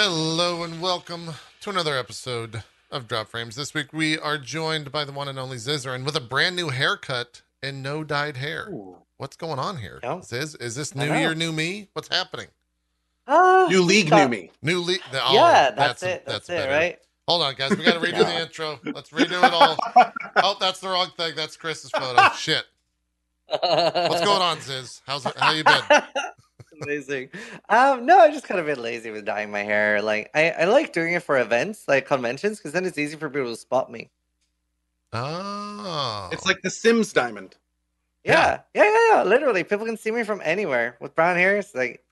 Hello and welcome to another episode of Drop Frames. This week we are joined by the one and only Zizaran with a brand new haircut and no dyed hair. What's going on here? Yeah. Ziz, is this new know. year, new me? What's happening? Ah, New league, stop. new me. New league? oh, yeah, that's, it. That's, it, better. right? Hold on, guys. We got to redo the intro. Let's redo it all. Oh, that's the wrong thing. That's Chris's photo. Shit. What's going on, Ziz? How's? How you been? Amazing. Um, no, I just kind of been lazy with dyeing my hair. Like, I, I like doing it for events, like conventions, because then it's easy for people to spot me. Oh, It's like the Sims diamond. Yeah, yeah, yeah, yeah. Literally, people can see me from anywhere with brown hair. It's like,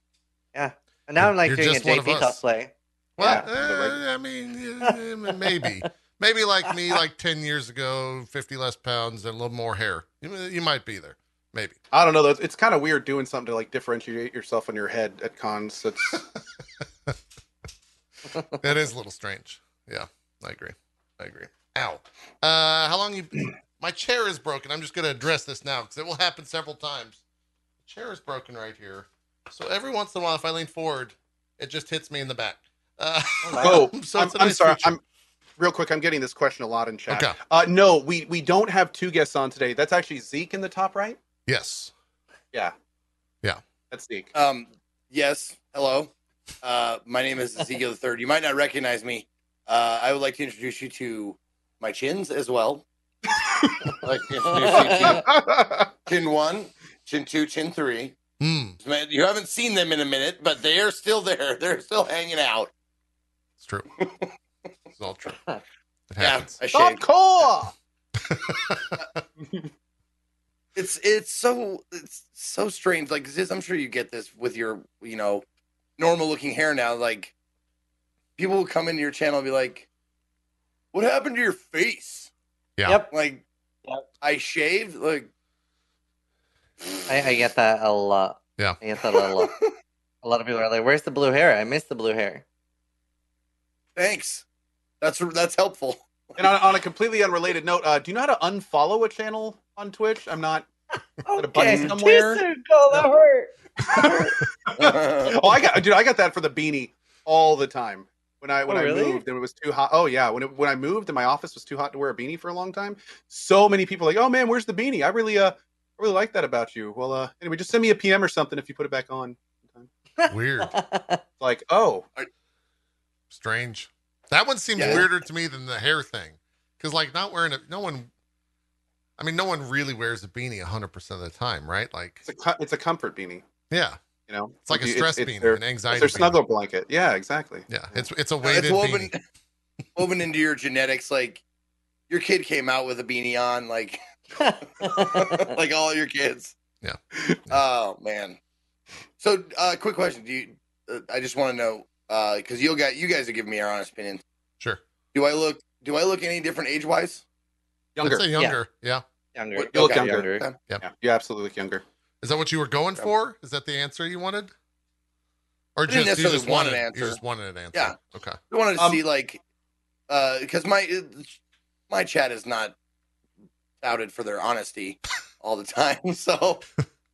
yeah. And now I'm like You're doing a just one of JP us. cosplay. Well, Yeah. eh, I mean, eh, maybe, maybe like me, like ten years ago, fifty less pounds and a little more hair. You, you might be there, maybe. I don't know. though. It's kind of weird doing something to like differentiate yourself on your head at cons. It's That is a little strange. Yeah, I agree. I agree. Ow. Uh, how long you? My chair is broken. I'm just going to address this now because it will happen several times. The chair is broken right here, so every once in a while, if I lean forward, it just hits me in the back. Uh, oh, so I'm, it's a I'm sorry. feature. I'm real quick. I'm getting this question a lot in chat. Okay. Uh, no, we we don't have two guests on today. That's actually Zeke in the top right. Yes. Yeah. Yeah. That's Zeke. Um, yes. Hello. Uh, my name is Ezekiel the Third. You might not recognize me. Uh, I would like to introduce you to my chins as well. Like to introduce chin one, chin two, chin three. Hmm. Man, You haven't seen them in a minute, but they are still there. They're still hanging out. It's true. It's all true. It Yeah, happens. I shaved. Hardcore. It's it's so it's so strange. Like Ziz, I'm sure you get this with your you know normal looking hair now. Like people will come into your channel and be like, "What happened to your face?" Yeah. Yep. Like Yep. I shaved. Like I, I get that a lot. Yeah. I get that a lot. a lot of people are like, "Where's the blue hair? I miss the blue hair." thanks. That's that's helpful. And on, on a completely unrelated note, uh, do you know how to unfollow a channel on Twitch? I'm not. a button Okay, somewhere? too soon. Oh, that hurt. Oh, I got, dude. I got that for the beanie all the time. When I when Oh, I moved and it was too hot. Oh yeah, when it, when I moved and my office was too hot to wear a beanie for a long time. So many people like, oh man, where's the beanie? I really uh, I really like that about you. Well, uh, anyway, just send me a PM or something if you put it back on. Weird. Like, oh, Strange. That one seems Yeah. weirder to me than the hair thing. Because, like, not wearing it, no one, I mean, no one really wears a beanie 100% of the time, right? Like, it's a it's a comfort beanie. yeah, You know, it's like a stress it's beanie, their- an It's anxiety their beanie. snuggle blanket. Yeah, exactly. Yeah, it's it's a it's weighted woven beanie. woven into your genetics. Like your kid came out with a beanie on. Like like all your kids. Yeah. Oh man. So, uh, quick question: Do you? Uh, I just want to know because you got you guys are giving me your honest opinion. Sure. Do I look? Do I look any different age wise? Younger. I'd say younger. Yeah. younger. What- You look okay. younger. Yeah, you absolutely look younger. Is that what you were going for? Is that the answer you wanted? Or didn't just you necessarily just want wanted an answer. You just wanted an answer. Yeah. Okay. I wanted to Um, see like, uh, because my my chat is not touted for their honesty all the time, so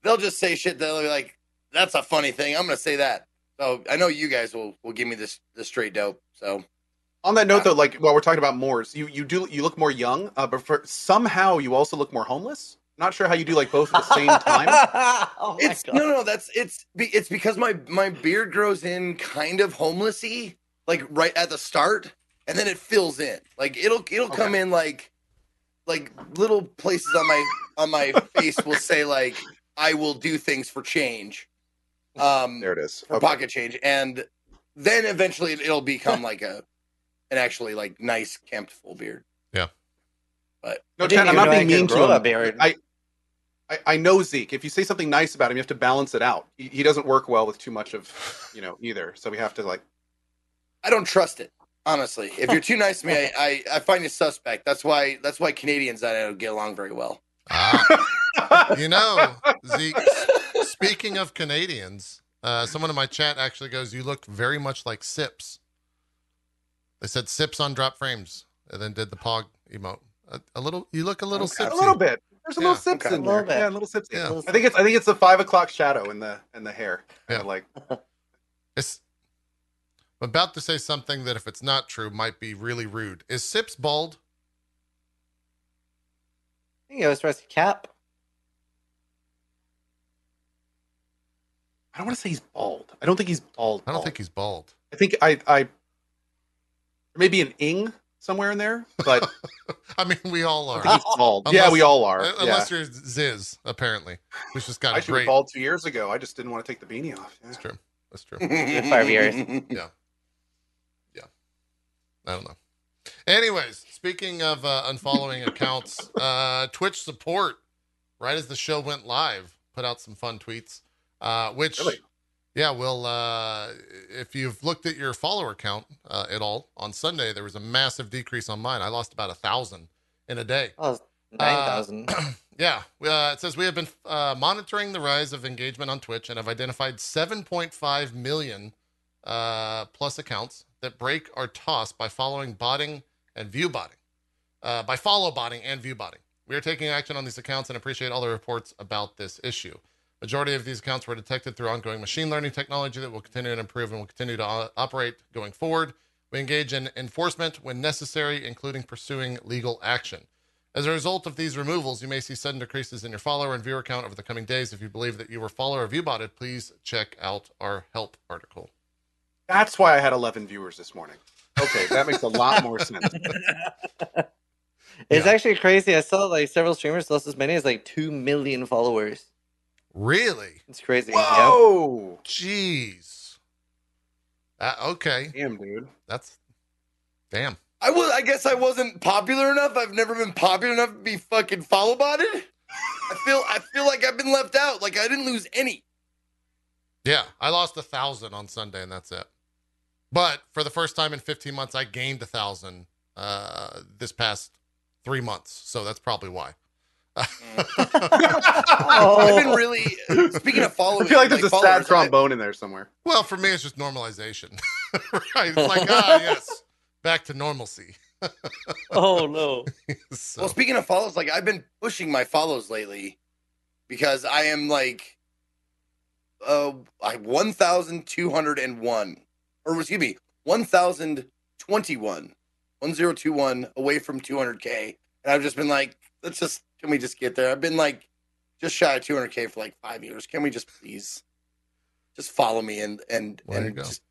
they'll just say shit. They'll be like, "That's a funny thing." I'm gonna say that. So I know you guys will will give me this the straight dope. So On that note, though, like while we're talking about Moors, you you do you look more young, uh, but for somehow you also look more homeless. Not sure how you do like both at the same time. oh it's God. no, no, no. That's it's be, it's because my my beard grows in kind of homelessy, like right at the start, and then it fills in. Like it'll it'll come in like like little places on my on my face will say like I will do things for change, um, There it is. for Okay. pocket change, and then eventually it'll become like a an actually like nice kempt full beard. Yeah, but no, Chad, I'm not being mean to a him. beard. I, I I know Zeke. If you say something nice about him, you have to balance it out. He, he doesn't work well with too much of, you know, either. So we have to like. I don't trust it. Honestly, if you're too nice to me, I, I, I find you suspect. That's why that's why Canadians I don't get along very well. Ah, you know, Zeke, speaking of Canadians, uh, someone in my chat actually goes, You look very much like Sips. They said Sips on drop frames and then did the Pog emote. A, a little, you look a little Okay. Sipsy. A little bit. There's a Yeah. little sips Okay. in A there. little bit. Yeah, a little sips. Yeah. I think it's I think it's the five o'clock shadow in the in the hair. Yeah. Kinda like It's, I'm about to say something that, if it's not true, might be really rude. Is Sips bald? I think it was Rusty Cap. I don't want to say he's bald. I don't think he's bald. I don't think he's bald. I think I I maybe an ing somewhere in there, but I mean, we all I are. think he's bald. Unless- yeah, we all are. Uh, yeah. Unless you're Ziz, apparently, which just got I a should have great. bald two years ago. I just didn't want to take the beanie off. Yeah. That's true. That's true. Five years. Yeah. Yeah. I don't know. Anyways, speaking of uh, unfollowing accounts, uh, Twitch support, right as the show went live, put out some fun tweets. Uh, which, Really? yeah, well, uh, if you've looked at your follower count uh, at all on Sunday, there was a massive decrease on mine. I lost about a thousand in a day. Oh, nine thousand. Yeah, uh, it says we have been uh, monitoring the rise of engagement on Twitch and have identified 7.5 million uh, plus accounts that break our toss by following botting and view botting, uh, by follow botting and view botting. We are taking action on these accounts and appreciate all the reports about this issue. Majority of these accounts were detected through ongoing machine learning technology that will continue to improve and will continue to uh, operate going forward. We engage in enforcement when necessary, including pursuing legal action. As a result of these removals, you may see sudden decreases in your follower and viewer count over the coming days. If you believe that you were follower or view botted, please check out our help article. That's why I had 11 viewers this morning. Okay, that makes a lot more sense. It's Yeah. actually crazy. I saw like several streamers lost as many as like two million followers. Really? It's crazy. Yep. Whoa! Jeez. Uh, okay, Damn, dude. that's damn. I was. I guess I wasn't popular enough. I've never been popular enough to be fucking follow botted. I feel. I feel like I've been left out. Like I didn't lose any. Yeah, I lost a thousand on Sunday, and that's it. But for the first time in 15 months, I gained a thousand uh, this past three months. So that's probably why. I've been really. Speaking of I feel like there's a sad followers, I- trombone in there somewhere. Well, for me, it's just normalization. right? It's like, ah, yes, back to normalcy. Oh no. so, Well, speaking of follows, like I've been pushing my follows lately because I am like uh I one thousand two hundred and one. Or excuse me, one thousand twenty one. One zero two one away from two hundred K. And I've just been like, let's just can we just get there? I've been like just shy of two hundred K for like five years. Can we just please just follow me and and There and just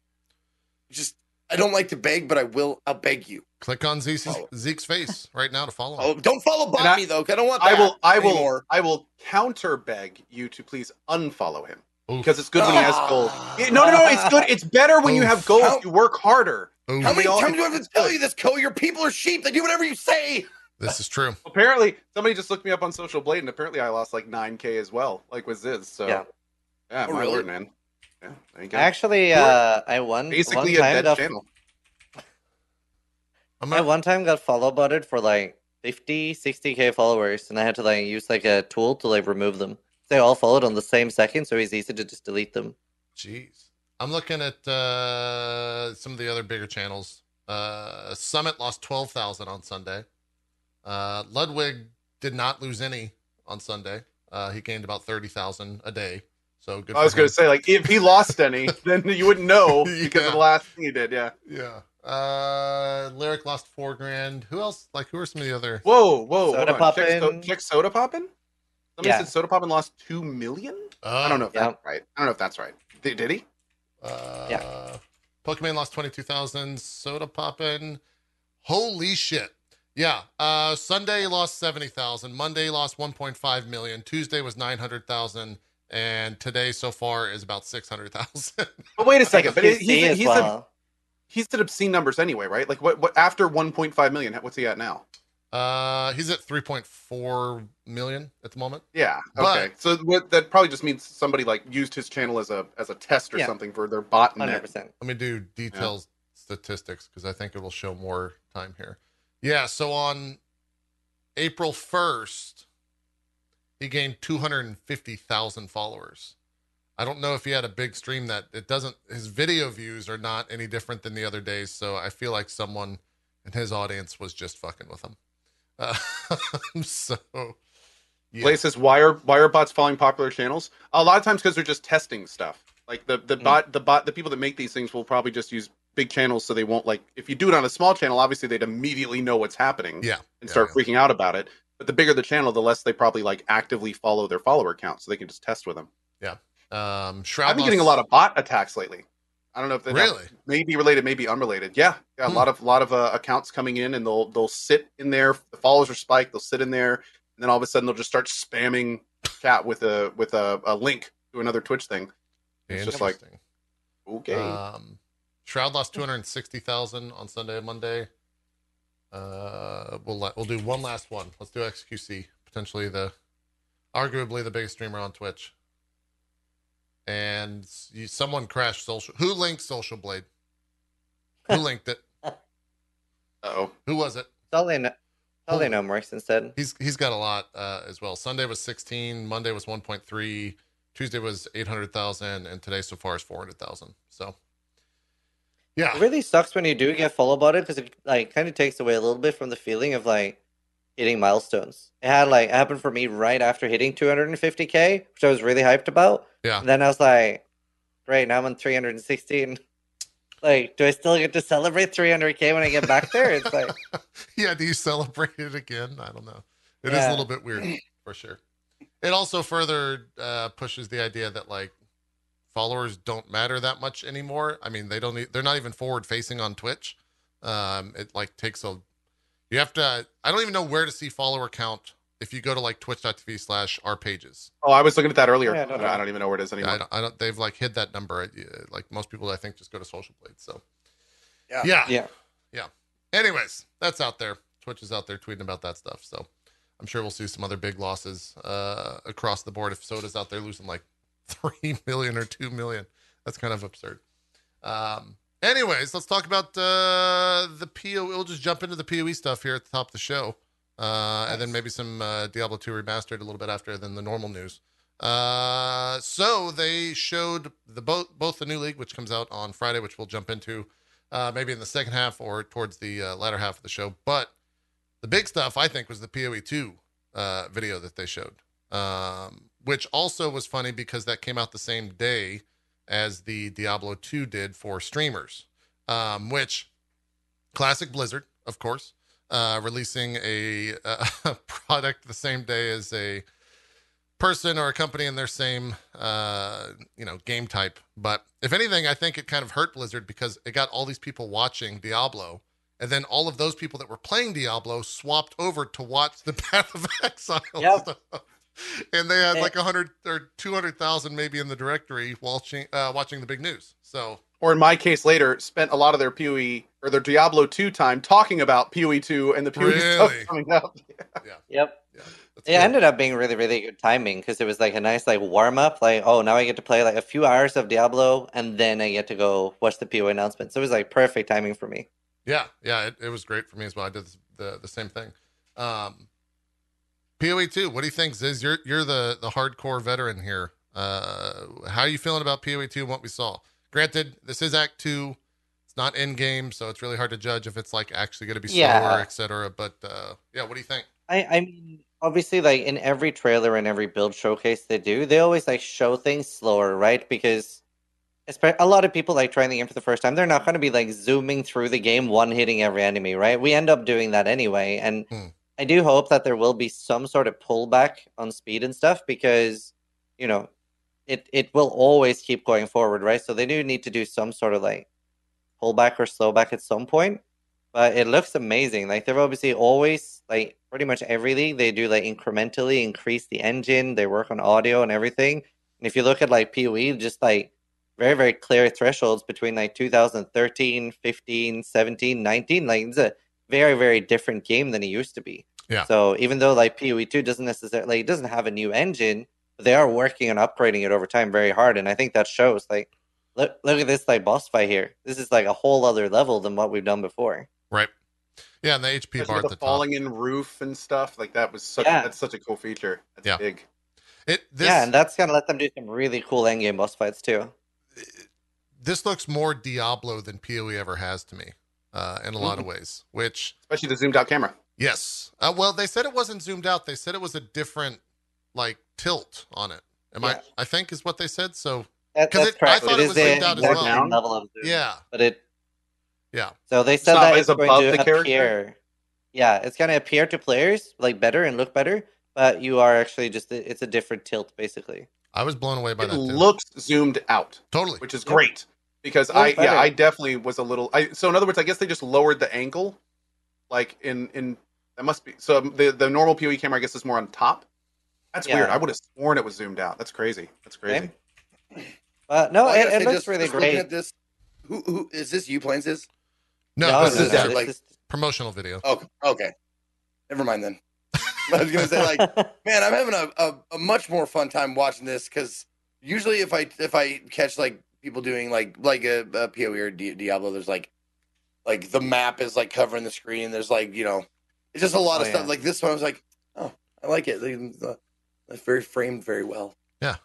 just I don't like to beg, but I will I'll beg you. click on Zeke's, Zeke's face right now to follow him. Oh, don't follow And I- bot me though, 'cause I don't want I will. I will. anymore. I will counter beg you to please unfollow him because it's good when he has goals. Ah. No, no, no. It's good. It's better when you have goals. How- You work harder. Oof. How many times do I have to tell you this, Co? Your people are sheep. They do whatever you say. This is true. Apparently, somebody just looked me up on Social Blade, and apparently, I lost like 9k as well, like with Ziz. So, Yeah. yeah, Oh, my really? word, man. Yeah, there. Actually, uh, I won Basically, one a time dead got channel. I'm I one time got follow butted for like 50, 60k followers, and I had to like use like a tool to like remove them. They all followed on the same second, so it's easy to just delete them. jeez. I'm looking at uh, some of the other bigger channels. Uh, Summit lost 12,000 on Sunday. Uh, Ludwig did not lose any on Sunday. Uh, he gained about 30,000 a day. So good. I was going to say, like, if he lost any, then you wouldn't know because Yeah. of the last thing he did. Yeah. Yeah. Uh, Lirik lost four grand. Who else? Like, who are some of the other? Whoa, whoa. Soda hold on. Check, so- check Soda Poppin'? Somebody Yeah. said Soda Poppin' lost 2 million? Uh, I don't know if Yeah. that's right. I don't know if that's right. Did, did he? Uh, Yeah. Pokimane lost 22,000. Soda poppin'. Holy shit. Yeah. Uh, Sunday lost 70,000. Monday lost 1.5 million. Tuesday was 900,000. And today so far is about 600,000. But wait a second. But PC he, as he's, a, he's at obscene numbers anyway, right? Like, what, what after 1.5 million, what's he at now? uh, he's at 3.4 million at the moment. Yeah. But- Okay. so what, that probably just means somebody like used his channel as a as a test or Yeah. something for their bot Hundred net. percent. Let me do details statistics because I think it will show more time here. Yeah, so on April 1st, he gained 250,000 followers. I don't know if he had a big stream that it doesn't his video views are not any different than the other days, so I feel like someone in his audience was just fucking with him. Uh, so yeah. Says, "Why are why are bots following popular channels? A lot of times because they're just testing stuff. Like the the Mm. bot the bot the people that make these things will probably just use big channels so they won't like if you do it on a small channel, obviously they'd immediately know what's happening Yeah. and yeah, start yeah. freaking out about it. But the bigger the channel, the less they probably like actively follow their follower count, so they can just test with them. Yeah um, Shroud I've been getting a lot of bot attacks lately. I don't know if they're Really? maybe related, maybe unrelated. Yeah, yeah, a Hmm. lot of a lot of uh, accounts coming in, and they'll they'll sit in there. The followers are spiked. They'll sit in there, and then all of a sudden they'll just start spamming chat with a with a, a link to another Twitch thing. It's just like-. Okay, Um, Shroud lost two hundred sixty thousand on Sunday and Monday. Uh, we'll let, we'll do one last one. Let's do XQC, potentially the, arguably the biggest streamer on Twitch. And you, someone crashed social. Who linked Social Blade? Who linked it? oh, Who was it? That's all they know. All they know Morrison said. He's he's got a lot uh, as well. Sunday was sixteen. Monday was one point three. Tuesday was eight hundred thousand, and today so far is four hundred thousand. So, yeah, It really sucks when you do get full about it because it like kind of takes away a little bit from the feeling of like hitting milestones. It had like it happened for me right after hitting 250k, which I was really hyped about. Yeah. And then I was like, great, now I'm on 316. Like, do I still get to celebrate 300k when I get back there? It's like, yeah. Do you celebrate it again? I don't know. It is a little bit weird for sure. It also further uh, pushes the idea that like followers don't matter that much anymore. I mean, they don't. They're not even forward facing on Twitch. Um, it like takes a. You have to. I don't even know where to see follower count if you go to like twitch.tv slash our pages. oh, I was looking at that earlier. Yeah, I I don't don't, even know where it is Yeah, anymore. I don't, I don't. They've like hid that number. Uh, Like most people, I think just go to Social Blade. So Yeah. yeah, yeah. Anyways, that's out there. Twitch is out there tweeting about that stuff. So I'm sure we'll see some other big losses uh, across the board. If Soda's out there losing like three million or two million, that's kind of absurd. Um, anyways, let's talk about uh, the PO. We'll just jump into the POE stuff here at the top of the show, uh, and then maybe some uh, Diablo 2 remastered a little bit after than the normal news. Uh, so they showed the both both the new league, which comes out on Friday, which we'll jump into uh, maybe in the second half or towards the uh, latter half of the show. But the big stuff, I think, was the PoE 2 uh, video that they showed, um, which also was funny because that came out the same day as the Diablo 2 did for streamers, um, which classic Blizzard, of course, uh, releasing a, uh product the same day as a person or a company in their same uh you know game type but if anything i think it kind of hurt blizzard because it got all these people watching diablo and then all of those people that were playing diablo swapped over to watch the path of exile Yep. stuff and they had Eh. like a 100 or 200000 maybe in the directory watching uh watching the big news so Or in my case, later spent a lot of their PoE or their Diablo 2 time talking about PoE 2 and the PoE stuff coming up. Yep. yeah that's It cool. ended up being really, really good timing because it was like a nice like warm up. Like, oh, now I get to play like a few hours of Diablo, and then I get to go watch the PO announcement. So it was like perfect timing for me. Yeah, yeah, it, it was great for me as well. I did the the same thing. Um, PoE two. What do you think, Ziz? You're you're the the hardcore veteran here. Uh, how are you feeling about PoE two and what we saw? Granted, this is Act two. It's not in game, so it's really hard to judge if it's like actually going to be slower, Yeah. etc. But uh, yeah, what do you think? I, I mean, obviously, like in every trailer and every build showcase they do, they always like show things slower, right? Because a lot of people like trying the game for the first time, they're not going to be like zooming through the game, one hitting every enemy, right? We end up doing that anyway, and Hmm. I do hope that there will be some sort of pullback on speed and stuff because you know it it will always keep going forward, right? So they do need to do some sort of like pullback or slowback at some point but it looks amazing. Like they're obviously always like pretty much every league they do like incrementally increase the engine. They work on audio and everything. And if you look at like PoE, just like very very clear thresholds between like 2013, 15, 17, 19. Like it's a very very different game than it used to be. Yeah. So even though like PoE 2 doesn't necessarily it doesn't have a new engine, they are working on upgrading it over time very hard, and I think that shows. Like look look at this like boss fight here. This is like a whole other level than what we've done before. Right. Yeah, and the HP Especially bar at the the top. falling in roof and stuff like that was such Yeah. that's such a cool feature. That's Yeah. big. It this yeah, and that's gonna let them do some really cool end game boss fights too. this looks more Diablo than PoE ever has to me, uh, in a lot of ways. Which Especially the zoomed out camera. Yes. Uh, well, they said it wasn't zoomed out. They said it was a different like tilt on it. Am Yeah. I? I think is what they said. So That, 'Cause that's it- I thought it it is was a zoomed out as well. down level of zoom, yeah, but it Yeah. So they said not that as it's going above to the character? appear. Yeah, it's going to appear to players like better and look better, but you are actually just it's a different tilt basically. I was blown away by It that. Too. looks zoomed out, totally. which is Yep. great because I better. yeah I definitely was a little I so in other words I guess they just lowered the angle, like in in that must be so the the normal PoE camera I guess is more on top. That's Yeah. weird. I would have sworn it was zoomed out. That's crazy. That's crazy. Okay. But no, Well, I it, it looks just- really just great. At this, who, who is this? You planes this? no, this no, is no, a this like- is- promotional video. Oh, okay. Never mind then. I was gonna say like, man, I'm having a, a, a much more fun time watching this because usually if I if I catch like people doing like like a, a PoE or Diablo, there's like like the map is like covering the screen. There's like you know, it's just a lot Oh, of stuff. yeah. Like this one, I was like, oh, I like it. Like, uh, It's very framed very well. Yeah.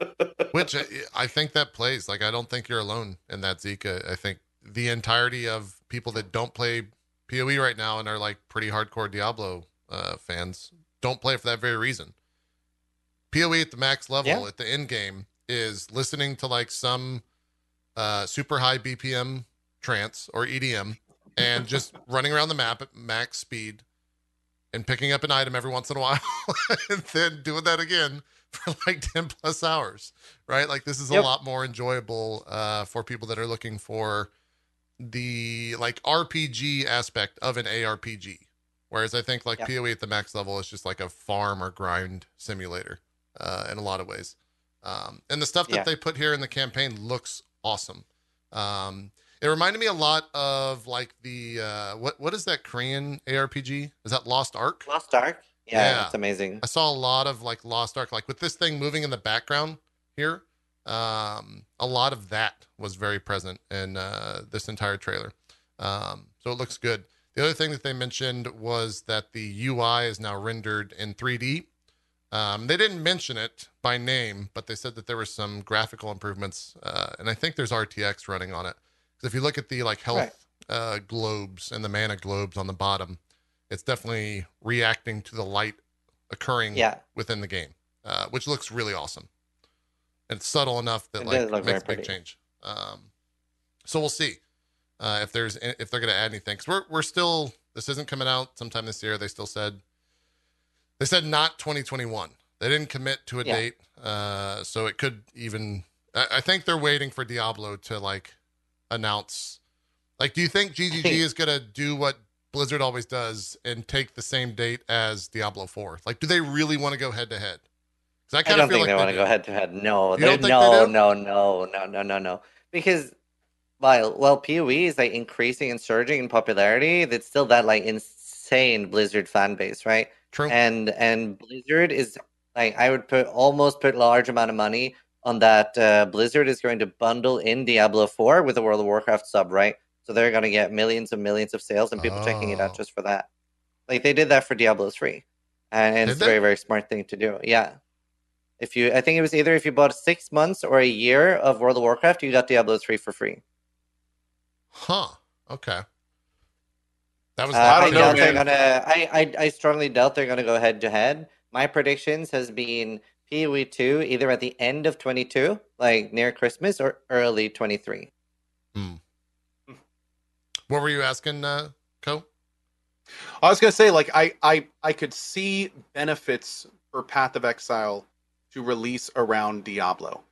Which I, I think that plays. Like, I don't think you're alone in that, Zika. I think the entirety of people that don't play PoE right now and are like pretty hardcore Diablo uh, fans don't play for that very reason. PoE at the max level Yeah. at the end game is listening to like some uh, super high BPM trance or EDM and just running around the map at max speed and picking up an item every once in a while and then doing that again for like 10 plus hours right? Like this is a lot more enjoyable uh, for people that are looking for the like rpg aspect of an arpg whereas i think like Yeah. poe at the max level is just like a farm or grind simulator uh, in a lot of ways. Um, and the stuff that Yeah. they put here in the campaign looks awesome. Um, it reminded me a lot of like the uh, what what is that korean arpg is that lost ark Lost Ark. Yeah, Yeah. it's amazing. I saw a lot of like Lost Ark, like with this thing moving in the background here. Um, a lot of that was very present in uh, this entire trailer. Um, so it looks good. The other thing that they mentioned was that the UI is now rendered in 3D. Um, they didn't mention it by name, but they said that there were some graphical improvements, uh, and I think there's RTX running on it. Because if you look at the like health Right. uh, globes and the mana globes on the bottom, it's definitely reacting to the light occurring Yeah, within the game, uh, which looks really awesome. And it's subtle enough that It like look makes a big change. Um, so we'll see uh, if there's if they're going to add anything. Cause we're we're still this isn't coming out sometime this year. They still said they said not 2021. They didn't commit to a Yeah. date, uh, so it could even. I, I think they're waiting for Diablo to like announce. Like, do you think GGG think- is going to do what Blizzard always does and take the same date as Diablo 4? Like, do they really want to go head to head? Because I kind don't of feel think like they want to go head to head. No, they don't think they no, no, no, no, no, no, no. Because while well, PoE is like increasing and surging in popularity, it's still that like insane Blizzard fan base, right? True. and and Blizzard is like I would put almost put large amount of money on that. Uh, Blizzard is going to bundle in Diablo Four with the World of Warcraft sub, right? So they're going to get millions and millions of sales and people checking it Oh. out just for that. Like they did that for Diablo Three, and, and Did it's a very very smart thing to do. Yeah. If you, I think it was either if you bought six months or a year of World of Warcraft, you got Diablo 3 for free. Huh. Okay. That was Uh, I I, don't know, they're man. gonna. I, I I strongly doubt they're gonna go head to head. My predictions has been PoE two either at the end of twenty two, like near Christmas, or early twenty three. What were you asking, uh, Co? I was gonna say, like, I, I, I could see benefits for Path of Exile to release around Diablo.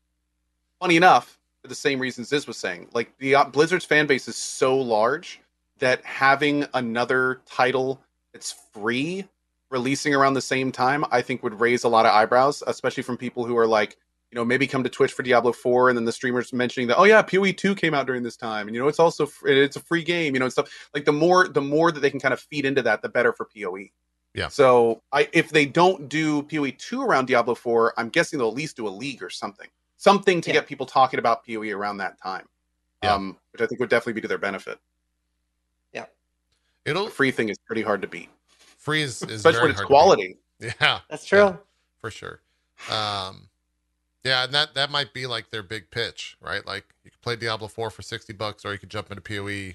Funny enough, for the same reasons Ziz was saying, like, the Blizzard's fan base is so large that having another title that's free releasing around the same time, I think would raise a lot of eyebrows, especially from people who are like, you know, maybe come to Twitch for Diablo 4 and then the streamers mentioning that, oh yeah, PoE 2 came out during this time. And you know, it's also fr- it's a free game, you know, and stuff. Like the more the more that they can kind of feed into that, the better for PoE. Yeah. So I if they don't do PoE 2 around Diablo 4, I'm guessing they'll at least do a league or something. Something to Yeah. get people talking about PoE around that time. Yeah. Um, which I think would definitely be to their benefit. Yeah. It'll The free thing is pretty hard to beat. Free is, is Especially very when it's hard to beat. quality. Yeah, That's true. for sure. Um, yeah, and that that might be like their big pitch, right? Like you could play Diablo Four for sixty bucks, or you could jump into Poe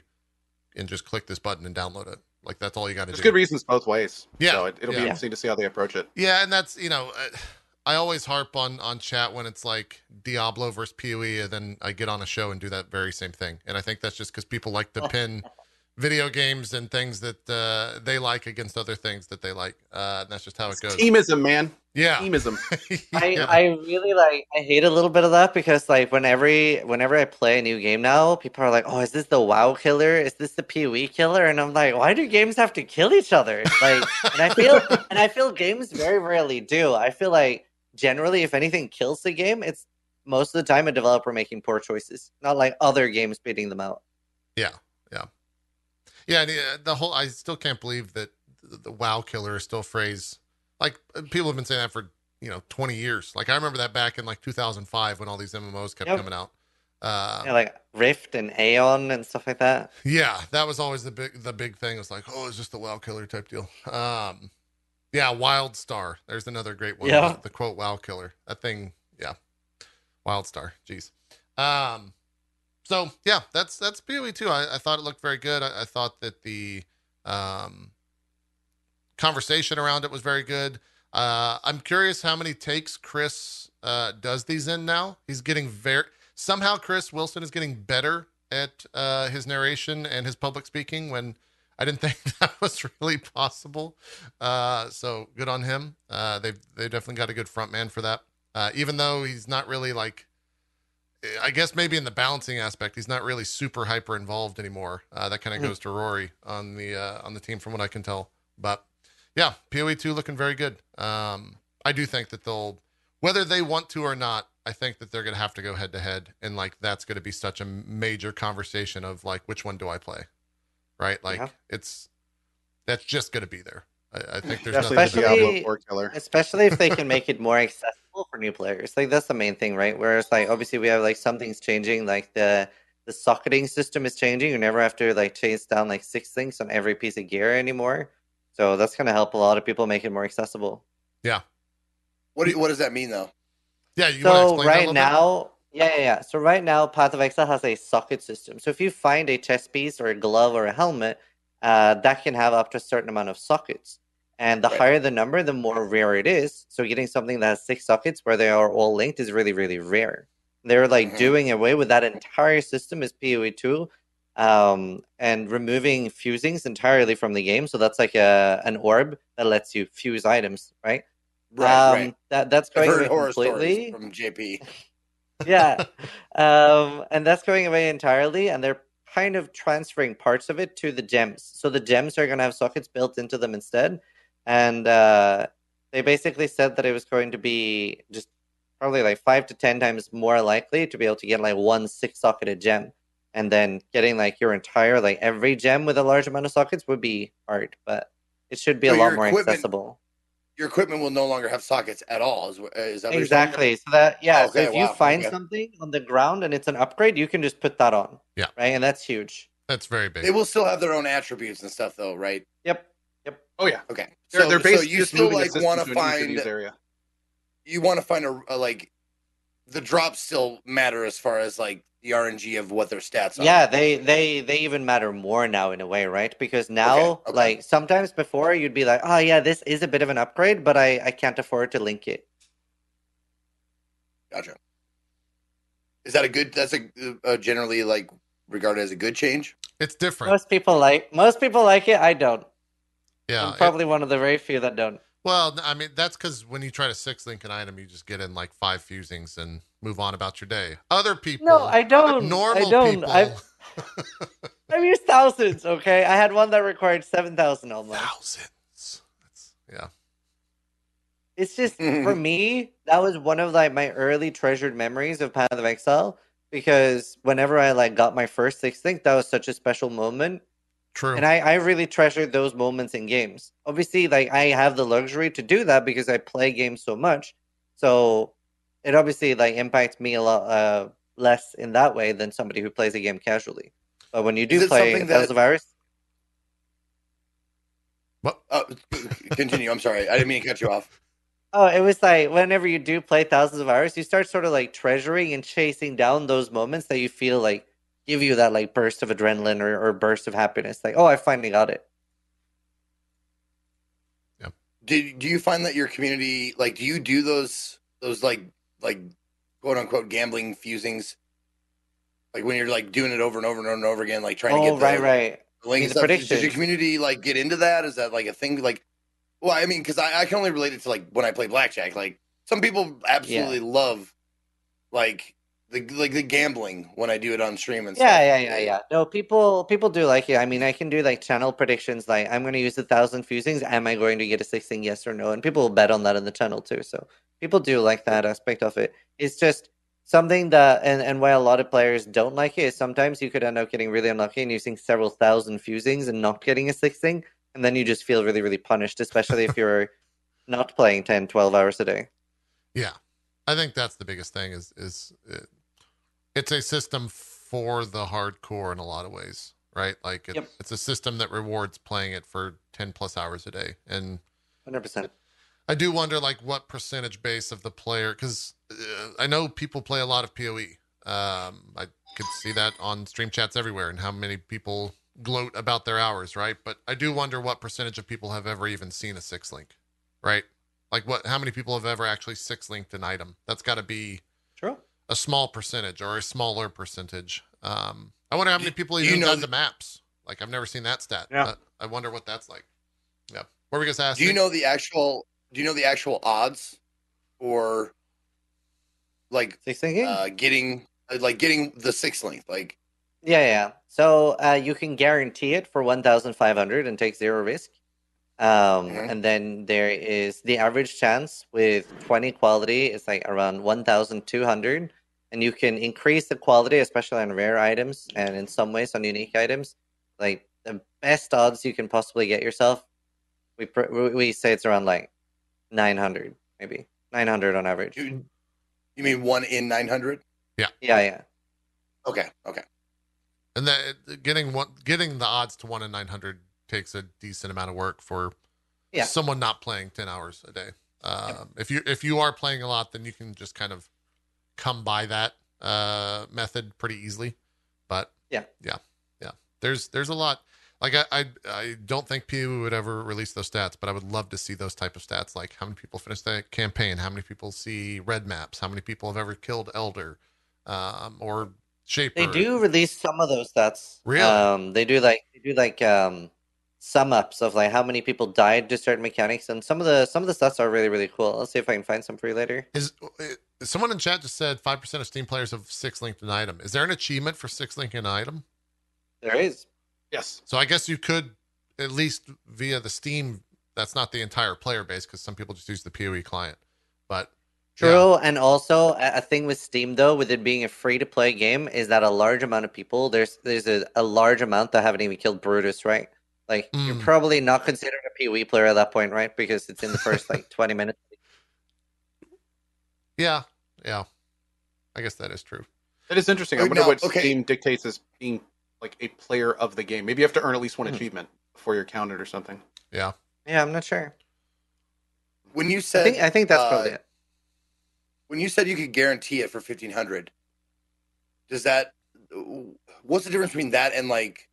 and just click this button and download it. Like that's all you got to There's do. good reasons both ways. Yeah, So it, it'll yeah. be interesting to see how they approach it. Yeah, and that's you know, uh, I always harp on on chat when it's like Diablo versus Poe, and then I get on a show and do that very same thing. And I think that's just because people like to pin video games and things that uh, they like against other things that they like. Uh, and that's just how it goes. Teamism, man. Yeah. Teamism. I, Yeah. I really like I hate a little bit of that because like whenever whenever I play a new game now, people are like, "Oh, is this the WoW killer? Is this the PoE killer?" And I'm like, "Why do games have to kill each other?" Like, and I feel and I feel games very rarely do. I feel like generally, if anything kills the game, it's most of the time a developer making poor choices, not like other games beating them out. Yeah, and, uh, the whole I still can't believe that the, the WoW killer is still a phrase. Like people have been saying that for you know 20 years. Like I remember that back in like 2005 when all these MMOs kept Yep. coming out. Uh, Yeah, like Rift and Aion and stuff like that. yeah, that was always the big the big thing. It was like, oh, it's just a WoW killer type deal. Um, yeah, Wild Star. There's another great one. Yeah. The, the quote WoW killer. That thing. Yeah, Wild Star. Jeez. Um, so yeah, that's that's PoE too. I, I thought it looked very good. I, I thought that the um conversation around it was very good. Uh, I'm curious how many takes Chris uh, does these in now. He's getting very somehow Chris Wilson is getting better at uh, his narration and his public speaking when I didn't think that was really possible. Uh, so good on him. Uh, they've they definitely got a good front man for that. Uh, even though he's not really like, I guess maybe in the balancing aspect, he's not really super hyper involved anymore. Uh, that kind of Mhm. goes to Rory on the uh, on the team, from what I can tell. But yeah, Poe two looking very good. Um, I do think that they'll, whether they want to or not, I think that they're gonna have to go head to head, and like that's gonna be such a major conversation of like which one do I play, right? Like Yeah. it's that's just gonna be there. I, I think there's Definitely nothing. the to do. Diablo Especially- 4 killer. especially if they can make it more accessible for new players like that's the main thing right whereas like obviously we have like something's changing like the the socketing system is changing you never have to like chase down like six things on every piece of gear anymore so that's going to help a lot of people make it more accessible Yeah. What do you, what does that mean though? Yeah, you so explain that a right bit? now yeah, yeah yeah so right now path of exile has a socket system so if you find a chest piece or a glove or a helmet uh, that can have up to a certain amount of sockets and the Right. higher the number the more rare it is so getting something that has six sockets where they are all linked is really really rare they're like Mhm. doing away with that entire system is poe 2 um, and removing fusings entirely from the game so that's like a an orb that lets you fuse items right Right, um, right. that that's going away completely from JP. yeah um and that's going away entirely and they're kind of transferring parts of it to the gems so the gems are going to have sockets built into them instead and uh they basically said that it was going to be just probably like five to ten times more likely to be able to get like one six socketed gem and then getting like your entire like every gem with a large amount of sockets would be hard but it should be So a lot more accessible Your equipment will no longer have sockets at all. Is, wh- is that what you're? Exactly. So that yeah. Okay, so if you find okay. something on the ground and it's an upgrade, you can just put that on. Yeah. Right, and that's huge. That's very big. They will still have their own attributes and stuff, though, right? Yep. Oh yeah, Okay. they're, so, they're so basically you just still like want to to an ease to find area. you want to find a, a like the drops still matter as far as like the RNG of what their stats are. Yeah, they they they even matter more now in a way, right? Because now, okay. like sometimes before, you'd be like, oh yeah, this is a bit of an upgrade, but I I can't afford to link it. Gotcha. Is that a good? That's a, uh generally like regarded as a good change. it's different. Most people like most people like it. I don't. Yeah. I'm it- probably one of the very few that don't. well, I mean, that's because when you try to six link an item, you just get in like five fusings and move on about your day. Other people, No, I don't. normal I don't. people, I've I've used thousands. Okay, I had one that required seven thousand almost. thousands. That's, yeah. It's just for me, that was one of like my early treasured memories of Path of Exile because whenever I like got my first six link, that was such a special moment. True. And I, I really treasure those moments in games. Obviously, like I have the luxury to do that because I play games so much. So it obviously like impacts me a lot uh, less in that way than somebody who plays a game casually. But when you do play something Tales that- of Iris, Uh, continue. I'm sorry, I didn't mean to cut you off. Oh, it was like whenever you do play Thousands of Hours, you start sort of like treasuring and chasing down those moments that you feel like give you that like burst of adrenaline or, or burst of happiness. Like, oh, I finally got it. Yeah. Do do you find that your community like do you do those those like like quote unquote gambling fusings like when you're like doing it over and over and over and over again like trying to Oh, get the right, right. link mean, the stuff does your community like get into that is that like a thing like well i mean because I, I can only relate it to like when i play blackjack like some people absolutely love like the like the gambling when i do it on stream and stuff yeah, yeah, yeah. Yeah. No, people people do like it. I mean, I can do like channel predictions like I'm going to use a thousand fusings. Am I going to get a sixing? Yes or no? And people will bet on that in the channel too. So people do like that aspect of it. It's just something that, and, and why a lot of players don't like it is sometimes you could end up getting really unlucky and using several thousand fusings and not getting a sixing. And then you just feel really, really punished, especially if you're not playing 10, 12 hours a day. Yeah, I think that's the biggest thing. Is is it, it's a system for the hardcore in a lot of ways, right? Like it, Yep. it's a system that rewards playing it for ten plus hours a day, and 100%. I do wonder like what percentage base of the player because uh, I know people play a lot of Poe. Um, I could see that on stream chats everywhere, and how many people gloat about their hours, right? But I do wonder what percentage of people have ever even seen a six link, right? Like what? How many people have ever actually six linked an item? That's got to be True. A small percentage or a smaller percentage. Um, I wonder how many people Do you even know done the maps. Like I've never seen that stat. Yeah. Uh, I wonder what that's like. Yeah. What were we gonna ask? do you know the actual do you know the actual odds or like Sixing? uh getting like getting the six length like Yeah, yeah. So uh, you can guarantee it for 1,500 and take zero risk. Um, Mhm. And then there is the average chance with 20 quality is like around 1,200. And you can increase the quality, especially on rare items and in some ways on unique items. Like the best odds you can possibly get yourself, we, pr- we we say it's around like 900, maybe 900 on average. you, you mean one in 900 Yeah, yeah. Yeah. okay okay And that getting one getting the odds to one in nine hundred takes a decent amount of work for Yeah. someone not playing ten hours a day. Um, If you if you are playing a lot, then you can just kind of come by that uh, method pretty easily. But Yeah. yeah, yeah. There's there's a lot. Like I I, I don't think PU would ever release those stats, but I would love to see those type of stats. Like how many people finish the campaign, how many people see red maps, how many people have ever killed Elder, um, or Shaper. They do release some of those stats. Really? Um, they do like they do like um sum ups of like how many people died to certain mechanics, and some of the some of the stats are really really cool. I'll see if I can find some for you later. Is someone in chat just said five percent of Steam players have six linked an item? Is there an achievement for six linking an item? There is. Yes. So I guess you could at least via the Steam. That's not the entire player base because some people just use the PoE client. But True, and also a, a thing with Steam though, with it being a free to play game, is that a large amount of people there's there's a, a large amount that haven't even killed Brutus, right? Like you're Mm. probably not considered a PoE player at that point, right? Because it's in the first like 20 minutes. yeah, yeah, I guess that is true. That is interesting. I wonder no, what okay. Steam dictates as being like a player of the game. Maybe you have to earn at least one Hmm. achievement before you're counted or something. Yeah, Yeah, I'm not sure. when you I said think I think that's uh, probably it. when you said you could guarantee it for 1500 does that what's the difference between that and like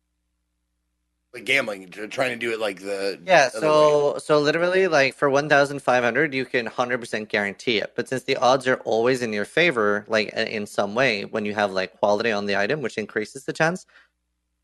like gambling trying to do it like the Yeah, other way? so so literally like for 1500 you can 100% guarantee it. But since the odds are always in your favor like in some way when you have like quality on the item which increases the chance,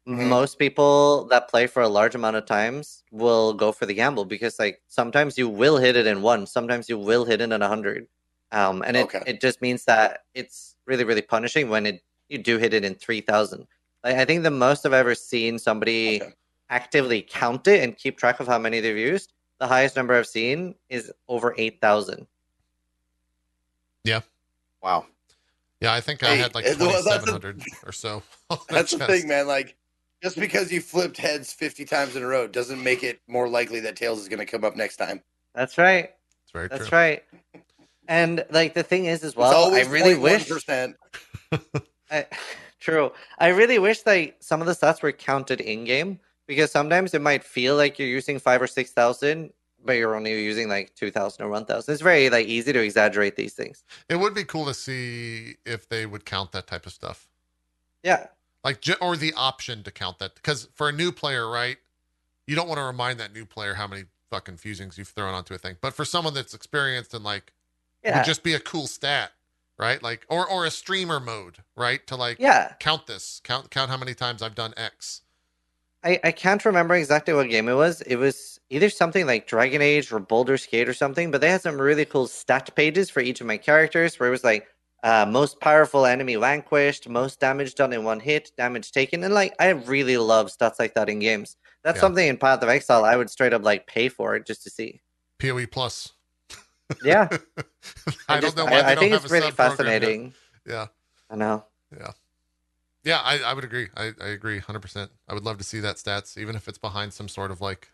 Mhm. most people that play for a large amount of times will go for the gamble because like sometimes you will hit it in 1, sometimes you will hit it in 100. Um and it Okay. it just means that it's really really punishing when it you do hit it in 3000. Like, I think the most I've ever seen somebody Okay. Actively count it and keep track of how many they've used, the highest number I've seen is over 8,000. Yeah. Wow. yeah. I think I Hey, had like uh, well, twenty that's seven hundred or so. that's the thing man like just because you flipped heads 50 times in a row doesn't make it more likely that tails is going to come up next time That's right. It's very That's true. right. And like the thing is as it's well, I always really wish I, true. I really wish like some of the stats were counted in game because sometimes it might feel like you're using 5 or 6,000 but you're only using like 2,000 or 1,000. It's very like easy to exaggerate these things. It would be cool to see if they would count that type of stuff. Yeah. like or the option to count that because for a new player right you don't want to remind that new player how many fucking fusings you've thrown onto a thing. But for someone that's experienced and like Yeah. would just be a cool stat, right? Like or or a streamer mode, right? To like yeah. count this, count count how many times I've done X. I, I can't remember exactly what game it was. It was either something like Dragon Age or Baldur's Gate or something, but they had some really cool stat pages for each of my characters where it was like uh, most powerful enemy vanquished, most damage done in one hit, damage taken. And like, I really love stats like that in games. That's Yeah. something in Path of Exile I would straight up like pay for it just to see. PoE plus. Yeah. I, just- don't know why they I, don't think have it's a really yet. fascinating. Yeah. I know. Yeah, I, I would agree. I, I agree 100%. I would love to see that stats, even if it's behind some sort of like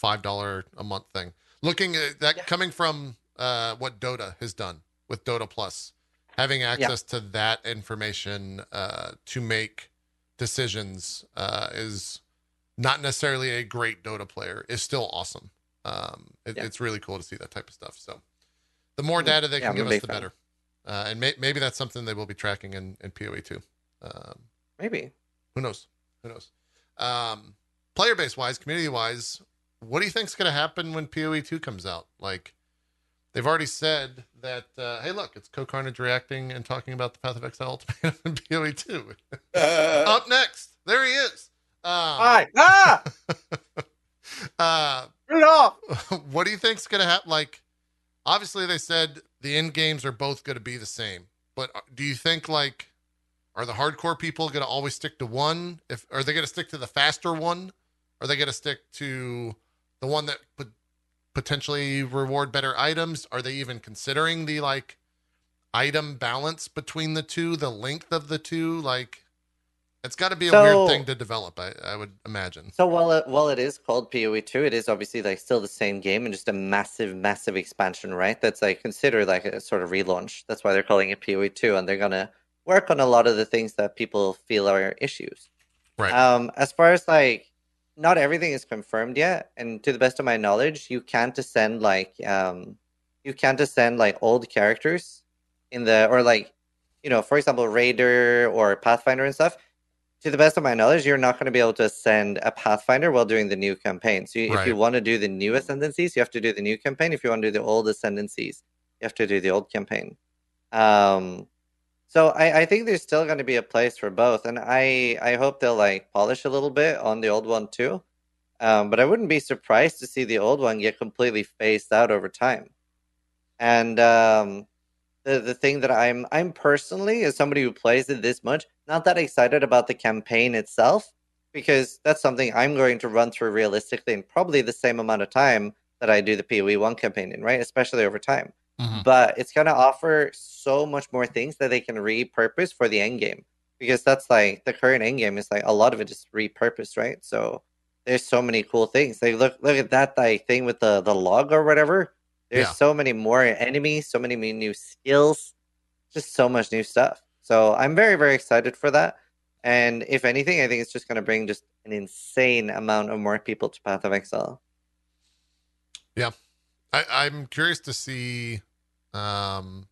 $5 a month thing. Looking at that Yeah. coming from uh, what Dota has done with Dota Plus, having access to that information uh, to make decisions uh, is not necessarily a great Dota player, is still awesome. Um, it, Yeah. It's really cool to see that type of stuff. So the more Mm, data they yeah, can give us, the fan. better. Uh, and may- maybe that's something they will be tracking in, in PoE too. Um, Maybe. who knows? Who knows? Um, player base wise, community wise, what do you think's going to happen when PoE two comes out? Like, they've already said that. Uh, hey, look, it's Co Carnage reacting and talking about the Path of Exile Ultimate in PoE two. Uh, Up next, there he is. Um, Hi. Ah! uh, Turn it off. what do you think's going to happen? Like, obviously, they said the end games are both going to be the same, but uh, do you think like are the hardcore people going to always stick to one? If are they going to stick to the faster one? Are they going to stick to the one that would potentially reward better items? Are they even considering the like item balance between the two, the length of the two? Like, it's got to be a weird thing to develop. I, I would imagine. So while it, while it is called PoE two, it is obviously like still the same game and just a massive, massive expansion, right? That's like considered like a sort of relaunch. That's why they're calling it PoE two, and they're gonna work on a lot of the things that people feel are issues. Right. Um, as far as like, not everything is confirmed yet, and to the best of my knowledge, you can't ascend like um, you can't ascend like old characters in the or like, you know, for example, Raider or Pathfinder and stuff to the best of my knowledge, you're not going to be able to ascend a Pathfinder while doing the new campaign. So you, if you want to do the new ascendancies, you have to do the new campaign. If you want to do the old ascendancies, you have to do the old campaign. Um, so I, I think there's still going to be a place for both, and I I hope they'll like polish a little bit on the old one too. Um, but I wouldn't be surprised to see the old one get completely phased out over time. And um, the the thing that I'm I'm personally as somebody who plays it this much, not that excited about the campaign itself, because that's something I'm going to run through realistically in probably the same amount of time that I do the PoE one campaign in, right? Especially over time. Mhm. But it's gonna offer so much more things that they can repurpose for the end game. Because that's like the current end game is like a lot of it is repurposed, right? So there's so many cool things. Like look look at that like thing with the the log or whatever. There's Yeah. so many more enemies, so many new skills, just so much new stuff. So I'm very very excited for that. And if anything, I think it's just gonna bring just an insane amount of more people to Path of Exile. Yeah, I, I'm curious to see, um,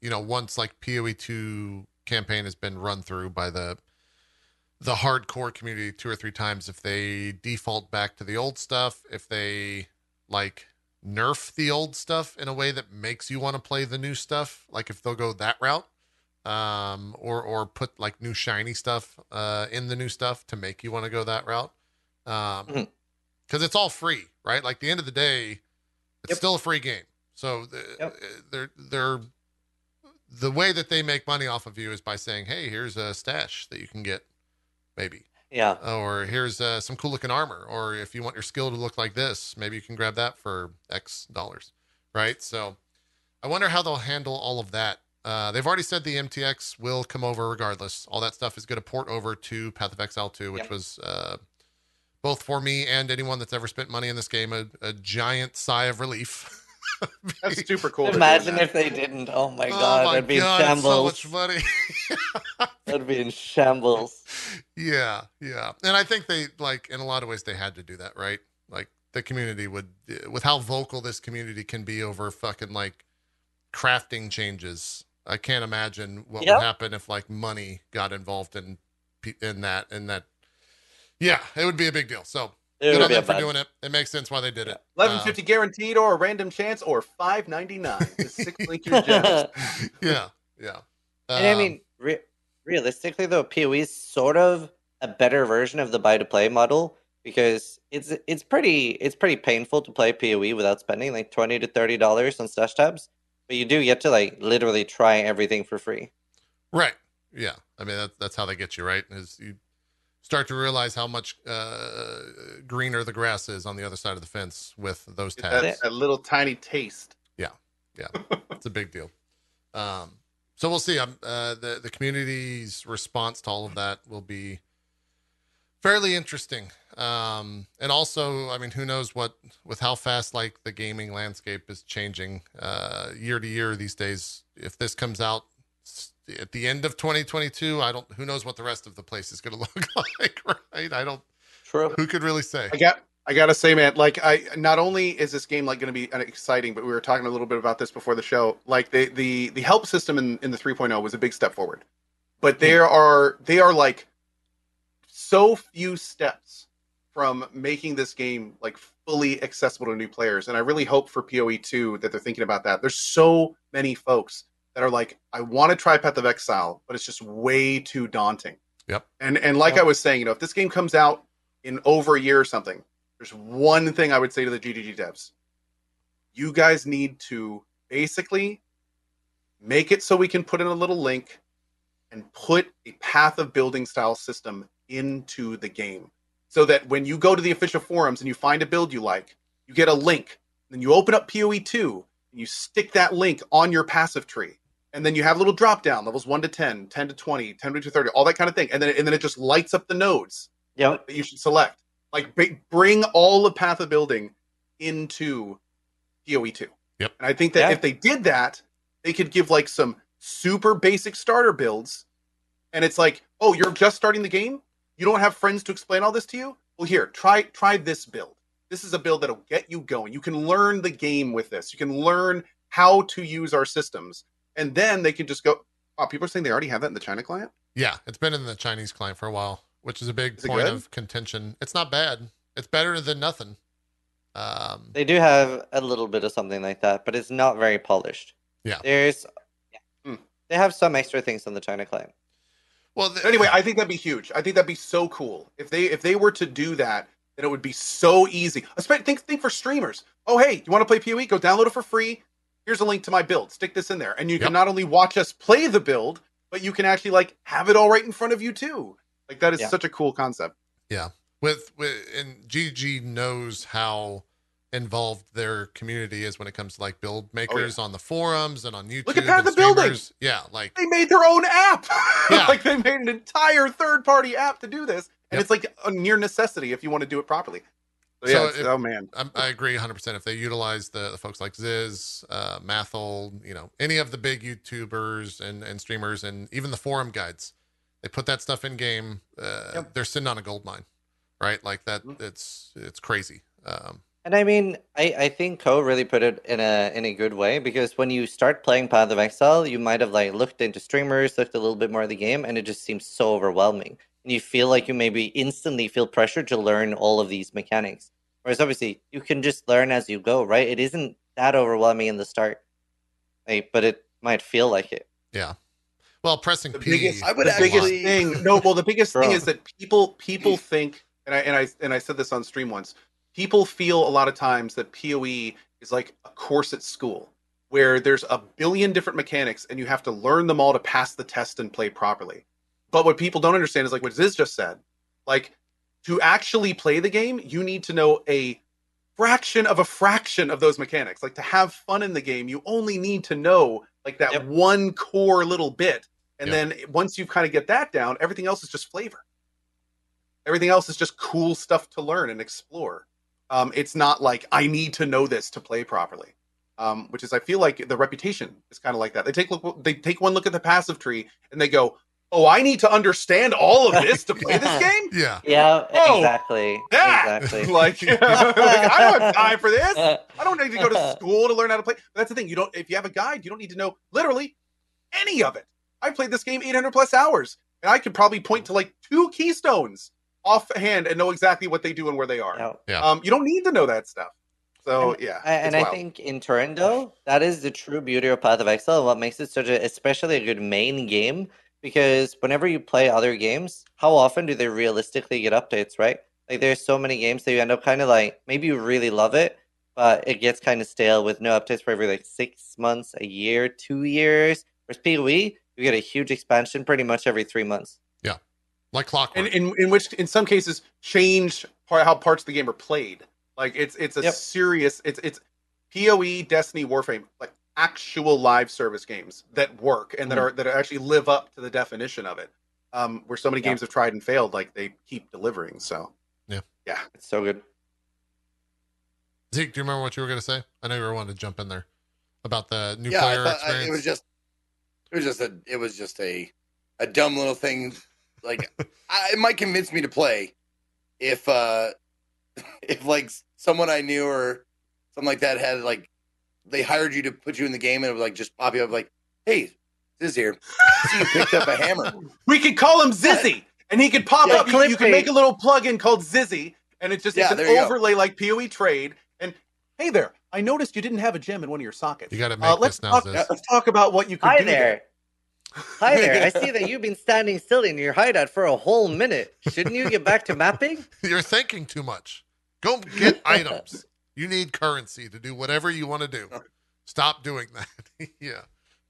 you know, once like PoE two campaign has been run through by the the hardcore community two or three times, if they default back to the old stuff, if they like nerf the old stuff in a way that makes you want to play the new stuff, like if they'll go that route, um, or or put like new shiny stuff uh, in the new stuff to make you want to go that route, um, because Mhm. it's all free, right? Like the end of the day, it's Yep. still a free game. So the, Yep. they're they're the way that they make money off of you is by saying, "Hey, here's a stash that you can get, maybe." Yeah. or here's uh, some cool looking armor or if you want your skill to look like this maybe you can grab that for x dollars right so i wonder how they'll handle all of that uh, they've already said the mtx will come over regardless all that stuff is going to port over to path of exile 2 which Yep. was uh, both for me and anyone that's ever spent money in this game a, a giant sigh of relief That's super cool. Imagine if they didn't. Oh my oh god, my that'd be in god it's so shambles. much money That'd be in shambles. yeah yeah and i think they like in a lot of ways they had to do that right like the community would with how vocal this community can be over fucking like crafting changes i can't imagine what Yep. would happen if like money got involved in in that in that yeah it would be a big deal so It Good on them for doing it. It makes sense why they did it. Eleven fifty Uh, guaranteed, or a random chance, or five ninety nine. Six link your gems. yeah, yeah. And I Um, mean, re- realistically, though, PoE is sort of a better version of the buy to play model because it's it's pretty it's pretty painful to play PoE without spending like twenty to thirty dollars on stash tabs, but you do get to like literally try everything for free. Right. Yeah. I mean, that, that's how they get you, right? Is you start to realize how much uh, greener the grass is on the other side of the fence with those tabs. that, little tiny taste. Yeah, yeah, it's a big deal. Um, so we'll see. Um, uh, the the community's response to all of that will be fairly interesting. Um, and also, I mean, who knows what with how fast like the gaming landscape is changing uh, year to year these days. If this comes out at the end of 2022, I don't. Who knows what the rest of the place is going to look like, right? I don't. True. Who could really say? I got. I gotta say, man, like I not only is this game like going to be uh, exciting, but we were talking a little bit about this before the show. Like the the the help system in in the 3.0 was a big step forward, but there are they are like so few steps from making this game like fully accessible to new players, and I really hope for Poe 2 that they're thinking about that. There's so many folks that are like, I want to try Path of Exile, but it's just way too daunting. Yep. And and like Yep. I was saying, you know, if this game comes out in over a year or something, there's one thing I would say to the GGG devs. You guys need to basically make it so we can put in a little link and put a path of building style system into the game. So that when you go to the official forums and you find a build you like, you get a link. Then you open up PoE 2 and you stick that link on your passive tree. And then you have a little drop down levels 1 to 10, 10 to 20, 10 to 30, all that kind of thing. And then, and then it just lights up the nodes Yep. that you should select. Like b- bring all of Path of Building into PoE two. Yep. And I think that Yeah. if they did that, they could give like some super basic starter builds. And it's like, oh, you're just starting the game. You don't have friends to explain all this to you. Well, here, try try this build. This is a build that'll get you going. You can learn the game with this. You can learn how to use our systems, and then they can just go. Oh, people are saying they already have that in the China client. Yeah, it's been in the Chinese client for a while, which is a big Is point of contention. It's not bad. It's better than nothing. Um, They do have a little bit of something like that, but it's not very polished. Yeah. There's Hmm. they have some extra things on the China client. well, the, anyway, I think that'd be huge. I think that'd be so cool if they if they were to do that. Then it would be so easy. Especially think think for streamers. Oh hey, you want to play PoE? Go download it for free. Here's a link to my build. Stick this in there, and you Yep. can not only watch us play the build, but you can actually like have it all right in front of you too. Like that is Yeah. such a cool concept. Yeah. With with and GG knows how involved their community is when it comes to like build oh, makers on the forums and on YouTube. Look at Path and of Building! Yeah, like They made their own app. Yeah. like they made an entire third party app to do this, and Yep. it's like a near necessity if you want to do it properly. So, So yeah, it's- if- oh man, I'm, I agree 100%. If they utilize the, the folks like Ziz, uh, Mathil, you know, any of the big YouTubers and, and streamers and even the forum guides, they put that stuff in game. Uh, Yep. They're sitting on a gold mine, right? Like that. Mhm. It's it's crazy. Um, And I mean, I, I think Ko really put it in a in a good way because when you start playing Path of Exile, you might have like looked into streamers, looked a little bit more of the game, and it just seems so overwhelming. And you feel like you maybe instantly feel pressure to learn all of these mechanics. Whereas obviously you can just learn as you go, right? It isn't that overwhelming in the start. Like, but it might feel like it. Yeah. Well, pressing The P. biggest- I would the biggest actually- thing. No, well, the biggest thing is that people people think, and I and I and I said this on stream once. People feel a lot of times that Poe is like a course at school, where there's a billion different mechanics, and you have to learn them all to pass the test and play properly. But what people don't understand is like what Ziz just said. Like to actually play the game, you need to know a fraction of a fraction of those mechanics. Like to have fun in the game, you only need to know like that Yep. one core little bit. And Yep. then once you kind of get that down, everything else is just flavor. Everything else is just cool stuff to learn and explore. Um, it's not like I need to know this to play properly. Um, which is I feel like the reputation is kind of like that. They take look they take one look at the passive tree and they go, "Oh, I need to understand all of this to play this game." Yeah. Yeah, Oh, exactly. That Exactly. like, like, I don't have time for this. I don't need to go to school to learn how to play. But that's the thing. You don't. If you have a guide, you don't need to know literally any of it. I played this game 800 plus hours, and I could probably point to like two keystones offhand and know exactly what they do and where they are. Yeah. Yeah. Um, you don't need to know that stuff. So yeah, and it's I think in turn though, that is the true beauty of Path of Exile and what makes it such a especially a good main game. Because whenever you play other games, how often do they realistically get updates, right? Like there's so many games that you end up kind of like maybe you really love it, but it gets kind of stale with no updates for every like six months, a year, two years. Whereas PoE, you get a huge expansion pretty much every three months. Yeah, like clockwork. and in in which in some cases change part, how parts of the game are played. Like it's it's a Yep. serious it's it's PoE, Destiny, Warframe, like actual live service games that work and that Mhm. are that actually live up to the definition of it. Um, where so many Yeah. games have tried and failed, like they keep delivering. So yeah, yeah, It's so good. Zeke, do you remember what you were going to say? I know you were wanting to jump in there about the new yeah, player thought- I- it was just, it was just a, it was just a, a dumb little thing. Like, I, it might convince me to play if, uh if like someone I knew or something like that had like, they hired you to put you in the game and it was like just pop you up like, hey, this here, see you picked up a hammer. we could call him Zizzy, and he could pop Yeah, up. You, you can make a little plugin called Zizzy, and it's just Yeah, it's an you go. overlay like PoE trade. And hey there, I noticed you didn't have a gem in one of your sockets. you got to make Uh, let's this now, talk. Ziz. Let's talk about what you could Hi do there. Hi there. I see that you've been standing still in your hideout for a whole minute. Shouldn't you get back to mapping? You're thinking too much. Go get items. You need currency to do whatever you want to do. Stop doing that. yeah,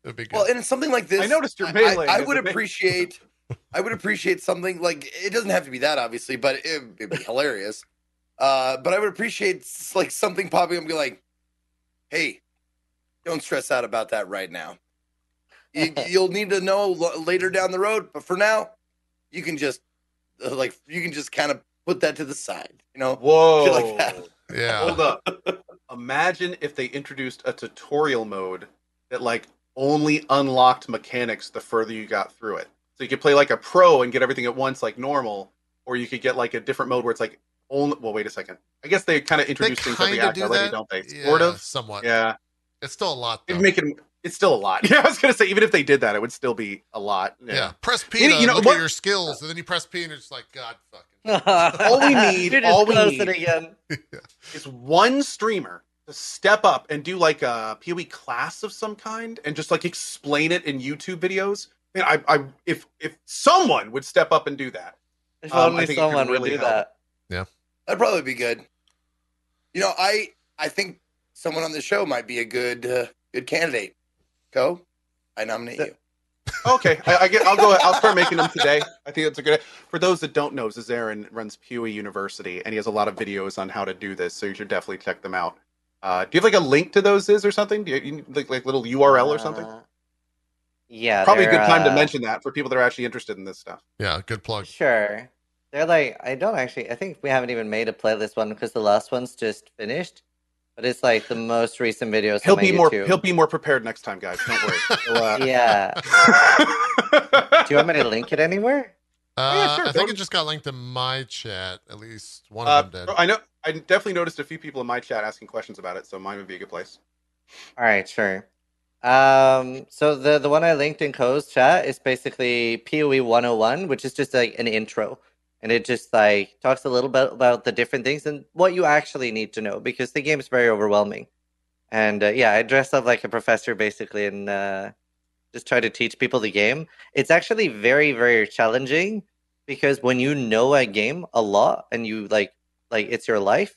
it'd be good. Well, and it's something like this. I noticed your I- melee I, I is would appreciate. I would appreciate something like it doesn't have to be that obviously, but it, it'd be hilarious. Uh, but I would appreciate s- like something popping up and be like, "Hey, don't stress out about that right now. You, you'll need to know l- later down the road, but for now, you can just uh, like you can just kind of put that to the side. You know, Whoa! Like that. Yeah. Hold up. Imagine if they introduced a tutorial mode that like only unlocked mechanics the further you got through it. So you could play like a pro and get everything at once like normal, or you could get like a different mode where it's like only. Well, wait a second. I guess they kind of introduced things every kinda act do already, that. don't they? Yeah, Sort of. somewhat. Yeah. It's still a lot. Though. It'd make it. It's still a lot. Yeah, I was gonna say even if they did that, it would still be a lot. yeah. Press P You- to you know look what- at your skills, and then you press P, and it's like God fucking. All we need- You're all we close it need- again. is one streamer to step up and do like a PoE class of some kind and just like explain it in YouTube videos. Man, I, I if if someone would step up and do that, If Um, I only think it could someone would do help. that. that'd probably be good. You know, I I think someone on the show might be a good uh, good candidate. Go, I nominate So- you. Okay, I, I get. I'll go. I'll start making them today. I think that's a good. For those that don't know, Zizaran runs PoE University, and he has a lot of videos on how to do this. So you should definitely check them out. Uh, do you have like a link to those is or something? Do you, you like like little URL or something? Uh, yeah. Probably a good they're, time to uh, mention that for people that are actually interested in this stuff. Yeah, good plug. Sure. They're like, I don't actually, I think we haven't even made a playlist one because the last one's just finished. But it's like the most recent videos. He'll on my be more. YouTube. He'll be more prepared next time, guys. Don't worry. Uh, Yeah. Do you want me to link it anywhere? Uh, yeah, sure, I think go- it just got linked in my chat. At least one Uh, of them did. I know. I definitely noticed a few people in my chat asking questions about it, so mine would be a good place. All right, sure. Um, so the the one I linked in Co's chat is basically PoE 101, which is just like an intro, and it just like talks a little bit about the different things and what you actually need to know because the game is very overwhelming. And uh, yeah, I dress up like a professor basically and uh, just try to teach people the game. It's actually very very challenging because when you know a game a lot and you like like it's your life,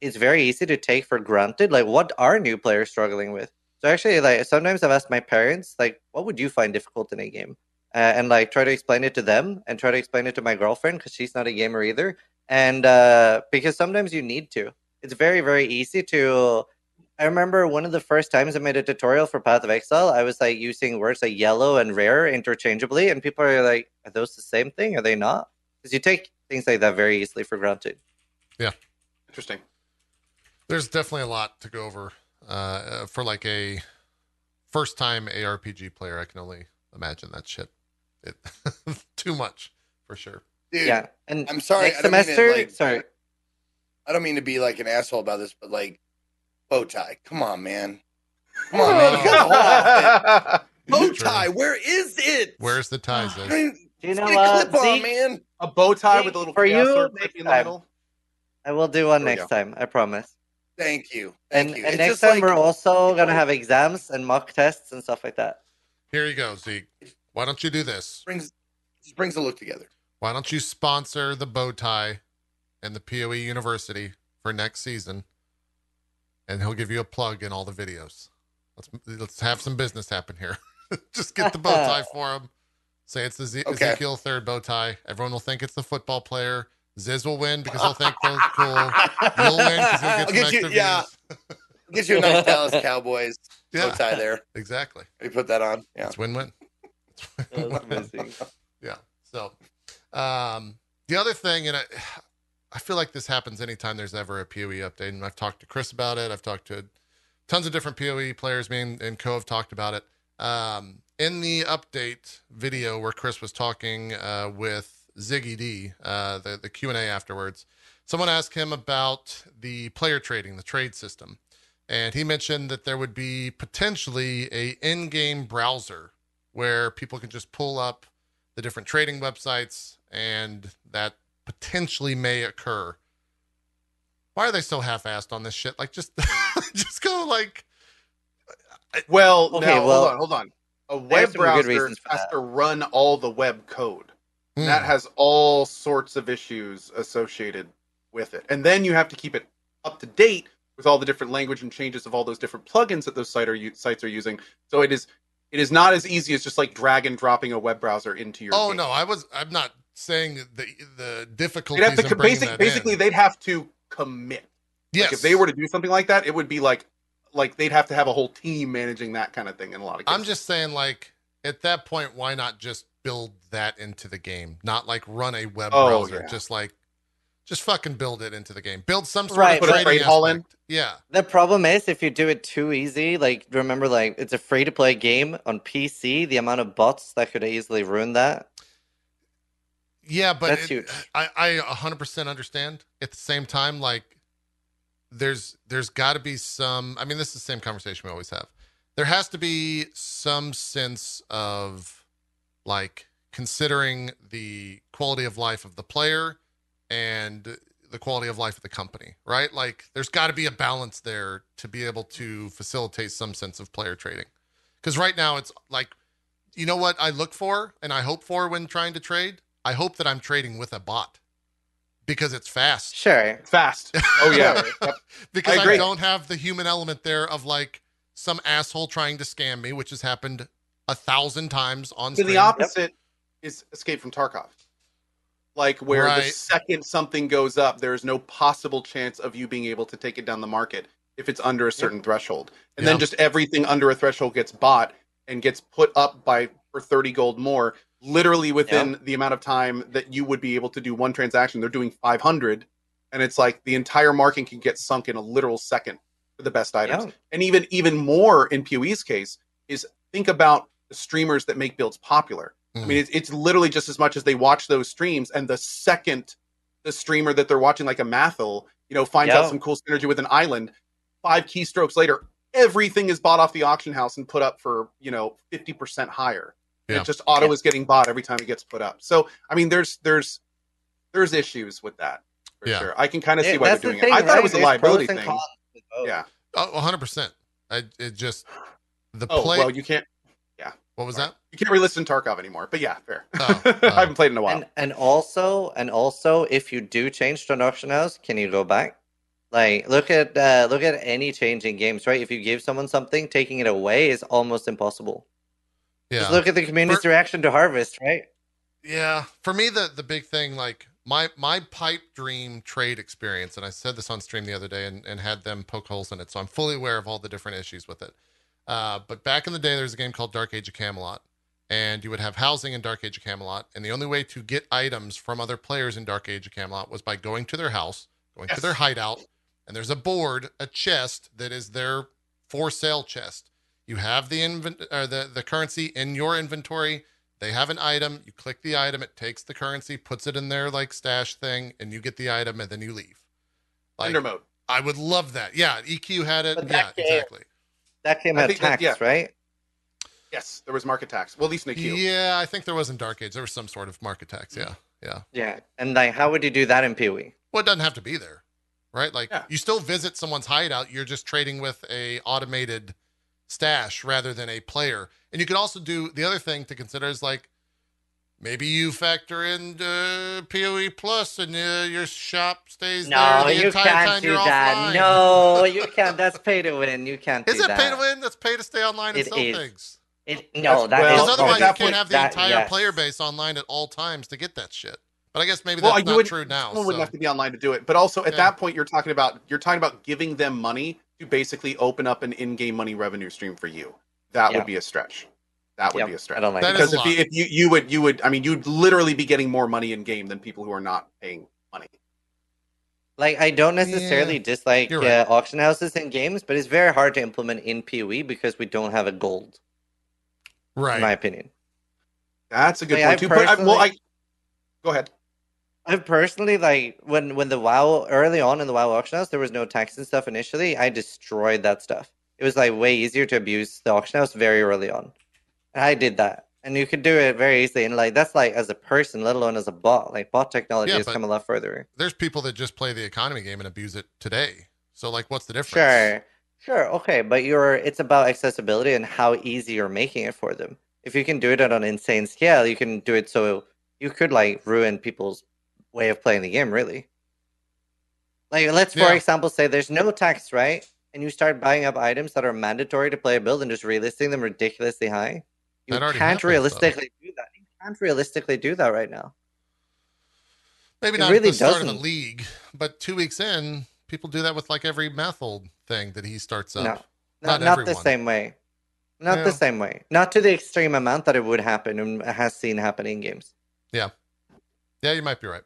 it's very easy to take for granted. Like, what are new players struggling with? So actually, like sometimes I've asked my parents, like, what would you find difficult in a game? Uh, and like try to explain it to them and try to explain it to my girlfriend because she's not a gamer either. And uh, because sometimes you need to. It's very very easy to. I remember one of the first times I made a tutorial for Path of Exile, I was like using words like yellow and rare interchangeably, and people are like, "Are those the same thing? Are they not?" Because you take things like that very easily for granted. Yeah, interesting. There's definitely a lot to go over uh, uh, for like a first time ARPG player. I can only imagine that shit. It too much for sure. Dude, yeah, and I'm sorry. next I don't mean to, semester, like- sorry. I don't mean to be like an asshole about this, but like bow tie. Come on, man. Come on, man. You got a whole outfit. Bow tie. Where is it? Where's the ties? I mean, Do you know get a what, clip on, man. A bow tie See, with a little for you, in the middle. I will do one There next go. time. I promise. Thank you. Thank And, you. and next time like- we're also gonna have exams and mock tests and stuff like that. Here you go, Zeke. Why don't you do this? brings just brings the look together. Why don't you sponsor the bow tie and the PoE University for next season? And he'll give you a plug in all the videos. Let's let's have some business happen here. Just get the bow tie for him. Say it's the Z- Okay. Ezekiel third bow tie. Everyone will think it's the football player. Ziz will win because he'll think those cool. You'll win because he'll get some get you- yeah. views. Get you a nice Dallas Cowboys bow tie there. exactly. We put that on. Yeah. It's win-win. That's amazing. yeah. So, um, the other thing, and I, I feel like this happens anytime there's ever a PoE update, and I've talked to Chris about it. I've talked to tons of different PoE players. Me and, and Co have talked about it. Um, in the update video where Chris was talking uh, with Ziggy D, uh, the the Q and A afterwards, someone asked him about the player trading, the trade system, and he mentioned that there would be potentially a in-game browser where people can just pull up the different trading websites and that potentially may occur. Why are they so half-assed on this shit? Like just just go like Well, Okay, now well, hold on, hold on. A web browser reasons has that. to run all the web code. hmm, That has all sorts of issues associated with it. And then you have to keep it up to date with all the different language and changes of all those different plugins that those site are, sites are using. So it is it is not as easy as just like drag and dropping a web browser into your Oh game. no, I was I'm not saying the the They'd have to basic, basically in. they'd have to commit. yes. Like if they were to do something like that, it would be like like they'd have to have a whole team managing that kind of thing in a lot of cases. I'm just saying like at that point why not just build that into the game? Not like run a web Oh, browser, yeah. just like just fucking build it into the game. Build some sort Right, of Put a trade hall in? Yeah. The problem is if you do it too easy, like remember, like it's a free to play game on PC. The amount of bots that could easily ruin that. Yeah, but That's it- huge. I I 100% understand. At the same time, like there's there's got to be some. I mean, this is the same conversation we always have. There has to be some sense of like considering the quality of life of the player and the quality of life of the company, right? Like there's got to be a balance there to be able to facilitate some sense of player trading. Because right now it's like, you know what I look for and I hope for when trying to trade? I hope that I'm trading with a bot because it's fast. Sure. fast. Oh yeah. Yep. because I I, don't have the human element there of like some asshole trying to scam me, which has happened a thousand times on And stream. the opposite is Escape from Tarkov. Like where the second something goes up, there is no possible chance of you being able to take it down the market if it's under a certain threshold. And Yeah. then just everything under a threshold gets bought and gets put up by for 30 gold more, literally within the amount of time that you would be able to do one transaction. They're doing 500 and it's like the entire market can get sunk in a literal second for the best items Yeah. and even even more in PoE's case is think about the streamers that make builds popular. I Mm. mean, it's, it's literally just as much as they watch those streams, and the second the streamer that they're watching, like a Mathil, you know, finds Yeah. out some cool synergy with an island, five keystrokes later, everything is bought off the auction house and put up for you know fifty percent higher. And Yeah. It just auto Yeah. is getting bought every time it gets put up. So I mean, there's there's there's issues with that for Yeah. sure. I can kind of see Yeah, why they're that's the doing thing, it. I thought right? it was a liability thing. cons with both. Yeah. Oh, 100%. I, it just, the Oh play. well, you can't what was that? you can't re-listen to Tarkov anymore. But yeah, fair. Oh, I oh. haven't played in a while. And and also and also if you do change to an auction house, can you go back? Like look at uh, look at any change in games, right? If you give someone something, taking it away is almost impossible. Yeah. Just look at the community's For- reaction to Harvest, right? Yeah, for me the the big thing like my my pipe dream trade experience, and I said this on stream the other day and, and had them poke holes in it, so I'm fully aware of all the different issues with it. Uh, but back in the day, there was a game called Dark Age of Camelot, and you would have housing in Dark Age of Camelot, and the only way to get items from other players in Dark Age of Camelot was by going to their house, going to their hideout, and there's a board, a chest that is their for sale chest. You have the invent or the the currency in your inventory. They have an item. You click the item. It takes the currency, puts it in their like stash thing, and you get the item, and then you leave. Like Ender mode. I would love that. Yeah, EQ had it. But Yeah, game- exactly. That came I out think that- tax, yeah. right? Yes, there was market tax. Well, at least in EQ. Yeah, I think there was in Dark Age. There was some sort of market tax. Yeah, yeah. Yeah, and like, how would you do that in PoE? Well, it doesn't have to be there, right? Like Yeah. you still visit someone's hideout. You're just trading with a automated stash rather than a player. And you could also do the other thing to consider is like maybe you factor in uh, PoE plus and uh, your shop stays No, there the you entire can't time do you're that. offline. No, you can't. That's pay to win. You can't. Is do it that. pay to win? That's pay to stay online and It sell is. things. It, no, That's- that well, is Because otherwise, you can't have the that- entire yes. player base online at all times to get that shit. But I guess maybe Well, that's you not would- true now. Someone wouldn't have to be online to do it. But also at Yeah. that point, you're talking about you're talking about giving them money to basically open up an in-game money revenue stream for you. That Yeah. would be a stretch. That would Yep, be a stretch. I don't like That because if you, if you you would you would I mean you'd literally be getting more money in game than people who are not paying money. Like I don't necessarily dislike right. uh, auction houses in games, but it's very hard to implement in PoE because we don't have a gold, right. in my opinion. That's a good Like, point too. But I, well, I go ahead. I personally like when when the WoW early on in the WoW auction house there was no tax and stuff initially. I destroyed that stuff. It was like way easier to abuse the auction house very early on, and I did that. And you could do it very easily. And like that's like as a person, let alone as a bot. Like bot technology Yeah, has come a lot further. There's people that just play the economy game and abuse it today. So like, what's the difference? Sure, sure, okay, but you're it's about accessibility and how easy you're making it for them. If you can do it at an insane scale, you can do it so you could like ruin people's way of playing the game, really. Like let's for Yeah. example say there's no tax, right? And you start buying up items that are mandatory to play a build and just relisting them ridiculously high. You can't happens, though. realistically do that. You can't realistically do that right now. Maybe It not really at the start doesn't. the league, but two weeks in, people do that with like every Mathil thing that he starts up. No, Not not, not the same way. Not Yeah. the same way. Not to the extreme amount that it would happen and has seen happen in games. Yeah, Yeah, you might be right.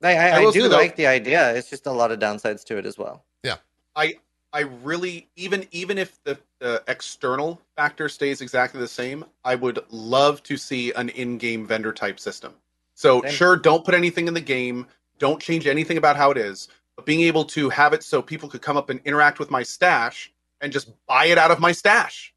Like, I, I I, do like the idea. It's just a lot of downsides to it as well. Yeah. I really even even if the, the external factor stays exactly the same, I would love to see an in-game vendor type system. So Same. sure, don't put anything in the game, don't change anything about how it is, but being able to have it so people could come up and interact with my stash and just buy it out of my stash.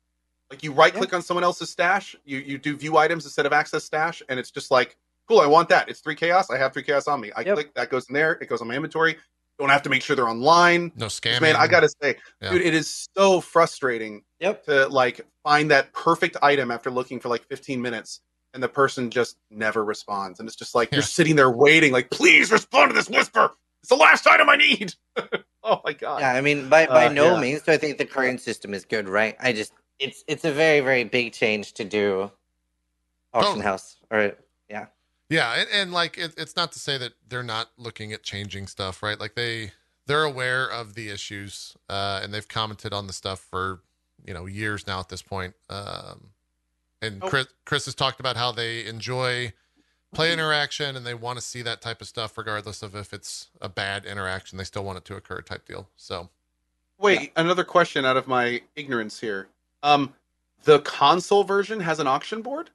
Like you right click on someone else's stash, you you do view items instead of access stash, and it's just like, cool, I want that. It's three chaos. I have three chaos on me. I Yep. click that goes in there. It goes on my inventory. Don't have to make sure they're online. No scamming. Man, I gotta say, Yeah. dude, it is so frustrating Yep. to like find that perfect item after looking for like 15 minutes and the person just never responds. And it's just like you're sitting there waiting, like, please respond to this whisper. It's the last item I need. oh my god. Yeah, I mean, by by Uh, no yeah. means do I think the current system is good, right? I just it's it's a very very big change to do auction Totally. house or Yeah, and, and like it, it's not to say that they're not looking at changing stuff, right? Like they they're aware of the issues, uh, and they've commented on the stuff for you know years now at this point. Um, and Oh. Chris Chris has talked about how they enjoy play interaction and they want to see that type of stuff, regardless of if it's a bad interaction. They still want it to occur, type deal. So Wait, another question out of my ignorance here. Um, the console version has an auction board.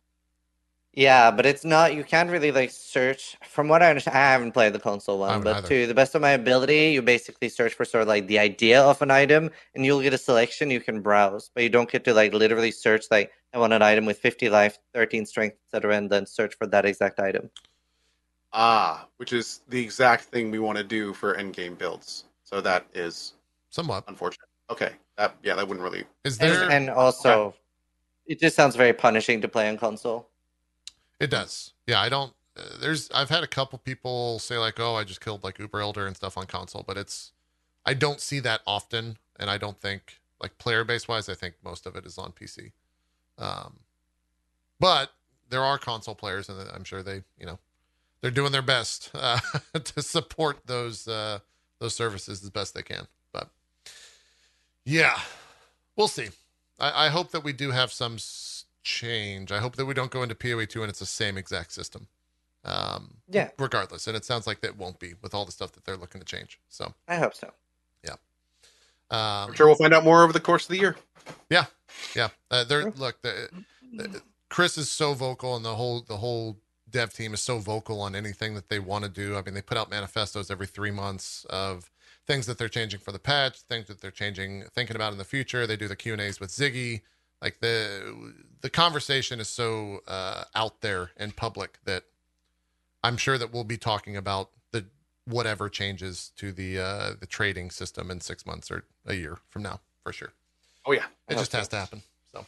Yeah, but it's not. You can't really like search. From what I understand, I haven't played the console one, but either. to the best of my ability, you basically search for sort of like the idea of an item, and you'll get a selection you can browse, but you don't get to like literally search like I want an item with 50 life, 13 strength, etc., and then search for that exact item. Ah, which is the exact thing we want to do for end game builds. So that is somewhat unfortunate. Okay, that yeah, that wouldn't really. is there. and also, it just sounds very punishing to play on console. It does. Yeah, I don't. Uh, there's. I've had a couple people say like, "Oh, I just killed like Uber Elder and stuff on console," but it's. I don't see that often, and I don't think like player base wise. I think most of it is on PC. Um, but there are console players, and I'm sure they, you know, they're doing their best uh, to support those uh, those services as best they can. But yeah, we'll see. I, I hope that we do have some change. I hope that we don't go into PoE two and it's the same exact system. Um, Yeah. Regardless, and it sounds like that won't be with all the stuff that they're looking to change. So, I hope so. Yeah. Um, I'm sure we'll find out more over the course of the year. yeah, uh, they're look. The, the, Chris is so vocal, and the whole the whole dev team is so vocal on anything that they want to do. I mean, they put out manifestos every three months of things that they're changing for the patch, things that they're changing, thinking about in the future. They do the Q and A's with Ziggy. Like the the conversation is so uh, out there and public that I'm sure that we'll be talking about the whatever changes to the uh, the trading system in six months or a year from now for sure. Oh yeah. It just has to happen. So,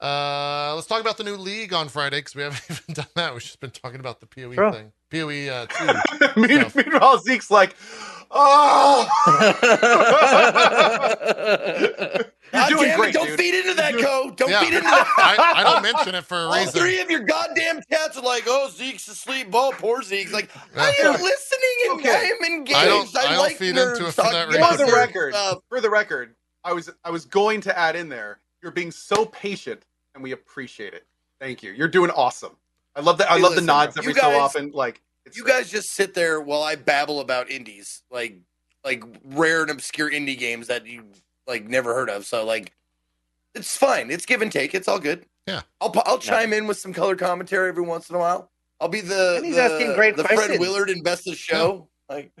uh, let's talk about the new league on Friday because we haven't even done that. We've just been talking about the POE Sure. thing. POE uh, two. Meanwhile, Zeke's like, oh, you're God doing damn great, it, don't dude. feed into that, Co. Don't Yeah. feed into that. I, I don't mention it for a reason. All reason. three of your goddamn cats are like, oh, Zeke's asleep. Oh, poor Zeke's like, I Yeah. am listening and Okay. I am engaged. I don't- I don't like feed into it for that about For the record, stuff. for the record, I was I was going to add in there. You're being so patient, and we appreciate it. Thank you. You're doing awesome. I love that. I Hey, love listen, the nods every You so often. Like it's You guys just sit there while I babble about indies, like like rare and obscure indie games that you like never heard of. So like, it's fine. It's give and take. It's all good. Yeah. I'll I'll chime in with some color commentary every once in a while. I'll be the And he's the, asking great the Fred. Willard in best of show. Like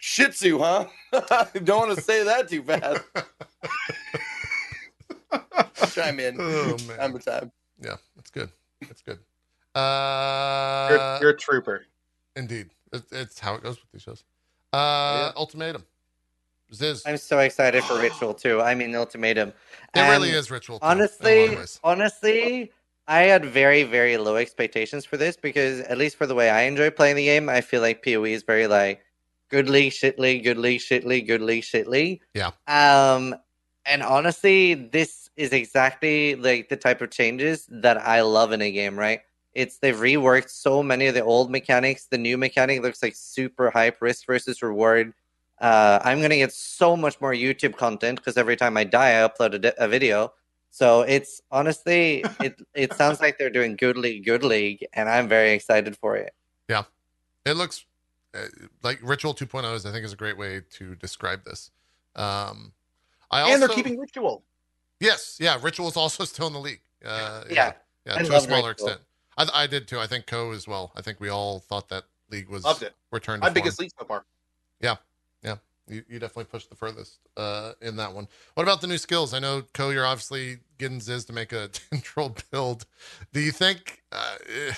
Shih Tzu, huh? Don't want to say that too fast. Chime in. Oh Time man, to time. yeah, that's good. That's good. you're, Uh, you're a trooper. Indeed, it, it's how it goes with these shows. Uh, Yeah. ultimatum. Ziz, I'm so excited for Ritual too. I mean, Ultimatum. it really is ritual. too, in a lot of Honestly, honestly, I had very, very low expectations for this because, at least for the way I enjoy playing the game, I feel like PoE is very like goodly, league, goodly, league, goodly, league, shit league, good league, shit league. Yeah. Um, and honestly, this is exactly like the type of changes that I love in a game. Right? It's they've reworked so many of the old mechanics. The new mechanic looks like super hype, risk versus reward. Uh, I'm gonna get so much more YouTube content because every time I die, I upload a, di- a video. So it's honestly, it it sounds like they're doing good league, good league, and I'm very excited for it. Yeah, it looks uh, like ritual 2.0 is i think is a great way to describe this um i also and they're keeping ritual. yes yeah ritual is also still in the league uh Yeah. yeah I to a smaller Ritual. extent I, I did too i think co as well i think we all thought that league was Loved it. returned My biggest league so far. Yeah, yeah. You, you definitely pushed the furthest uh in that one what about the new skills i know co you're obviously getting ziz to make a tendril build do you think uh, eh,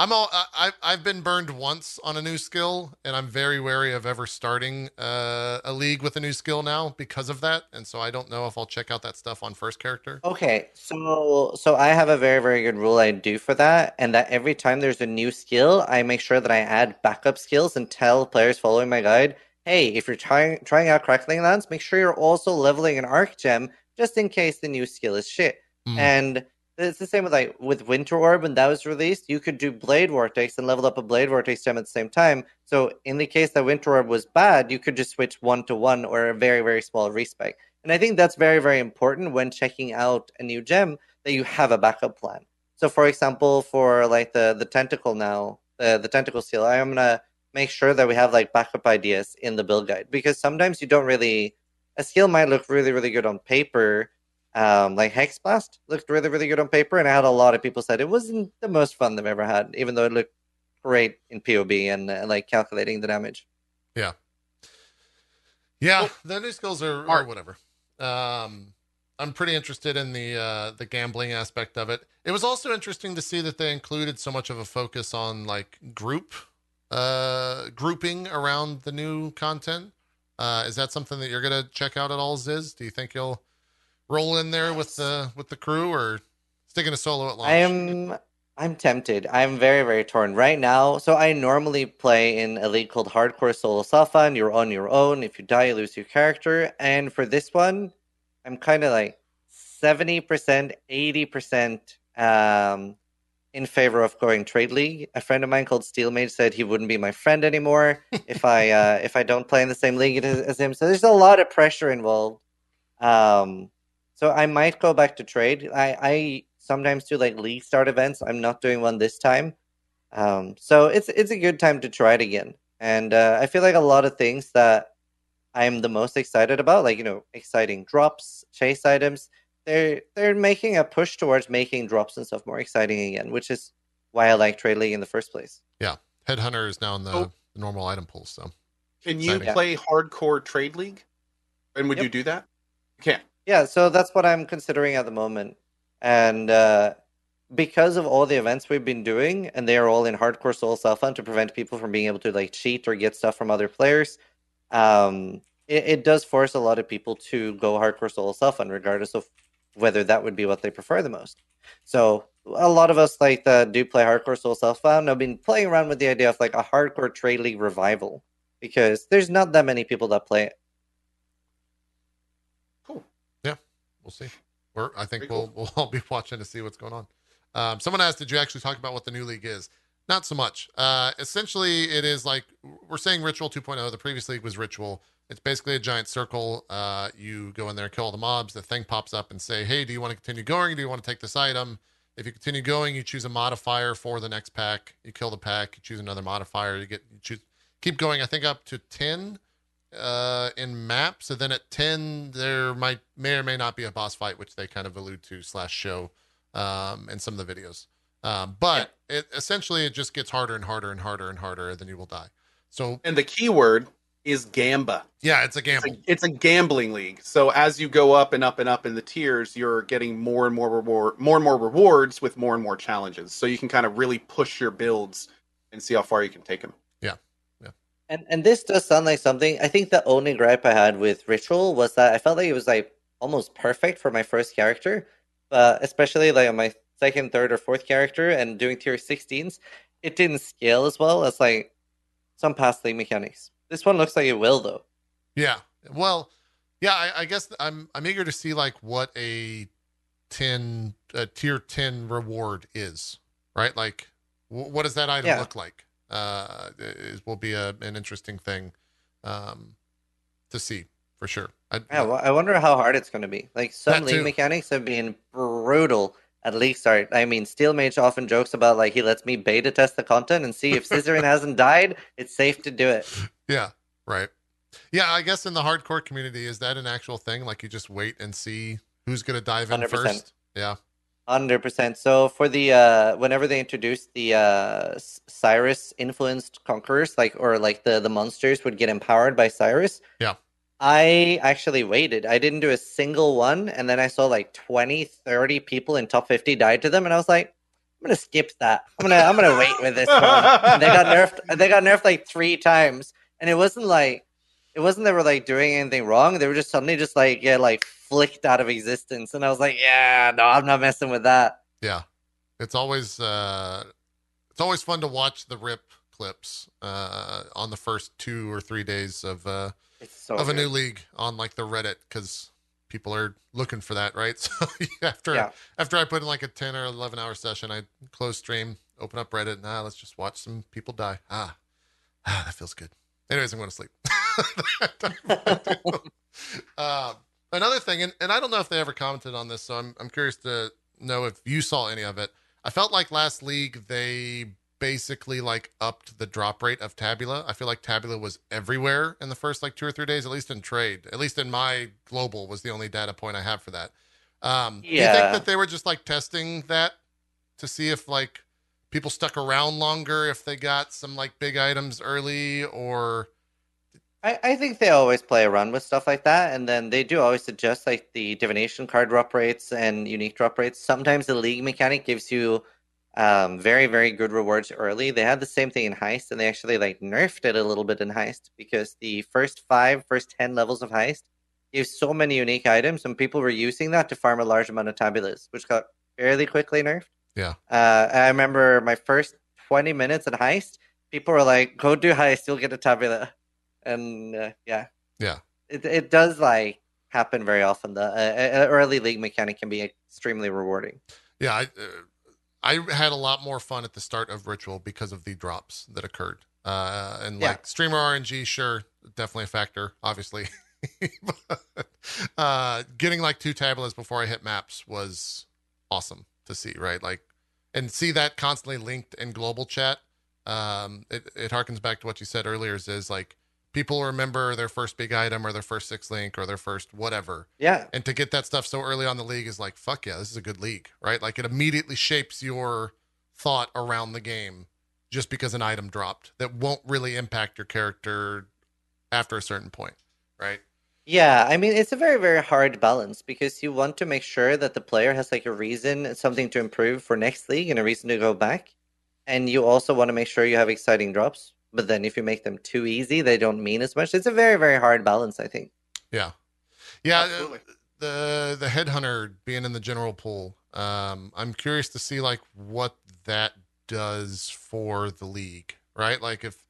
i'm all I, i've been burned once on a new skill and i'm very wary of ever starting uh, a league with a new skill now because of that and so i don't know if i'll check out that stuff on first character Okay, so so I have a very very good rule I do for that, and that every time there's a new skill, I make sure that I add backup skills and tell players following my guide, hey, if you're trying trying out Crackling Lance, make sure you're also leveling an Arc Gem just in case the new skill is shit. Mm. And it's the same with like with Winter Orb when that was released, you could do Blade Vortex and level up a Blade Vortex gem at the same time. So in the case that Winter Orb was bad, you could just switch one to one or a very very small respec. And I think that's very, very important when checking out a new gem that you have a backup plan. So, for example, for like the the tentacle now, the the tentacle seal, I am gonna make sure that we have like backup ideas in the build guide because sometimes you don't really a skill might look really, really good on paper. Um, like Hex Blast looked really, really good on paper, and I had a lot of people said it wasn't the most fun they've ever had, even though it looked great in POB and uh, like calculating the damage. Yeah, Well, the new skills are or whatever. Um, I'm pretty interested in the uh, the gambling aspect of it. It was also interesting to see that they included so much of a focus on like group uh, grouping around the new content. Uh, is that something that you're gonna check out at all, Ziz? Do you think you'll roll in there with the with the crew or sticking a solo at launch? I am I'm tempted. I'm very, very torn right now. So I normally play in a league called Hardcore Solo Safa, and you're on your own. If you die, you lose your character. And for this one, I'm kind of like 70%, 80% um, in favor of going trade league. A friend of mine called Steelmage said he wouldn't be my friend anymore if I uh, if I don't play in the same league as, as him. So there's a lot of pressure involved. Um, so I might go back to trade. I, I sometimes do like league start events. I'm not doing one this time. Um, so it's it's a good time to try it again. And uh, I feel like a lot of things that I'm the most excited about, like you know, exciting drops, chase items, they're they're making a push towards making drops and stuff more exciting again, which is why I like trade league in the first place. Yeah, headhunter is now in the, Oh. the normal item pool, so Can you Exciting. play hardcore trade league? And would Yep. you do that? You can. Yeah, so that's what I'm considering at the moment. and uh, because of all the events we've been doing, and they are all in hardcore solo self found to prevent people from being able to like cheat or get stuff from other players. Um, it, it does force a lot of people to go hardcore solo self found, regardless of whether that would be what they prefer the most. So a lot of us like that do play hardcore solo self found have been playing around with the idea of like a hardcore trade league revival because there's not that many people that play it. We'll see. We're, I think Very we'll we'll all be watching to see what's going on. Um, someone asked, "Did you actually talk about what the new league is?" Not so much. Uh, essentially, it is like we're saying Ritual 2.0. The previous league was Ritual. It's basically a giant circle. Uh, you go in there, kill all the mobs. The thing pops up and say, "Hey, do you want to continue going? Do you want to take this item?" If you continue going, you choose a modifier for the next pack. You kill the pack. You choose another modifier. You get you choose keep going. I think up to ten uh, in maps. So then at ten, there might may or may not be a boss fight, which they kind of allude to slash show um, in some of the videos. Um, but it essentially it just gets harder and harder and harder and harder, and then you will die. So And the keyword is Gamba. yeah, it's a It's gamble. a, it's a gambling league. So as you go up and up and up in the tiers, you're getting more and more reward, more and more rewards with more and more challenges. So you can kind of really push your builds and see how far you can take them. And and this does sound like something. I think the only gripe I had with Ritual was that I felt like it was like almost perfect for my first character, but especially like on my second, third, or fourth character and doing tier 16s, it didn't scale as well as like some past league mechanics. This one looks like it will though. Yeah. Well, yeah. I, I guess I'm I'm eager to see like what a ten a tier ten reward is, right? Like, wh- what does that item Yeah. look like? Uh, is will be a, an interesting thing um, to see for sure. I, Yeah, well, I wonder how hard it's going to be. Like some That league too. mechanics have been brutal at league start. I mean, Steelmage often jokes about like he lets me beta test the content and see if Zizaran hasn't died, it's safe to do it. Yeah, right. Yeah, I guess in the hardcore community, is that an actual thing? Like you just wait and see who's going to dive in 100%. first? Yeah. Hundred percent. So for the uh, whenever they introduced the uh, Sirus influenced conquerors, like or like the the monsters would get empowered by Sirus. Yeah. I actually waited. I didn't do a single one, and then I saw like 20, 30 people in top fifty died to them, and I was like, I'm gonna skip that. I'm gonna I'm gonna wait with this one. And they got nerfed. They got nerfed like three times, and it wasn't like it wasn't they were like doing anything wrong. They were just suddenly just like yeah, like flicked out of existence, and I was like, yeah, no, I'm not messing with that. Yeah. It's always uh it's always fun to watch the rip clips uh on the first two or three days of uh so of a new league on like the Reddit because people are looking for that, right? So after Yeah. after I put in like a ten or eleven hour session, I close stream, open up Reddit, nah, let's just watch some people die. Ah, ah that feels good. Anyways, I'm going to sleep. um, another thing, and, and I don't know if they ever commented on this, so I'm I'm curious to know if you saw any of it. I felt like last league they basically like upped the drop rate of Tabula. I feel like Tabula was everywhere in the first like two or three days, at least in trade. At least in my global was the only data point I have for that. Um, Do you think that they were just like testing that to see if like people stuck around longer, if they got some like big items early, or I, I think they always play around with stuff like that, and then they do always suggest like the divination card drop rates and unique drop rates. Sometimes the league mechanic gives you um, very very good rewards early. They had the same thing in heist, and they actually like nerfed it a little bit in heist because the first five, first ten levels of heist gave so many unique items, and people were using that to farm a large amount of tabulas, which got fairly quickly nerfed. Yeah. Uh, I remember my first twenty minutes in heist. People were like, "Go do heist, you'll get a tabula." And uh, yeah, Yeah. it it does like happen very often. The uh, uh, early league mechanic can be extremely rewarding. yeah, I, uh, I had a lot more fun at the start of Ritual because of the drops that occurred. Uh, and Yeah. like streamer RNG, sure, definitely a factor, obviously. but, uh, getting like two tabulas before I hit maps was awesome to see, right? Like, and see that constantly linked in global chat. Um, it, it harkens back to what you said earlier is, is like people remember their first big item or their first six link or their first whatever Yeah, and to get that stuff so early on the league is like fuck yeah this is a good league right like it immediately shapes your thought around the game just because an item dropped that won't really impact your character after a certain point right Yeah, I mean it's a very very hard balance because you want to make sure that the player has like a reason, something to improve for next league and a reason to go back. And you also want to make sure you have exciting drops. But then if you make them too easy, they don't mean as much. It's a very very hard balance, I think. Yeah, yeah. uh, Absolutely. The the headhunter being in the general pool. Um, I'm curious to see like what that does for the league, right? Like if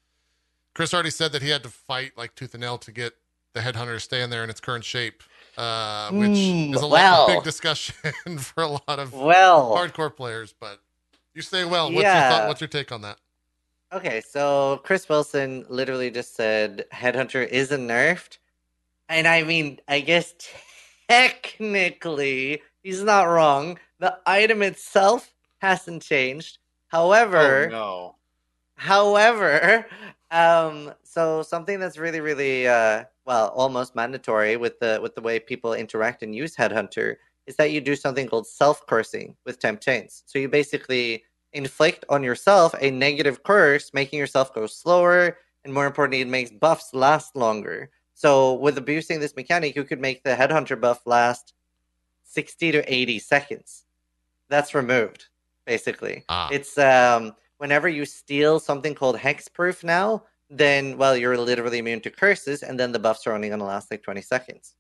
Chris already said that he had to fight like tooth and nail to get the headhunter to stay in there in its current shape, uh, which Mm, is a lot, well. a big discussion for a lot of Well, hardcore players. But you say well. What's your Yeah. thought? What's your take on that? Okay, so Chris Wilson literally just said Headhunter isn't nerfed. And I mean, I guess technically he's not wrong. The item itself hasn't changed. However, Oh no. However, um, so something that's really, really, uh, well, almost mandatory with the with the way people interact and use Headhunter is that you do something called self cursing with temp chains. So you basically inflict on yourself a negative curse, making yourself go slower, and more importantly, it makes buffs last longer. So with abusing this mechanic, you could make the Headhunter buff last sixty to eighty seconds. That's removed, basically. Ah, It's um whenever you steal something called hexproof now, then well you're literally immune to curses, and then the buffs are only going to last like twenty seconds.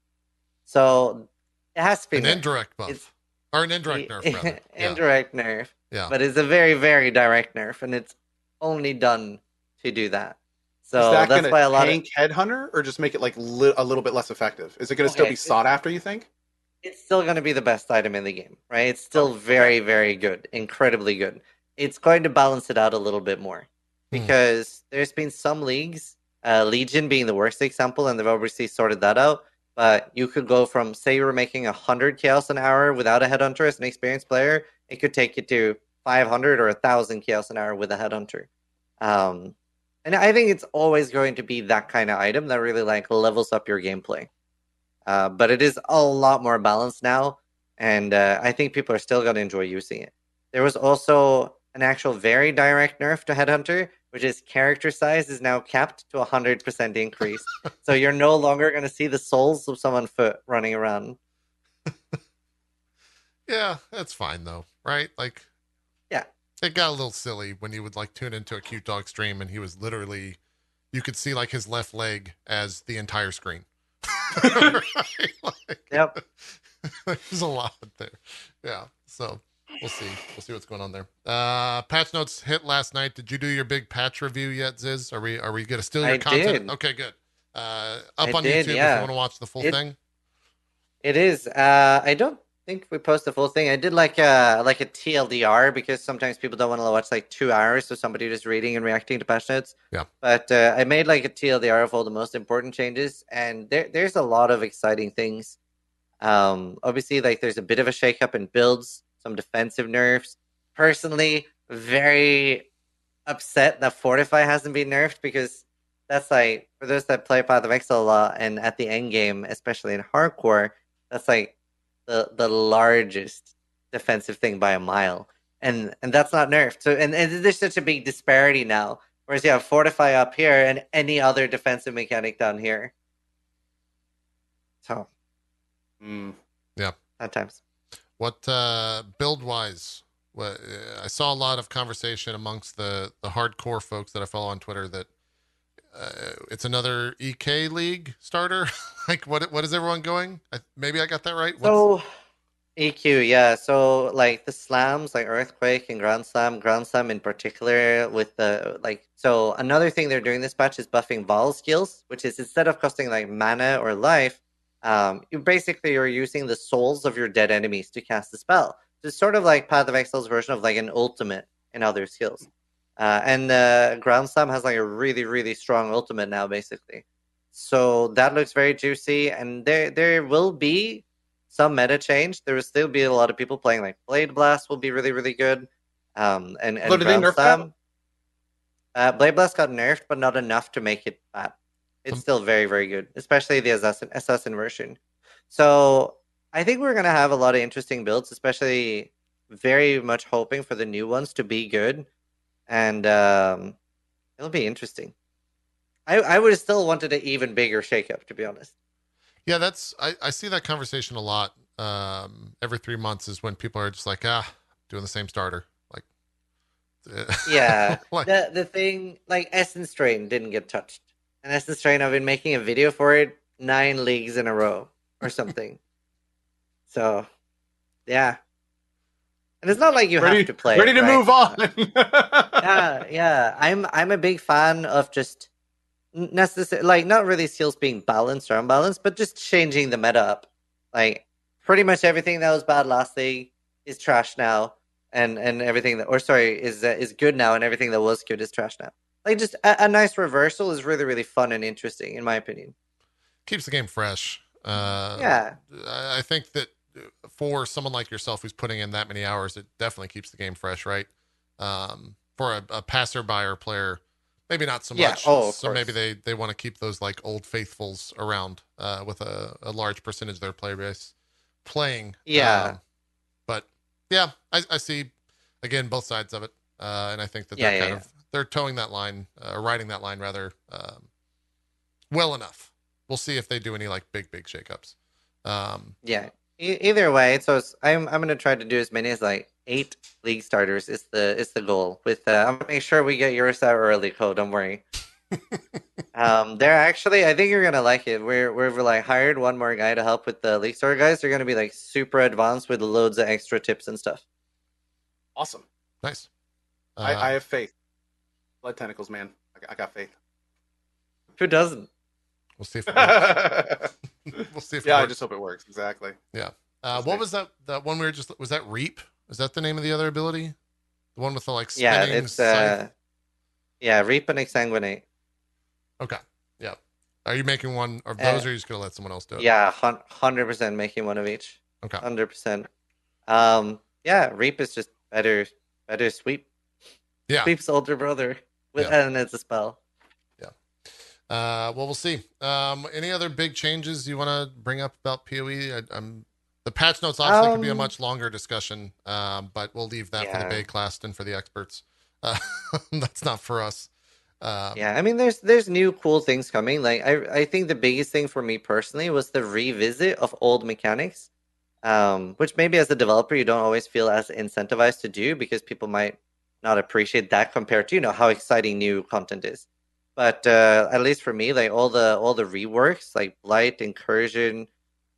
So it has to be an nerfed. indirect buff It's- or an indirect nerf, rather. Yeah. indirect nerf, yeah. but it's a very very direct nerf, and it's only done to do that. So is that that's why a lot tank of Headhunter or just make it like li- a little bit less effective? Is it going to still be sought after? You think? it's still going to be the best item in the game, right? It's Oh, still very, very good, incredibly good. It's going to balance it out a little bit more Hmm. because there's been some leagues, uh, Legion being the worst example, and they've obviously sorted that out. But you could go from, say, you were making 100 chaos an hour without a headhunter as an experienced player, it could take you to 500 or 1,000 chaos an hour with a headhunter. Um, and I think it's always going to be that kind of item that really like levels up your gameplay. Uh, but it is a lot more balanced now, and uh, I think people are still going to enjoy using it. There was also an actual very direct nerf to Headhunter, which is character size is now capped to 100% increase. so you're no longer going to see the souls of someone foot running around. Yeah, that's fine though, right? Like, Yeah. it got a little silly when you would like tune into a Cutedog stream and he was literally, you could see like his left leg as the entire screen. Right? Like, Yep. There's a lot there. Yeah. So we'll see. We'll see what's going on there. Uh patch notes hit last night. Did you do your big patch review yet, Ziz? Are we are we gonna steal your I content? did. Okay, good. Uh up I on did, YouTube if you want to watch the full It- thing. It is. Uh, I don't think we post the full thing. I did like a like a TLDR because sometimes people don't want to watch like two hours of somebody just reading and reacting to patch notes. Yeah. But uh, I made like a TLDR of all the most important changes, and there there's a lot of exciting things. Um, obviously, like there's a bit of a shakeup in builds, some defensive nerfs. Personally, very upset that Fortify hasn't been nerfed because that's like for those that play Path of Exile a lot and at the end game, especially in hardcore, that's like the the largest defensive thing by a mile. And and that's not nerfed. So and, and there's such a big disparity now. Whereas you have Fortify up here and any other defensive mechanic down here. So Mm. at times. What uh, build wise? What uh, I saw a lot of conversation amongst the the hardcore folks that I follow on Twitter that uh, it's another EK league starter. like what what is everyone going? I, maybe I got that right. What's- So EQ, yeah. So like the slams, like Earthquake and Ground Slam, Ground Slam in particular, with the like. So another thing they're doing this patch is buffing Vaal skills, which is instead of costing like mana or life, um, you basically are using the souls of your dead enemies to cast the spell. So it's sort of like Path of Exile's version of like an ultimate in other skills. Uh, and uh, Ground Slam has like a really, really strong ultimate now, basically. So that looks very juicy, and there there will be some meta change. There will still be a lot of people playing like Blade Blast will be really, really good. Um, and, and Ground? Slam- Uh, Blade Blast got nerfed, but not enough to make it bad. It's still very, very good, especially the assassin assassin version. So I think we're gonna have a lot of interesting builds, especially very much hoping for the new ones to be good, and um, it'll be interesting. I I would have still wanted an even bigger shakeup, to be honest. Yeah, that's I, I see that conversation a lot. Um, every three months is when people are just like, ah, doing the same starter. Like, Yeah. like the the thing like Essence Drain didn't get touched. And Essence Drain I've been making a video for it nine leagues in a row or something. so yeah. And it's not like you ready have to play. ready to right? move on. yeah, yeah. I'm I'm a big fan of just necessary like not really skills being balanced or unbalanced, but just changing the meta up. Like pretty much everything that was bad last league is trash now, and and everything that or sorry is uh, is good now, and everything that was good is trash now. Like just a, a nice reversal is really really fun and interesting in my opinion. keeps the game fresh. Uh, yeah, I I think that for someone like yourself who's putting in that many hours, it definitely keeps the game fresh, right? Um, for a, a passerby or player, maybe not so Yeah, much. oh, of so maybe they, they want to keep those like old faithfuls around uh, with a, a large percentage of their player base playing. Yeah. Um, but yeah, I, I see again both sides of it, uh, and I think that Yeah, they're yeah, kind of they're towing that line, uh, riding that line rather um, well enough. We'll see if they do any like big big shakeups. Um, yeah. E- either way, so it's, I'm I'm gonna try to do as many as like eight league starters. Is the is the goal. With uh, I'm gonna make sure we get yours out early, Cole. Don't worry. um, they're actually I think you're gonna like it. We're we've like hired one more guy to help with the league starter guys. They're gonna be like super advanced with loads of extra tips and stuff. awesome. nice. I, Uh, I have faith. Blood tentacles, man. I, I got faith. Who doesn't? We'll see if it works. we'll see if it I just hope it works. Exactly. Yeah. Uh, what was that? That one we were just was that Reap? Is that the name of the other ability? The one with the like Yeah, spinning it's scythe? uh, yeah, reap and exsanguinate. okay. Yeah. Are you making one of Uh, those, or are you just gonna let someone else do it? Yeah, hundred percent making one of each. Okay. Hundred percent. Um, yeah, reap is just better, better sweep. Yeah. Sweep's older brother, with Yeah. and it's a spell. Yeah. Uh, well, we'll see. Um, any other big changes you want to bring up about Poe? I, I'm the patch notes obviously could be a Um, much longer discussion, um, but we'll leave that for the Bay class and for the experts. Uh, that's not for us. Um, Yeah, I mean, there's there's new cool things coming. Like I I think the biggest thing for me personally was the revisit of old mechanics, um, which maybe as a developer you don't always feel as incentivized to do because people might not appreciate that compared to you know how exciting new content is. But uh, at least for me, like all the all the reworks, like blight, incursion,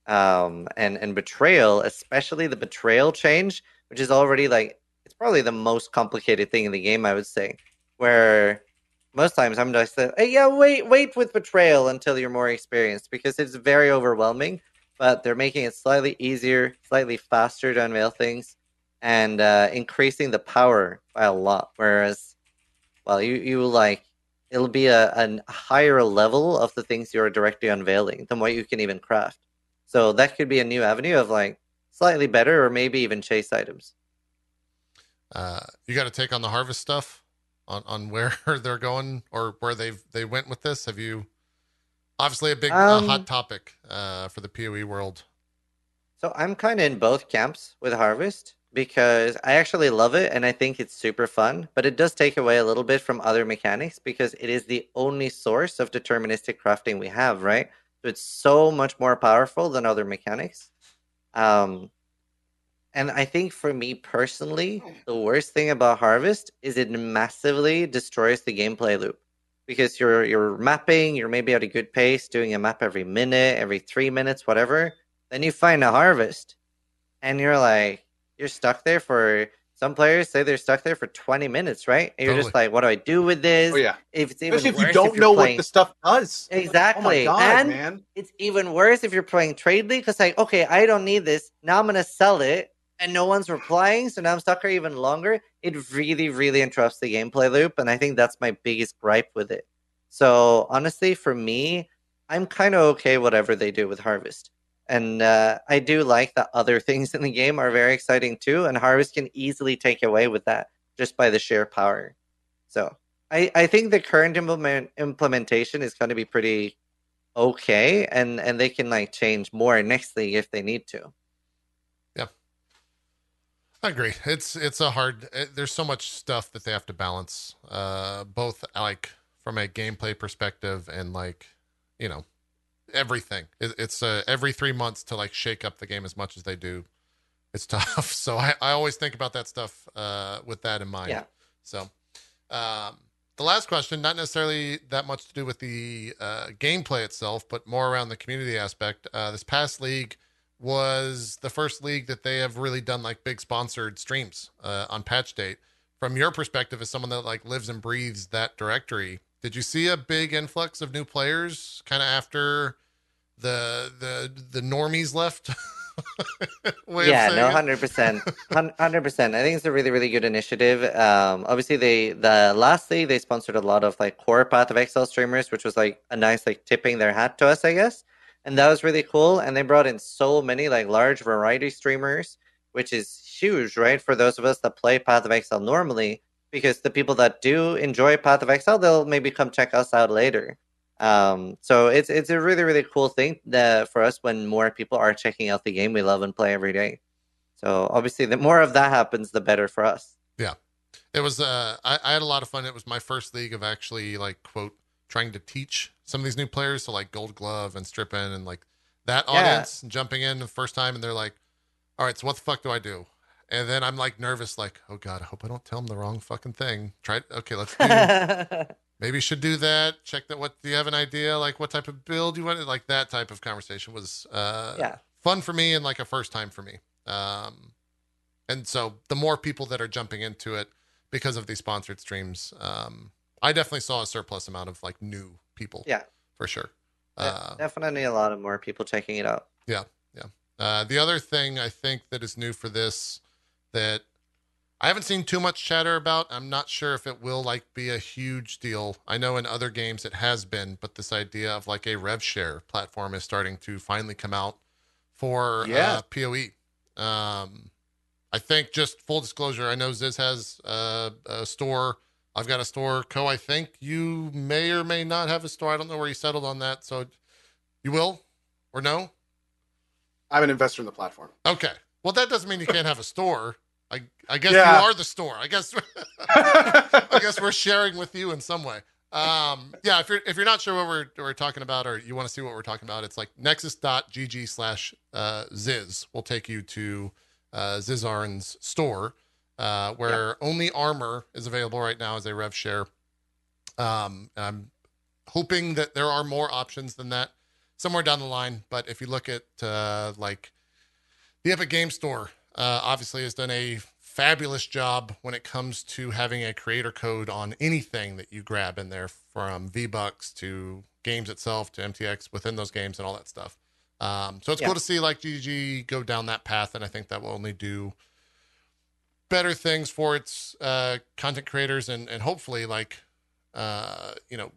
um, and and betrayal, especially the betrayal change, which is already like it's probably the most complicated thing in the game, I would say, where most times I'm just like, hey, yeah, wait, wait with betrayal until you're more experienced because it's very overwhelming. But they're making it slightly easier, slightly faster to unveil things, and uh, increasing the power by a lot. Whereas, well, you you like it'll be a, a higher level of the things you're directly unveiling than what you can even craft. So that could be a new avenue of like slightly better or maybe even chase items. Uh, you got to take on the harvest stuff on, on where they're going or where they've they went with this. Have you? Obviously, a big uh, Um, hot topic uh, for the Poe world. So I'm kind of in both camps with Harvest because I actually love it and I think it's super fun, but it does take away a little bit from other mechanics because it is the only source of deterministic crafting we have, right? So it's so much more powerful than other mechanics. Um, and I think for me personally, the worst thing about Harvest is it massively destroys the gameplay loop because you're you're mapping, you're maybe at a good pace, doing a map every minute, every three minutes, whatever. Then you find a harvest, and you're like, you're stuck there for. Some players say they're stuck there for 20 minutes, right? And you're just like, what do I do with this? Oh yeah. If it's even Especially if worse you don't you're know playing- what the stuff does. Exactly. Oh my god, and man. it's even worse if you're playing trade league because like okay i don't need this now i'm gonna sell it and no one's replying so now i'm stuck here even longer it really really interrupts the gameplay loop and i think that's my biggest gripe with it so honestly for me i'm kind of okay whatever they do with harvest and uh, i do like that other things in the game are very exciting too and harvest can easily take away with that just by the sheer power so i, I think the current implement, implementation is going to be pretty okay and and they can like change more next league if they need to Yeah, I agree. It's it's a hard. It, there's so much stuff that they have to balance, uh, both like from a gameplay perspective and like, you know, everything. It, it's uh, every three months to like shake up the game as much as they do. It's tough. So I, I always think about that stuff uh, with that in mind. Yeah. So um, the last question, not necessarily that much to do with the uh, gameplay itself, but more around the community aspect. Uh, this past league was the first league that they have really done like big sponsored streams uh, on patch date. From your perspective, as someone that like lives and breathes that directory, did you see a big influx of new players kind of after the the the normies left? Yeah, no, hundred percent, hundred percent. I think it's a really, really good initiative. Um, obviously, they the last league they sponsored a lot of like core Path of Exile streamers, which was like a nice like tipping their hat to us, I guess, and that was really cool. And they brought in so many like large variety streamers, which is huge, right, for those of us that play Path of Exile normally. Because the people that do enjoy Path of Exile, they'll maybe come check us out later. Um, so it's it's a really really cool thing that for us when more people are checking out the game we love and play every day. So obviously, the more of that happens, the better for us. Yeah, it was uh I, I had a lot of fun. It was my first league of actually like quote trying to teach some of these new players. So like Gold Glove and Strippin and like that Yeah. audience jumping in the first time and they're like, All right, so what the fuck do I do? And then I'm like nervous, like, oh god, I hope I don't tell them the wrong fucking thing. Try okay, let's do maybe you should do that. Check that what do you have an idea? Like what type of build you want? Like that type of conversation was uh yeah, fun for me and like a first time for me. Um, and so the more people that are jumping into it because of these sponsored streams, um, I definitely saw a surplus amount of like new people. Yeah. for sure. De- Uh, definitely a lot of more people checking it out. Yeah, yeah. Uh, the other thing I think that is new for this that I haven't seen too much chatter about. I'm not sure if it will like be a huge deal. I know in other games it has been, but this idea of like a rev share platform is starting to finally come out for Yeah. uh, PoE. Um, I think just full disclosure, I know Ziz has uh, a store. I've got a store. Co, I think you may or may not have a store. I don't know where you settled on that. So you will or no? I'm an investor in the platform. Okay. Well, that doesn't mean you can't have a store. I I guess Yeah. you are the store. I guess I guess we're sharing with you in some way. Um, yeah, if you're if you're not sure what we're we're talking about or you want to see what we're talking about, it's like nexus.gg slash uh Ziz will take you to uh Zizaran's store, uh, where only armor is available right now as a rev share. Um, I'm hoping that there are more options than that somewhere down the line. But if you look at uh, like the Epic Game Store, uh, obviously has done a fabulous job when it comes to having a creator code on anything that you grab in there, from V Bucks to games itself to MTX within those games and all that stuff. Um, so it's Yeah. cool to see like GG go down that path, and I think that will only do better things for its uh, content creators and and hopefully like uh, you know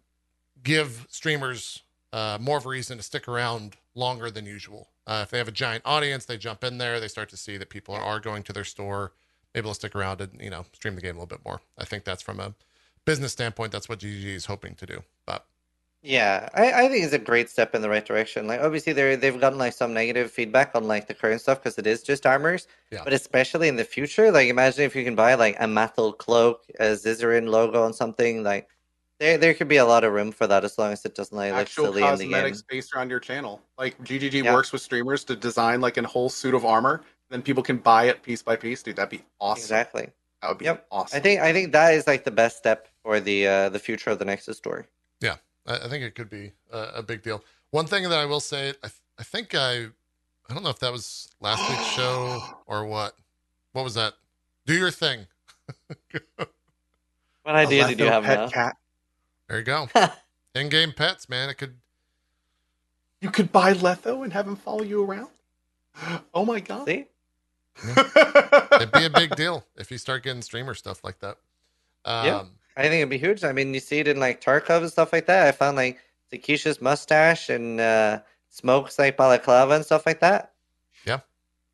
give streamers uh, more of a reason to stick around longer than usual. Uh, if they have a giant audience, they jump in there, they start to see that people are going to their store, Maybe they'll stick around and you know stream the game a little bit more. I think that's from a business standpoint, that's what GG is hoping to do. But Yeah, I, I think it's a great step in the right direction. Like obviously they they've gotten like some negative feedback on like the current stuff because it is just armors. Yeah. But especially in the future, like imagine if you can buy like a metal cloak, a Zizaran logo on something, like there there could be a lot of room for that as long as it doesn't like look silly in the game. cosmetics based around your channel. Like GGG Yeah. works with streamers to design like a whole suit of armor. Then people can buy it piece by piece. Dude, that'd be awesome. Exactly. That would be Yep. awesome. I think I think that is like the best step for the uh, the future of the Nexus store. I, I think it could be a, a big deal. One thing that I will say, I, th- I think I, I don't know if that was last week's show or what. What was that? Do your thing. What idea did you have pet now? cat. There you go. In-game pets, man. It could. You could buy Letho and have him follow you around. Oh my god. See? It'd be a big deal if you start getting streamer stuff like that. Um, Yeah. I think it'd be huge. I mean, you see it in like Tarkov and stuff like that. I found like Takesha's mustache and uh, smokes like balaclava and stuff like that.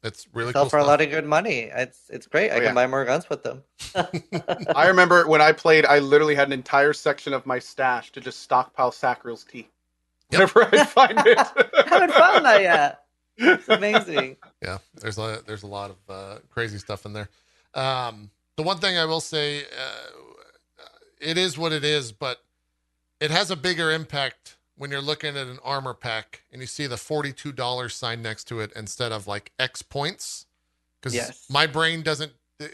It's really Sell cool for a lot of good money. It's it's great. I Oh, can yeah. buy more guns with them. I remember when I played, I literally had an entire section of my stash to just stockpile Sacril's tea. Yep. Whenever I find it. haven't found that yet. It's amazing. yeah there's a there's a lot of uh, crazy stuff in there um the one thing i will say uh, it is what it is but it has a bigger impact when you're looking at an armor pack and you see the $42 sign next to it instead of like X points. Because Yes. my brain doesn't, uh,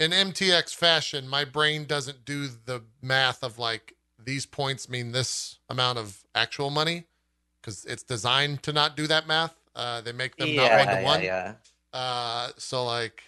in MTX fashion, my brain doesn't do the math of like these points mean this amount of actual money because it's designed to not do that math. Uh, they make them not one to yeah, one. yeah. Uh, so like,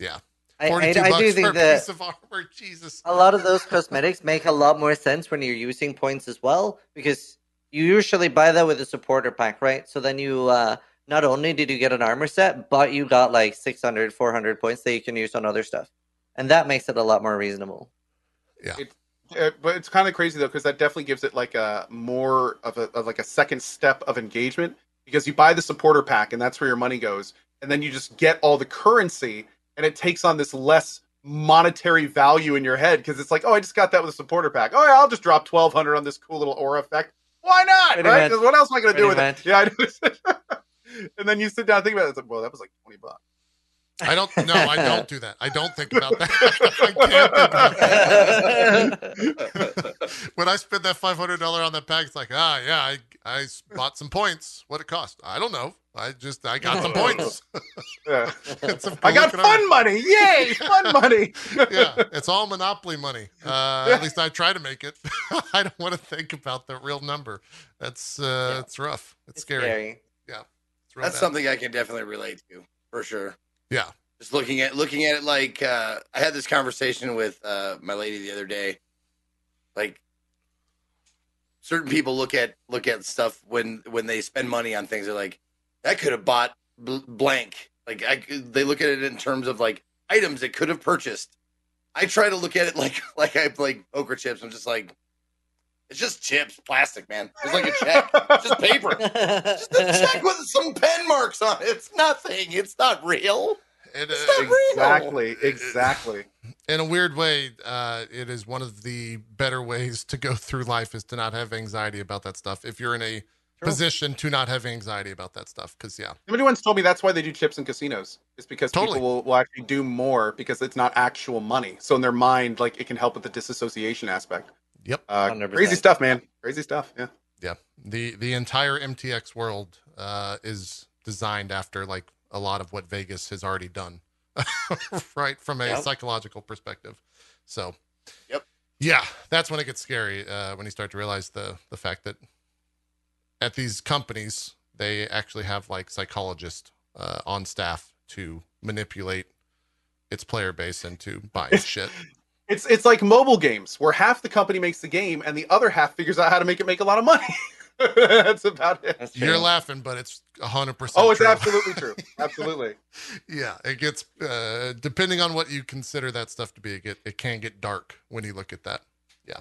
yeah, I, I, I bucks do think that piece of armor. Jesus. a lot of those cosmetics make a lot more sense when you're using points as well because you usually buy that with a supporter pack right so then you uh not only did you get an armor set but you got like 600 400 points that you can use on other stuff and that makes it a lot more reasonable Uh, but it's kind of crazy though because that definitely gives it like a more of a of like a second step of engagement because you buy the supporter pack and that's where your money goes and then you just get all the currency and it takes on this less monetary value in your head because it's like oh I just got that with a supporter pack oh yeah I'll just drop twelve hundred on this cool little aura effect why not Pretty right much. 'Cause what else am I gonna do with Pretty it yeah I know. and then you sit down and think about it it's like well that was like twenty bucks I don't. No, I don't do that. I don't think about that. I can't think about that. when I spend that five hundred dollar on that pack, it's like, ah, yeah, I I bought some points. What it cost? I don't know. I just I got some points. yeah. It's some I got fun armor. money yay fun money yeah, it's all monopoly money. Uh, At least I try to make it. I don't want to think about the real number. That's uh, Yeah. it's rough. It's, It's scary. scary. It's real That's bad. something I can definitely relate to for sure. Yeah. Just looking at looking at it like uh, I had this conversation with uh, my lady the other day. Like certain people look at look at stuff when when they spend money on things. They're like, that could have bought bl- blank. Like I, they look at it in terms of like items it could have purchased. I try to look at it like like I like poker chips. I'm just like, it's just chips, plastic, man. It's like a check, it's just paper. Just a check with some pen marks on it. It's nothing. It's not real. It, It's uh, not real. exactly exactly in a weird way, uh, it is one of the better ways to go through life is to not have anxiety about that stuff. If you're in a position to not have anxiety about that stuff, because yeah, Somebody once told me that's why they do chips in casinos. It's because Totally. people will, will actually do more because it's not actual money. So in their mind, like it can help with the disassociation aspect. Yep. Uh, crazy stuff, man. Crazy stuff. Yeah. yeah, the the entire MTX world uh, is designed after like a lot of what Vegas has already done, right? From a Yep. psychological perspective. So, Yep. yeah, that's when it gets scary uh, when you start to realize the the fact that at these companies they actually have like psychologists uh, on staff to manipulate its player base into buying shit. It's it's like mobile games where half the company makes the game and the other half figures out how to make it make a lot of money. That's about it. That's You're laughing, but it's hundred percent. Oh, it's absolutely true. Absolutely. yeah. It gets uh, depending on what you consider that stuff to be. It get it can get dark when you look at that. Yeah.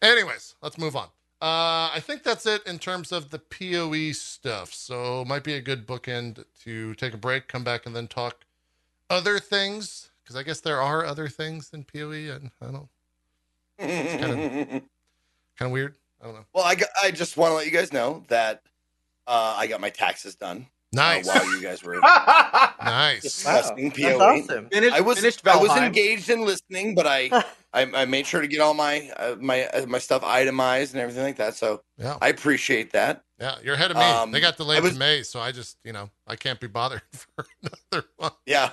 Anyways, let's move on. Uh, I think that's it in terms of the POE stuff. So might be a good bookend to take a break, come back, and then talk other things because I guess there are other things than POE, and I don't kind of weird. I don't know. well, I I just want to let you guys know that uh, I got my taxes done uh, Nice, while you guys were nice. discussing That's POE. awesome. Finished, I was finished I was engaged in listening, but I I, I made sure to get all my uh, my uh, my stuff itemized and everything like that. So Yeah, I appreciate that. yeah. You're ahead of me. Um, they got delayed I was- to May, so I just you know I can't be bothered for another one. Yeah,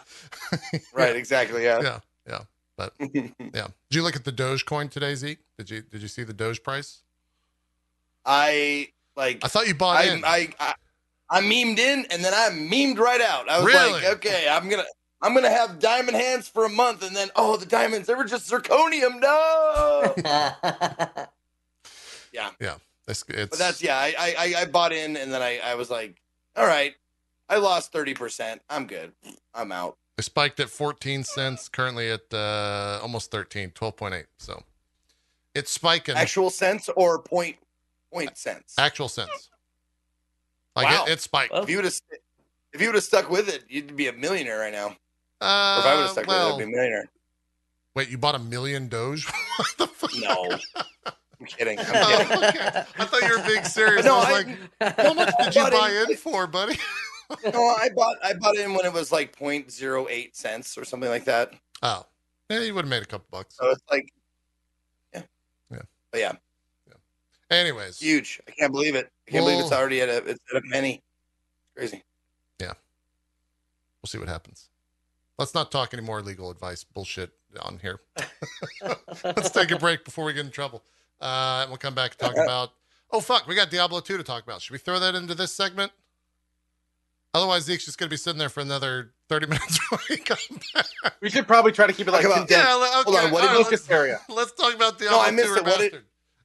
right. Exactly. Yeah. Yeah, yeah. But yeah, did you look at the Dogecoin today, Zeke? Did you did you see the Doge price? I like I thought you bought I, in. I I I memed in and then I memed right out. I was Really? like, okay, I'm gonna I'm gonna have diamond hands for a month, and then oh, the diamonds they were just zirconium. No, yeah. Yeah. It's, it's but that's yeah. I I I- I bought in, and then I I was like, all right, I lost thirty percent. I'm good. I'm out. They spiked at 14 cents, currently at uh, almost 13, 12.8. So it's spiking Actual cents or point point cents. actual cents. Like Wow. it, it spiked. Well, If you would have if you would have stuck with it, you'd be a millionaire right now. Or Uh, if I would have stuck well, with it, I'd be a millionaire. wait, you bought a million Doge? what the fuck? No, I'm kidding. I'm Oh, kidding. okay. I thought you were being serious. No, I was I- like, how much did you Buddy, buy in for, buddy? No, I bought I bought in when it was like 0.08 cents or something like that. Oh, yeah, you would have made a couple bucks. So it's like, yeah, Yeah. but yeah. Anyways, Huge. I can't believe it. I can't believe it's already at a it's at a penny. Crazy. Yeah. We'll see what happens. Let's not talk any more legal advice bullshit on here. Let's take a break before we get in trouble. Uh, and we'll come back and talk about. Oh fuck, we got Diablo 2 to talk about. Should we throw that into this segment? Otherwise, Zeke's just gonna be sitting there for another 30 minutes when we come back. We should probably try to keep it like Talk about- condensed. Yeah, okay. Hold on, what all did right, focus let's, area. let's talk about Diablo I missed 2 it. What did- remastered.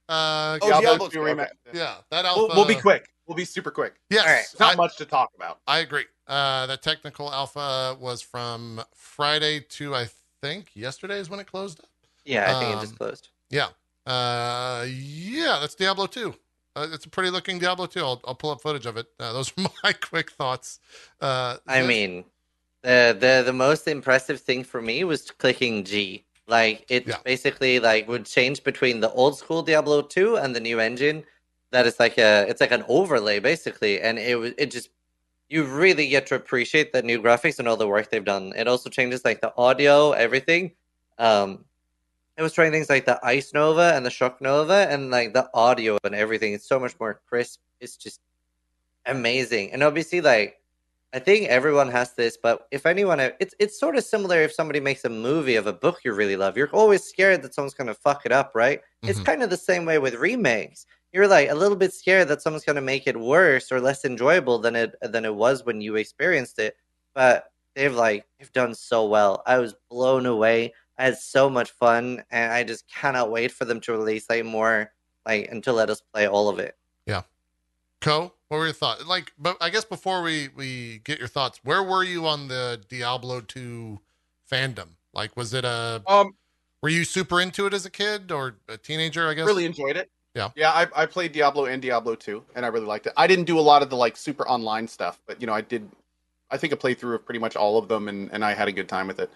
Uh, Oh, Diablo Diablo 2 remake. yeah, that alpha. We'll, we'll be quick. We'll be super quick. Yes, All right. Not I- much to talk about. I agree. Uh, that technical alpha was from Friday to I think yesterday is when it closed up. Yeah, I think it Um, just closed. Yeah. Uh, yeah, that's Diablo 2. Uh, it's a pretty looking Diablo 2. I'll, I'll pull up footage of it. Uh, those are my quick thoughts. Uh, I this- mean, the the the most impressive thing for me was clicking G. Like it Yeah. basically like would change between the old school Diablo 2 and the new engine. That is like a it's like an overlay basically, and it was it just you really get to appreciate the new graphics and all the work they've done. It also changes like the audio, everything. Um, it was trying things like the Ice Nova and the Shock Nova, and like the audio and everything. It's so much more crisp. It's just amazing. And obviously, like I think everyone has this, but if anyone, it's it's sort of similar. If somebody makes a movie of a book you really love, you're always scared that someone's gonna fuck it up, right? It's Mhm. kind of the same way with remakes. You're like a little bit scared that someone's gonna make it worse or less enjoyable than it than it was when you experienced it. But they've like they've done so well. I was blown away. I had so much fun, and I just cannot wait for them to release like more, like and to let us play all of it. Co, what were your thoughts? Like, but I guess before we we get your thoughts, where were you on the Diablo 2 fandom? Like, was it a Um, were you super into it as a kid or a teenager? I guess. really enjoyed it. Yeah. Yeah, I, I played Diablo and Diablo 2, and I really liked it. I didn't do a lot of the like super online stuff, but you know, I did I think a playthrough of pretty much all of them and, and I had a good time with it.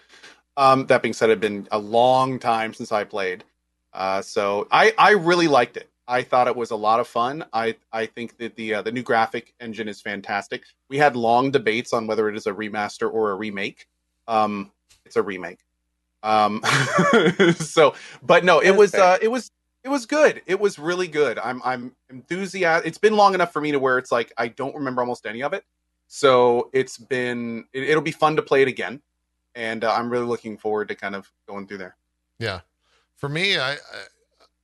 Um, that being said, it's been a long time since I played. Uh, so I, I really liked it. I thought it was a lot of fun. I, I think that the uh, the new graphic engine is fantastic. We had long debates on whether it is a remaster or a remake. Um, it's a remake. Um, so, but no, it was uh, it was it was good. It was really good. I'm I'm enthusiastic. It's been long enough for me to where it's like I don't remember almost any of it. So it's been it, it'll be fun to play it again, and uh, I'm really looking forward to kind of going through there. Yeah. For me, I, I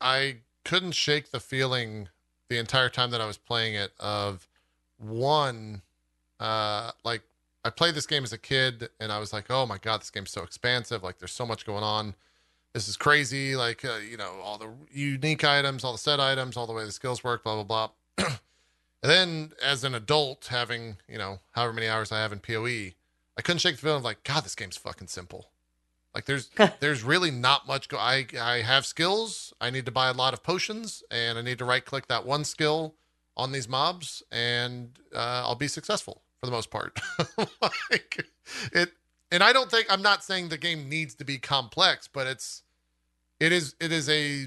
I couldn't shake the feeling the entire time that I was playing it of one uh like I played this game as a kid and I was like, "Oh my god, this game's so expansive. Like there's so much going on. This is crazy. Like uh, you know, all the unique items, all the set items, all the way the skills work, blah blah blah." and then as an adult having, you know, however many hours I have in PoE, I couldn't shake the feeling of like, "God, this game's fucking simple." Like there's there's really not much go I I have skills. I need to buy a lot of potions and I need to right click that one skill on these mobs and uh, I'll be successful for the most part. like it and I don't think I'm not saying the game needs to be complex, but it's it is it is a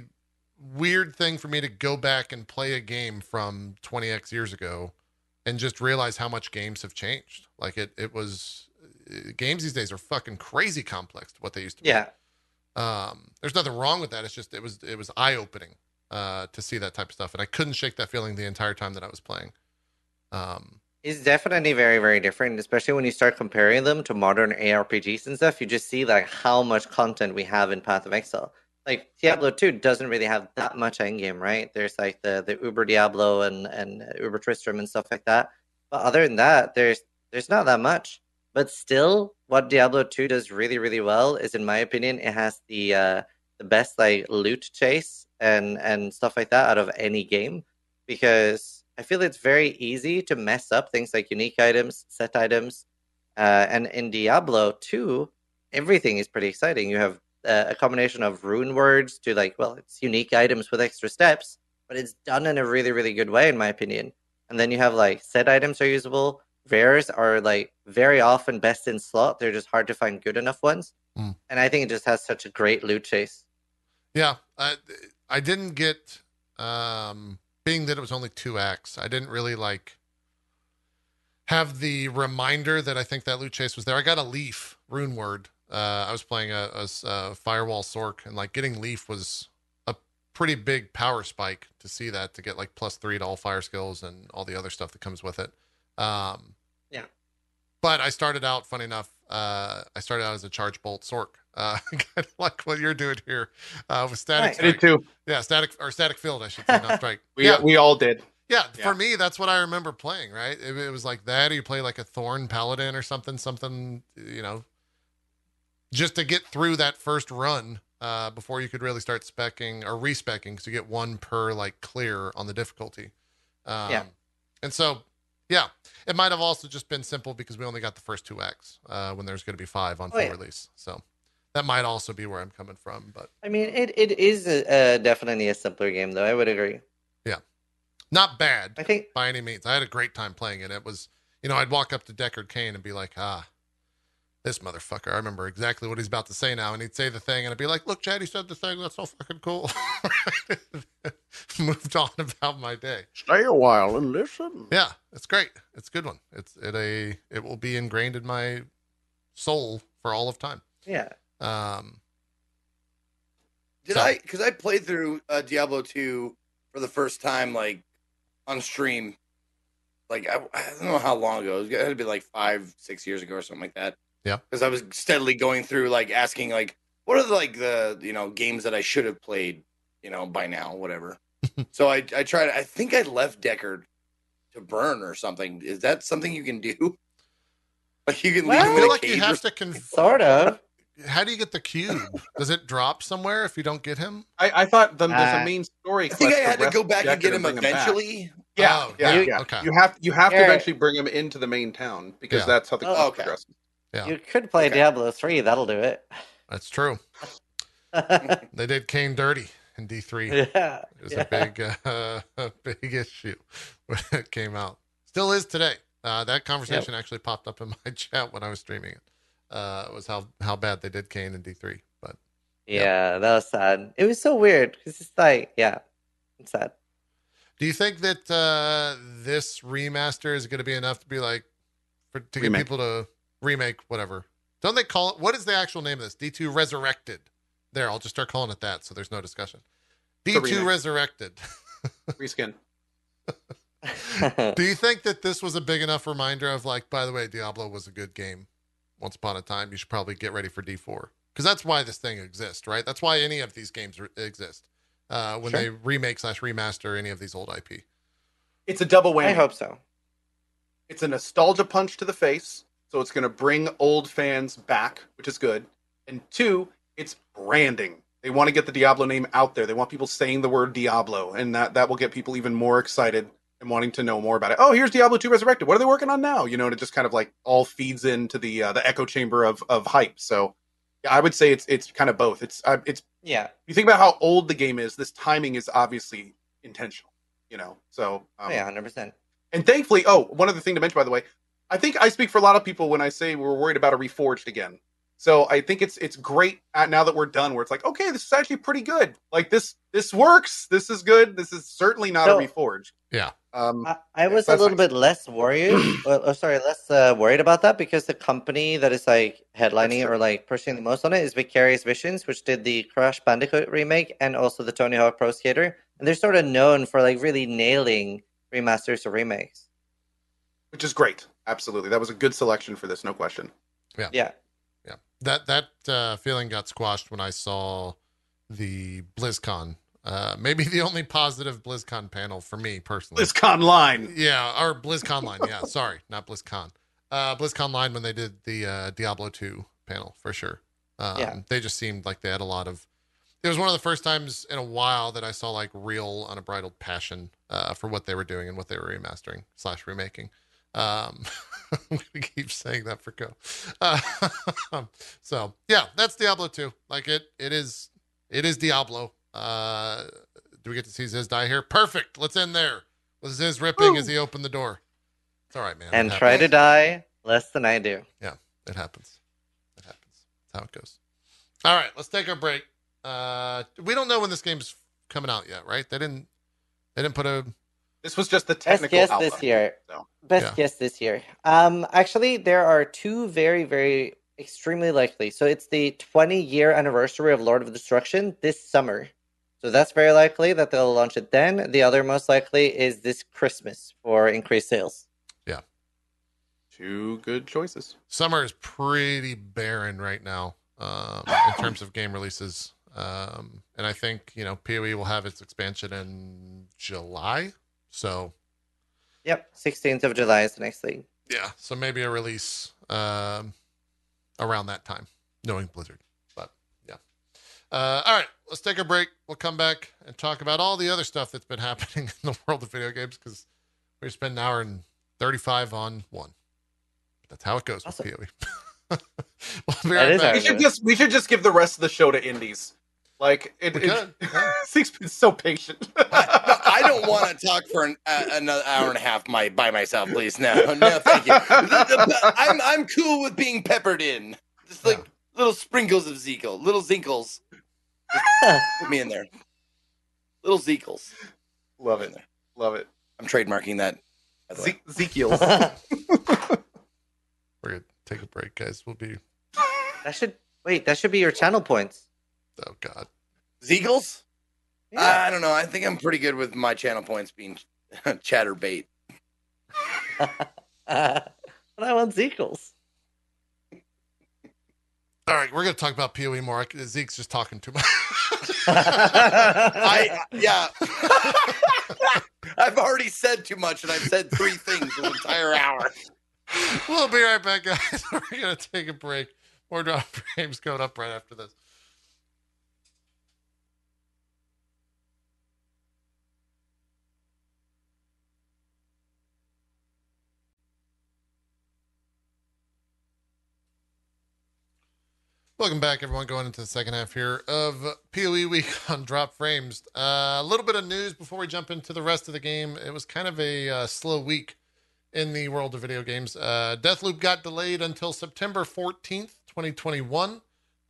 weird thing for me to go back and play a game from 20x years ago and just realize how much games have changed. Like it it was games these days are fucking crazy complex to what they used to be. Yeah, Um, there's nothing wrong with that. It's just it was it was eye opening uh, to see that type of stuff, and I couldn't shake that feeling the entire time that I was playing. Um, It's definitely very, very different, especially when you start comparing them to modern ARPGs and stuff. You just see like how much content we have in Path of Exile. Like Diablo 2 doesn't really have that much endgame, right? There's like the the Uber Diablo and and Uber Tristram and stuff like that. But other than that, there's there's not that much. But still, what Diablo 2 does really, really well is, in my opinion, it has the uh, the best like loot chase and and stuff like that out of any game because I feel it's very easy to mess up things like unique items, set items, uh, and in Diablo 2, everything is pretty exciting. You have uh, a combination of rune words to like, well, it's unique items with extra steps, but it's done in a really, really good way, in my opinion. And then you have like set items are usable. Rares are like very often best in slot. They're just hard to find good enough ones. Mm. And I think it just has such a great loot chase. yeah, I I didn't get um, being that it was only two acts. I didn't really like have the reminder that I think that loot chase was there. I got a leaf rune word. Uh, I was playing a firewall sork, and like getting leaf was a pretty big power spike to see that to get like plus three to all fire skills and all the other stuff that comes with it. Um, Yeah. But I started out, funny enough, uh, I started out as a charge bolt sorc, uh, kind of like what you're doing here uh, with static. Nice. I did too. Yeah, static or static field, I should say, not strike. We yeah, we all did. yeah, Yeah. for me, that's what I remember playing. Right, it, it was like that. Or you play like a Thorn Paladin or something, something, you know, just to get through that first run uh, before you could really start specking or respecking, because you get one per like clear on the difficulty. Um, Yeah. and so, yeah, it might have also just been simple because we only got the first two acts uh, when there's going to be five on Oh, full yeah. release. So that might also be where I'm coming from, but I mean, it, it is a, uh, definitely a simpler game, though. I would agree. Yeah. Not bad. I think by any means. I had a great time playing it. It was, you know, I'd walk up to Deckard Cain and be like, ah, this motherfucker. I remember exactly what he's about to say now. And he'd say the thing, and I'd be like, look, Chad, he said the thing. That's so fucking cool. Moved on about my day. Stay a while and listen. Yeah, it's great. It's a good one. It's it a it will be ingrained in my soul for all of time. yeah. Um, Did So- I? Because I played through uh, Diablo two for the first time, like on stream. Like I, I don't know how long ago. It had to be like five, six years ago or something like that. Yeah. Because I was steadily going through, like asking, like, what are the, like the you know games that I should have played, you know, by now, whatever. so I I tried. I think I left Deckard to burn or something. Is that something you can do? Like you can Well- I leave him in feel like you have to. Conf- Sort of. How do you get the cube? Does it drop somewhere if you don't get him? I, I thought the, there's Uh, a main story. I think I had to go back and get him bring back. eventually. Yeah, Oh, yeah, you- yeah. okay. You have you have to Here. eventually bring him into the main town because Yeah. that's how the Oh, okay. progresses. Yeah. You could play Okay. Diablo 3. That'll do it. That's true. They did Cain dirty in D three. yeah. It was Yeah. a big, uh, a big issue when it came out. Still is today. Uh, that conversation actually popped up in my chat when I was streaming it. Uh, was how how bad they did Cain in D three. But Yeah, that was sad. It was so weird because it's like, yeah, it's sad. do you think that uh, this remaster is going to be enough to be like for to get people to remake whatever? Don't they call it? What is the actual name of this? D two Resurrected. There, I'll just start calling it that, so there's no discussion. D2. Resurrected. Reskin. Do you think that this was a big enough reminder of like, by the way, Diablo was a good game once upon a time? You should probably get ready for D4 because that's why this thing exists, right? That's why any of these games re- exist uh, when Sure. they remake slash remaster any of these old IP. It's a double whammy. I hope so. It's a nostalgia punch to the face, so it's going to bring old fans back, which is good. And two, it's branding. They want to get the Diablo name out there. They want people saying the word Diablo, and that that will get people even more excited and wanting to know more about it. Oh, here's Diablo 2 Resurrected. What are they working on now? You know, and it just kind of like all feeds into the uh, the echo chamber of of hype. So, yeah, I would say it's it's kind of both. It's uh, it's Yeah. you think about how old the game is. This timing is obviously intentional. You know, so um, yeah, 100%. and thankfully, oh, one other thing to mention, by the way, I think I speak for a lot of people when I say we're worried about a reforged again. So I think it's it's great uh, now that we're done, where it's like, okay, this is actually pretty good. Like this this works. This is good. This is certainly not So- a reforged. Yeah. Um, I, I was a little nice. bit less worried, or, or sorry, less uh, worried about that because the company that is like headlining or like pushing the most on it is Vicarious Visions, which did the Crash Bandicoot remake and also the Tony Hawk Pro Skater, and they're sort of known for like really nailing remasters or remakes. which is great. Absolutely, that was a good selection for this, no question. Yeah, Yeah. Yeah. That that uh, feeling got squashed when I saw the BlizzCon. Uh, maybe the only positive BlizzCon panel for me personally. BlizzConline. Yeah, or BlizzConline. Yeah, sorry, not BlizzCon. Uh, BlizzConline when they did the uh, Diablo 2 panel for sure. Um, Yeah. They just seemed like they had a lot of. It was one of the first times in a while that I saw like real unbridled passion uh, for what they were doing and what they were remastering slash remaking. Um, I'm gonna keep saying that for Go. Uh, so yeah, that's Diablo 2. Like it, it is, it is Diablo. Uh, do we get to see Ziz die here? Perfect. Let's end there. Was Ziz ripping as he opened the door. It's all right, man. and try to die less than I do. Yeah, it happens. It happens. That's how it goes. All right, let's take our break. Uh, we don't know when this game's coming out yet, right? They didn't. They didn't put a. This was just the technical Best technical guess outlook. this year. so. Best Yeah. guess this year. Um, actually, there are two very, very extremely likely. So it's the 20 year anniversary of Lord of Destruction this summer. So that's very likely that they'll launch it then. The other most likely is this Christmas for increased sales. Yeah. Two good choices. Summer is pretty barren right now um, in terms of game releases. Um, and I think, you know, PoE will have its expansion in July. So, Yep, 16th of July is the next thing. yeah. So maybe a release um, around that time, knowing Blizzard. But, yeah. Uh, all right. Let's take a break. We'll come back and talk about all the other stuff that's been happening in the world of video games because we spent an hour and 35 on one. That's how it goes Awesome. with PoE. we'll be right back. We Okay. should just we should just give the rest of the show to indies. Like it, We it could, yeah. Zeke's been so patient. No, I don't want to talk for an, uh, another hour and a half my, by myself, please. No, no, thank you. The- the- I'm I'm cool with being peppered in, just like little sprinkles of Zekel, little Zinkles. Put me in there, little Zekels. Love it. Love it. I'm trademarking that. By. Ze- Ezekiel's. We're gonna take a break, guys. We'll be that should wait. That should be your channel points. oh god. Zekels? Yeah. I don't know. I think I'm pretty good with my channel points being chatterbait. but I want Zekels. All right, we're gonna talk about PoE more. I- Zeke's just talking too much. I yeah. I've already said too much, and I've said three things the entire hour. we'll be right back, guys. We're gonna take a break. More drop frames coming up right after this. Welcome back, everyone. Going into the second half here of PoE Week on Drop Frames. Uh, a little bit of news before we jump into the rest of the game. It was kind of a uh, slow week in the world of video games. Uh, Deathloop got delayed until September 14th, 2021.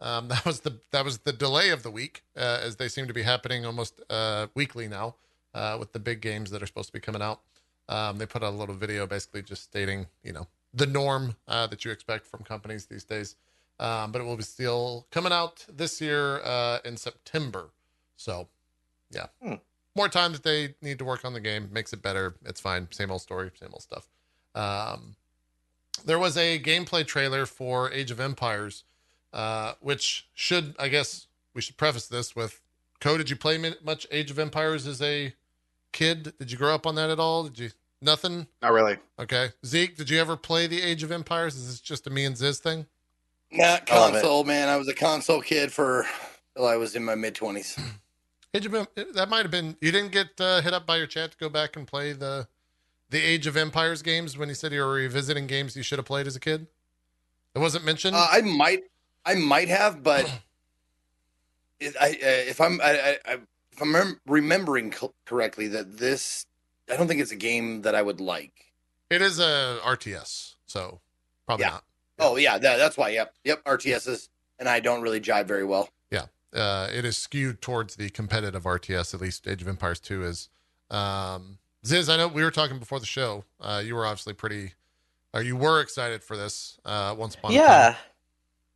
Um, that was the that was the delay of the week, uh, as they seem to be happening almost uh, weekly now uh, with the big games that are supposed to be coming out. Um, they put out a little video basically just stating, you know, the norm that you expect from companies these days. Um, but it will be still coming out this year uh, in September. So, yeah, Hmm. more time that they need to work on the game makes it better. It's fine. Same old story, same old stuff. Um, there was a gameplay trailer for Age of Empires, uh, which should, I guess, we should preface this with Co. Did you play much Age of Empires as a kid? Did you grow up on that at all? Did you? Nothing? Not really. Okay. Zeke, did you ever play the Age of Empires? Is this just a me and Ziz thing? Not I love it. console, man. I was a console kid for till I was in my mid twenties. Of that might have been you didn't get uh, hit up by your chat to go back and play the the Age of Empires games when you said you were revisiting games you should have played as a kid. It wasn't mentioned. Uh, I might, I might have, but it, I, uh, if I'm, I, I, I- if I'm rem- remembering co- correctly, that this, I don't think it's a game that I would like. it is a RTS, so probably Yeah. not. Oh yeah, that, that's why. Yep, yep. RTSs, and I don't really jive very well. Yeah, uh, it is skewed towards the competitive RTS. At least Age of Empires Two is. Um, Ziz, I know we were talking before the show. Uh, you were obviously pretty, or you were excited for this. Uh, once upon a time. Yeah.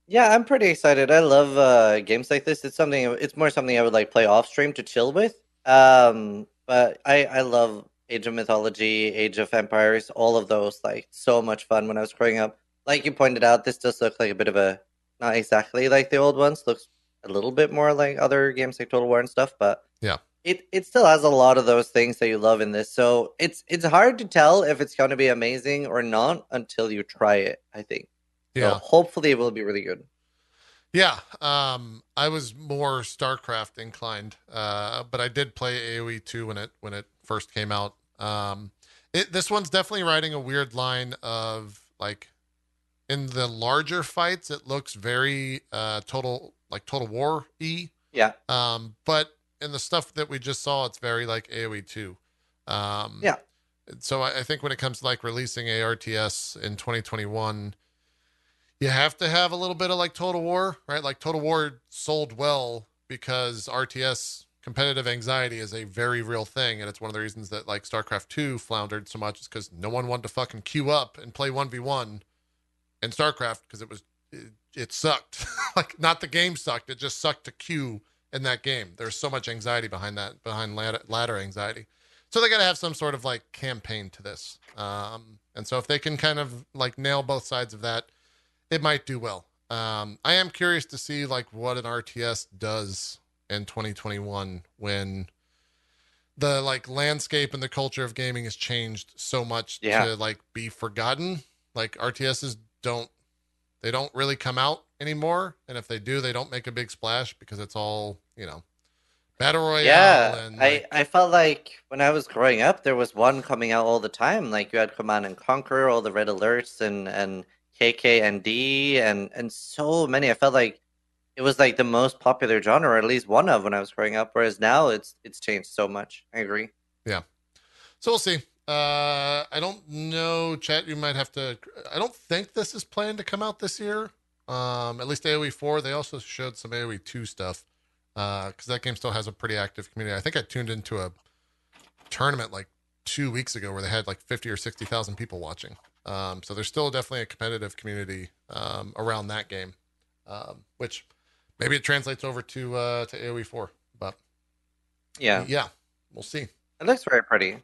Yeah, I'm pretty excited. I love uh, games like this. It's something. It's more something I would like play off stream to chill with. Um, but I I love Age of Mythology, Age of Empires, all of those. Like so much fun when I was growing up. Like you pointed out, this does look like a bit of a not exactly like the old ones. Looks a little bit more like other games like Total War and stuff, but Yeah. It, it still has a lot of those things that you love in this, so it's it's hard to tell if it's going to be amazing or not until you try it. I think. Yeah. So hopefully it will be really good. Yeah, um, I was more StarCraft inclined, uh, but I did play AOE two when it when it first came out. Um, it, this one's definitely riding a weird line of like in the larger fights, it looks very uh, total like Total War e. Yeah. Um, but in the stuff that we just saw, it's very like AOE two. Um, yeah. So I, I think when it comes to like releasing ARTS in 2021, you have to have a little bit of like Total War, right? Like Total War sold well because RTS competitive anxiety is a very real thing and it's one of the reasons that like starcraft 2 floundered so much is because no one wanted to fucking queue up and play 1v1 and StarCraft because it was it, it sucked. like not the game sucked, it just sucked to queue in that game. There's so much anxiety behind that behind ladder, ladder anxiety. So they got to have some sort of like campaign to this. Um, and so if they can kind of like nail both sides of that, it might do well. Um, I am curious to see like what an RTS does in 2021 when the like landscape and the culture of gaming has changed so much yeah. to like be forgotten. Like RTS is don't they don't really come out anymore, and if they do, they don't make a big splash because it's all you know battle royale. Yeah, and I, like, I felt like when I was growing up, there was one coming out all the time. Like you had Command and Conquer, all the red alerts, and and KKND, and and so many. I felt like it was like the most popular genre, or at least one of when I was growing up. Whereas now it's it's changed so much. I agree. Yeah. So we'll see. Uh, I don't know, chat. You might have to. I don't think this is planned to come out this year. Um, at least AOE four. They also showed some AOE two stuff. Uh, because that game still has a pretty active community. I think I tuned into a tournament like two weeks ago where they had like fifty or sixty thousand people watching. Um, so there's still definitely a competitive community um, around that game, um, which maybe it translates over to uh to AOE four. But Yeah, yeah, we'll see. it looks very pretty.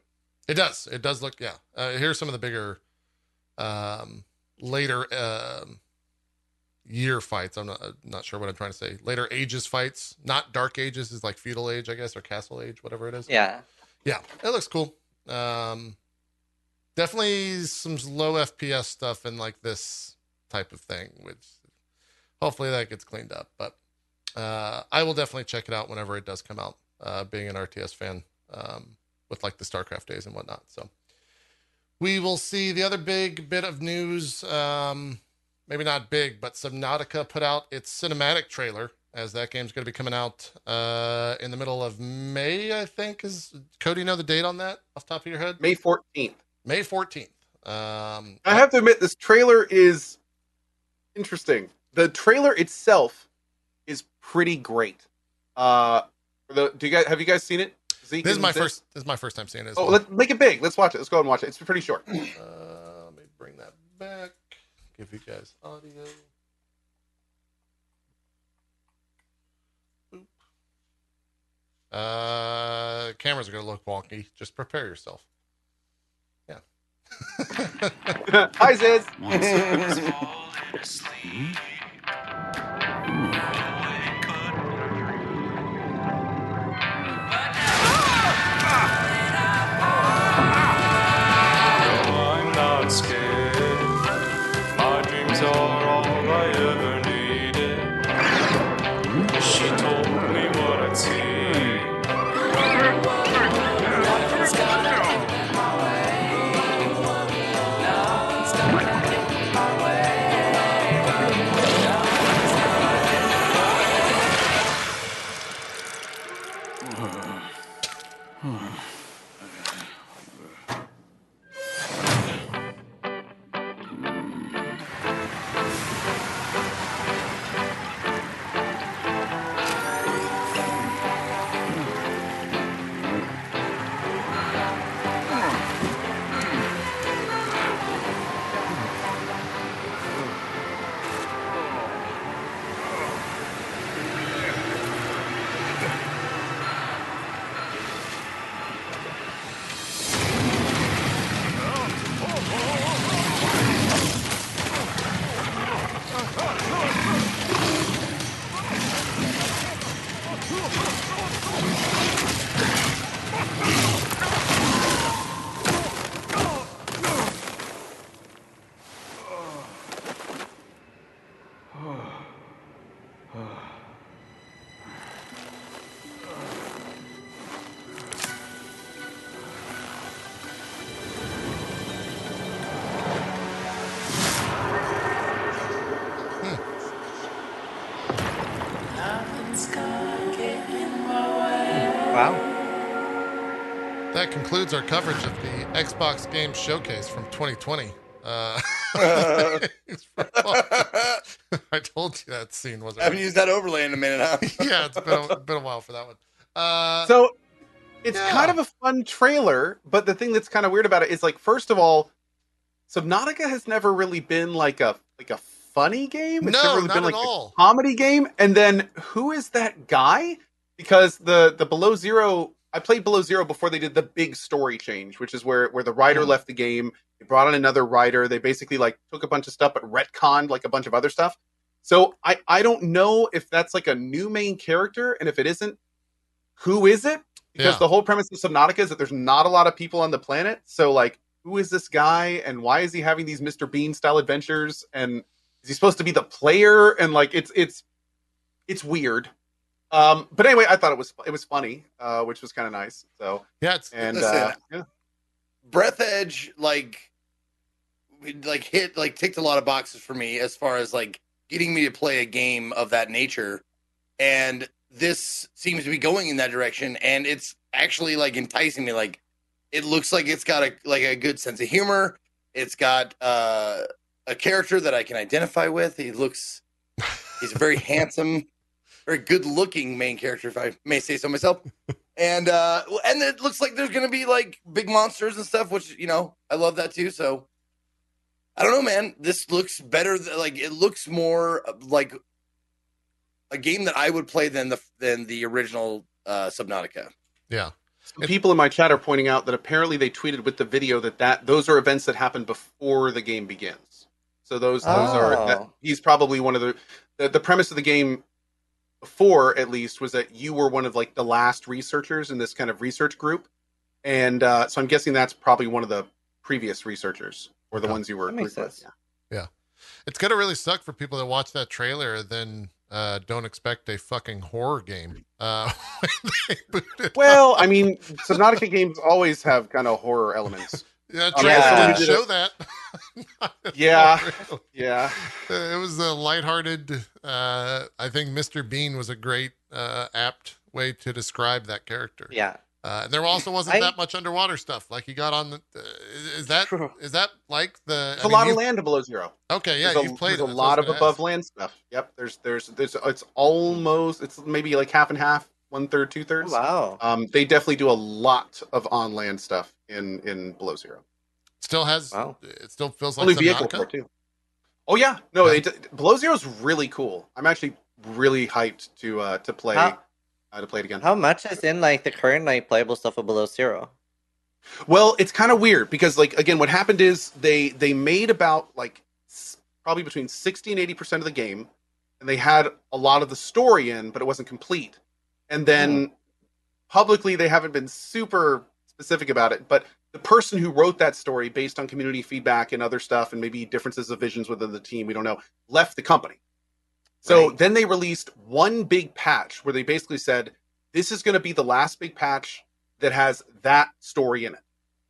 It does. It does look. Yeah. Uh, here's some of the bigger, um, later um, year fights. I'm not uh, not sure what I'm trying to say. Later ages fights, not dark ages, is like feudal age, I guess, or castle age, whatever it is. Yeah, Yeah, it looks cool. Um, definitely some low FPS stuff in like this type of thing, which hopefully that gets cleaned up. But uh, I will definitely check it out whenever it does come out. Uh, being an RTS fan, um, with like the StarCraft days and whatnot. So we will see. The other big bit of news, um, maybe not big, but Subnautica put out its cinematic trailer as that game's going to be coming out uh, in the middle of May, I think. Is Cody know the date on that off the top of your head? May 14th. May 14th. Um, I have to admit, this trailer is interesting. The trailer itself is pretty great. Uh, the, do you guys have you guys seen it? Zeke this is my Zip? first. This is my first time seeing it. As Oh, well. let make it big. Let's watch it. Let's go and watch it. It's pretty short. Uh, let me bring that back. Give you guys audio. Boop. Uh, cameras are gonna look wonky. Just prepare yourself. Yeah. Hi, Ziz. Concludes our coverage of the Xbox Game Showcase from 2020. Uh, it's pretty fun. I told you that scene wasn't. I haven't used that overlay in a minute, huh? yeah, it's been a, been a while for that one. Uh, So it's Yeah. kind of a fun trailer, but the thing that's kind of weird about it is like, first of all, Subnautica has never really been like a like a funny game. It's No, never really not been at like all. a comedy game. And then who is that guy? because the the below zero I played below zero before they did the big story change, which is where where the writer Mhm. left the game. They brought on another writer. They basically like took a bunch of stuff but retconned like a bunch of other stuff. So I I don't know if that's like a new main character, and if it isn't, who is it? Because Yeah. the whole premise of Subnautica is that there's not a lot of people on the planet. So like, who is this guy, and why is he having these Mr. Bean style adventures? And is he supposed to be the player? And like, it's it's it's weird. Um, but anyway, I thought it was it was funny, uh, which was kind of nice. So Yeah, it's and Listen, uh, yeah. Breathedge, like, like hit, like ticked a lot of boxes for me as far as like getting me to play a game of that nature, and this seems to be going in that direction, and it's actually like enticing me. Like, it looks like it's got a like a good sense of humor. It's got uh, a character that I can identify with. He looks, he's very handsome, very good-looking main character, if I may say so myself and uh and it looks like there's gonna be like big monsters and stuff which you know i love that too so i don't know man this looks better th- like it looks more uh, like a game that i would play than the than the original uh subnautica yeah. Some people in my chat are pointing out that apparently they tweeted with the video that that those are events that happen before the game begins. So those those are that, Oh. he's probably one of the, the the premise of the game before at least was that you were one of like the last researchers in this kind of research group, and uh, so I'm guessing that's probably one of the previous researchers or the Yeah. ones you were. That makes grouped with. sense. It's gonna really suck for people that watch that trailer then uh, don't expect a fucking horror game. Uh, when they boot it Well, I mean, Subnautica games always have kind of horror elements. Yeah, yeah, didn't show that. Yeah. Really. Yeah. It was a lighthearted. Uh, I think Mr. Bean was a great, uh, apt way to describe that character. Yeah. Uh, and there also wasn't I- that much underwater stuff. Like he got on the. Uh, is that True. is that like the? There's I a mean, lot of land below zero. Okay, yeah, a, you've played a That's what I lot of above ask. land stuff. Yep. There's there's there's it's almost it's maybe like half and half, one third, two Oh, thirds. wow. Um, they definitely do a lot of on land stuff in in below zero. Still has. Wow. It still feels like Only vehicle Subnautica. for too. Oh yeah, no, Yeah. they d below zero is really cool. I'm actually really hyped to uh to play How- uh, to play it again. How much is in like the current like playable stuff of Below Zero? Well, it's kind of weird because, like, again, what happened is they they made about like probably between sixty and eighty percent of the game, and they had a lot of the story in, but it wasn't complete. And then publicly, they haven't been super specific about it. But the person who wrote that story, based on community feedback and other stuff, and maybe differences of visions within the team, we don't know, left the company. So Right. then they released one big patch where they basically said, "This is going to be the last big patch that has that story in it.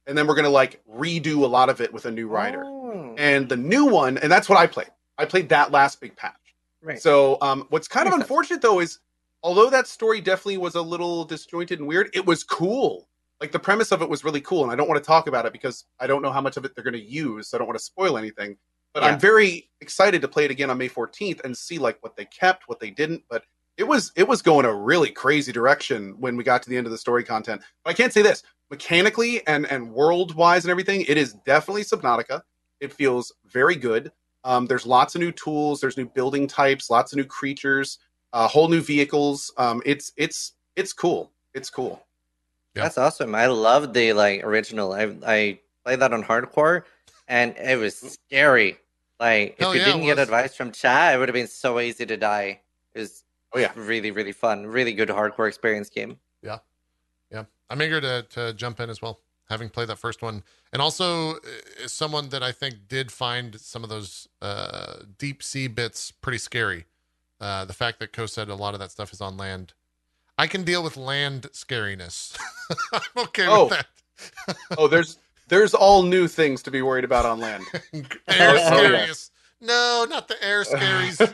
And then we're going to like redo a lot of it with a new writer. Oh, And the new one, and that's what I played. I played that last big patch. right. So um, what's kind of unfortunate though is although that story definitely was a little disjointed and weird, it was cool. Like the premise of it was really cool. And I don't want to talk about it because I don't know how much of it they're going to use. So I don't want to spoil anything. But Yeah. I'm very excited to play it again on May 14th and see like what they kept, what they didn't. But it was it was going a really crazy direction when we got to the end of the story content. But I can't say this mechanically and and world wise and everything. It is definitely Subnautica. It feels very good. Um, there's lots of new tools. There's new building types. Lots of new creatures. Uh, whole new vehicles. Um, it's it's it's cool. It's cool. Yeah. That's awesome. I love the like original. I I played that on hardcore, and it was scary. Like if Hell you yeah, didn't get advice from chat, it would have been so easy to die. It was Oh, yeah. really really fun. Really good hardcore experience game. Yeah, yeah. I'm eager to to jump in as well, having played that first one, and also uh, someone that I think did find some of those uh, deep sea bits pretty scary. Uh, the fact that Co said a lot of that stuff is on land, I can deal with land scariness. I'm okay Oh. with that. Oh, there's there's all new things to be worried about on land. air Oh, yeah. scaries. No, not the air scaries.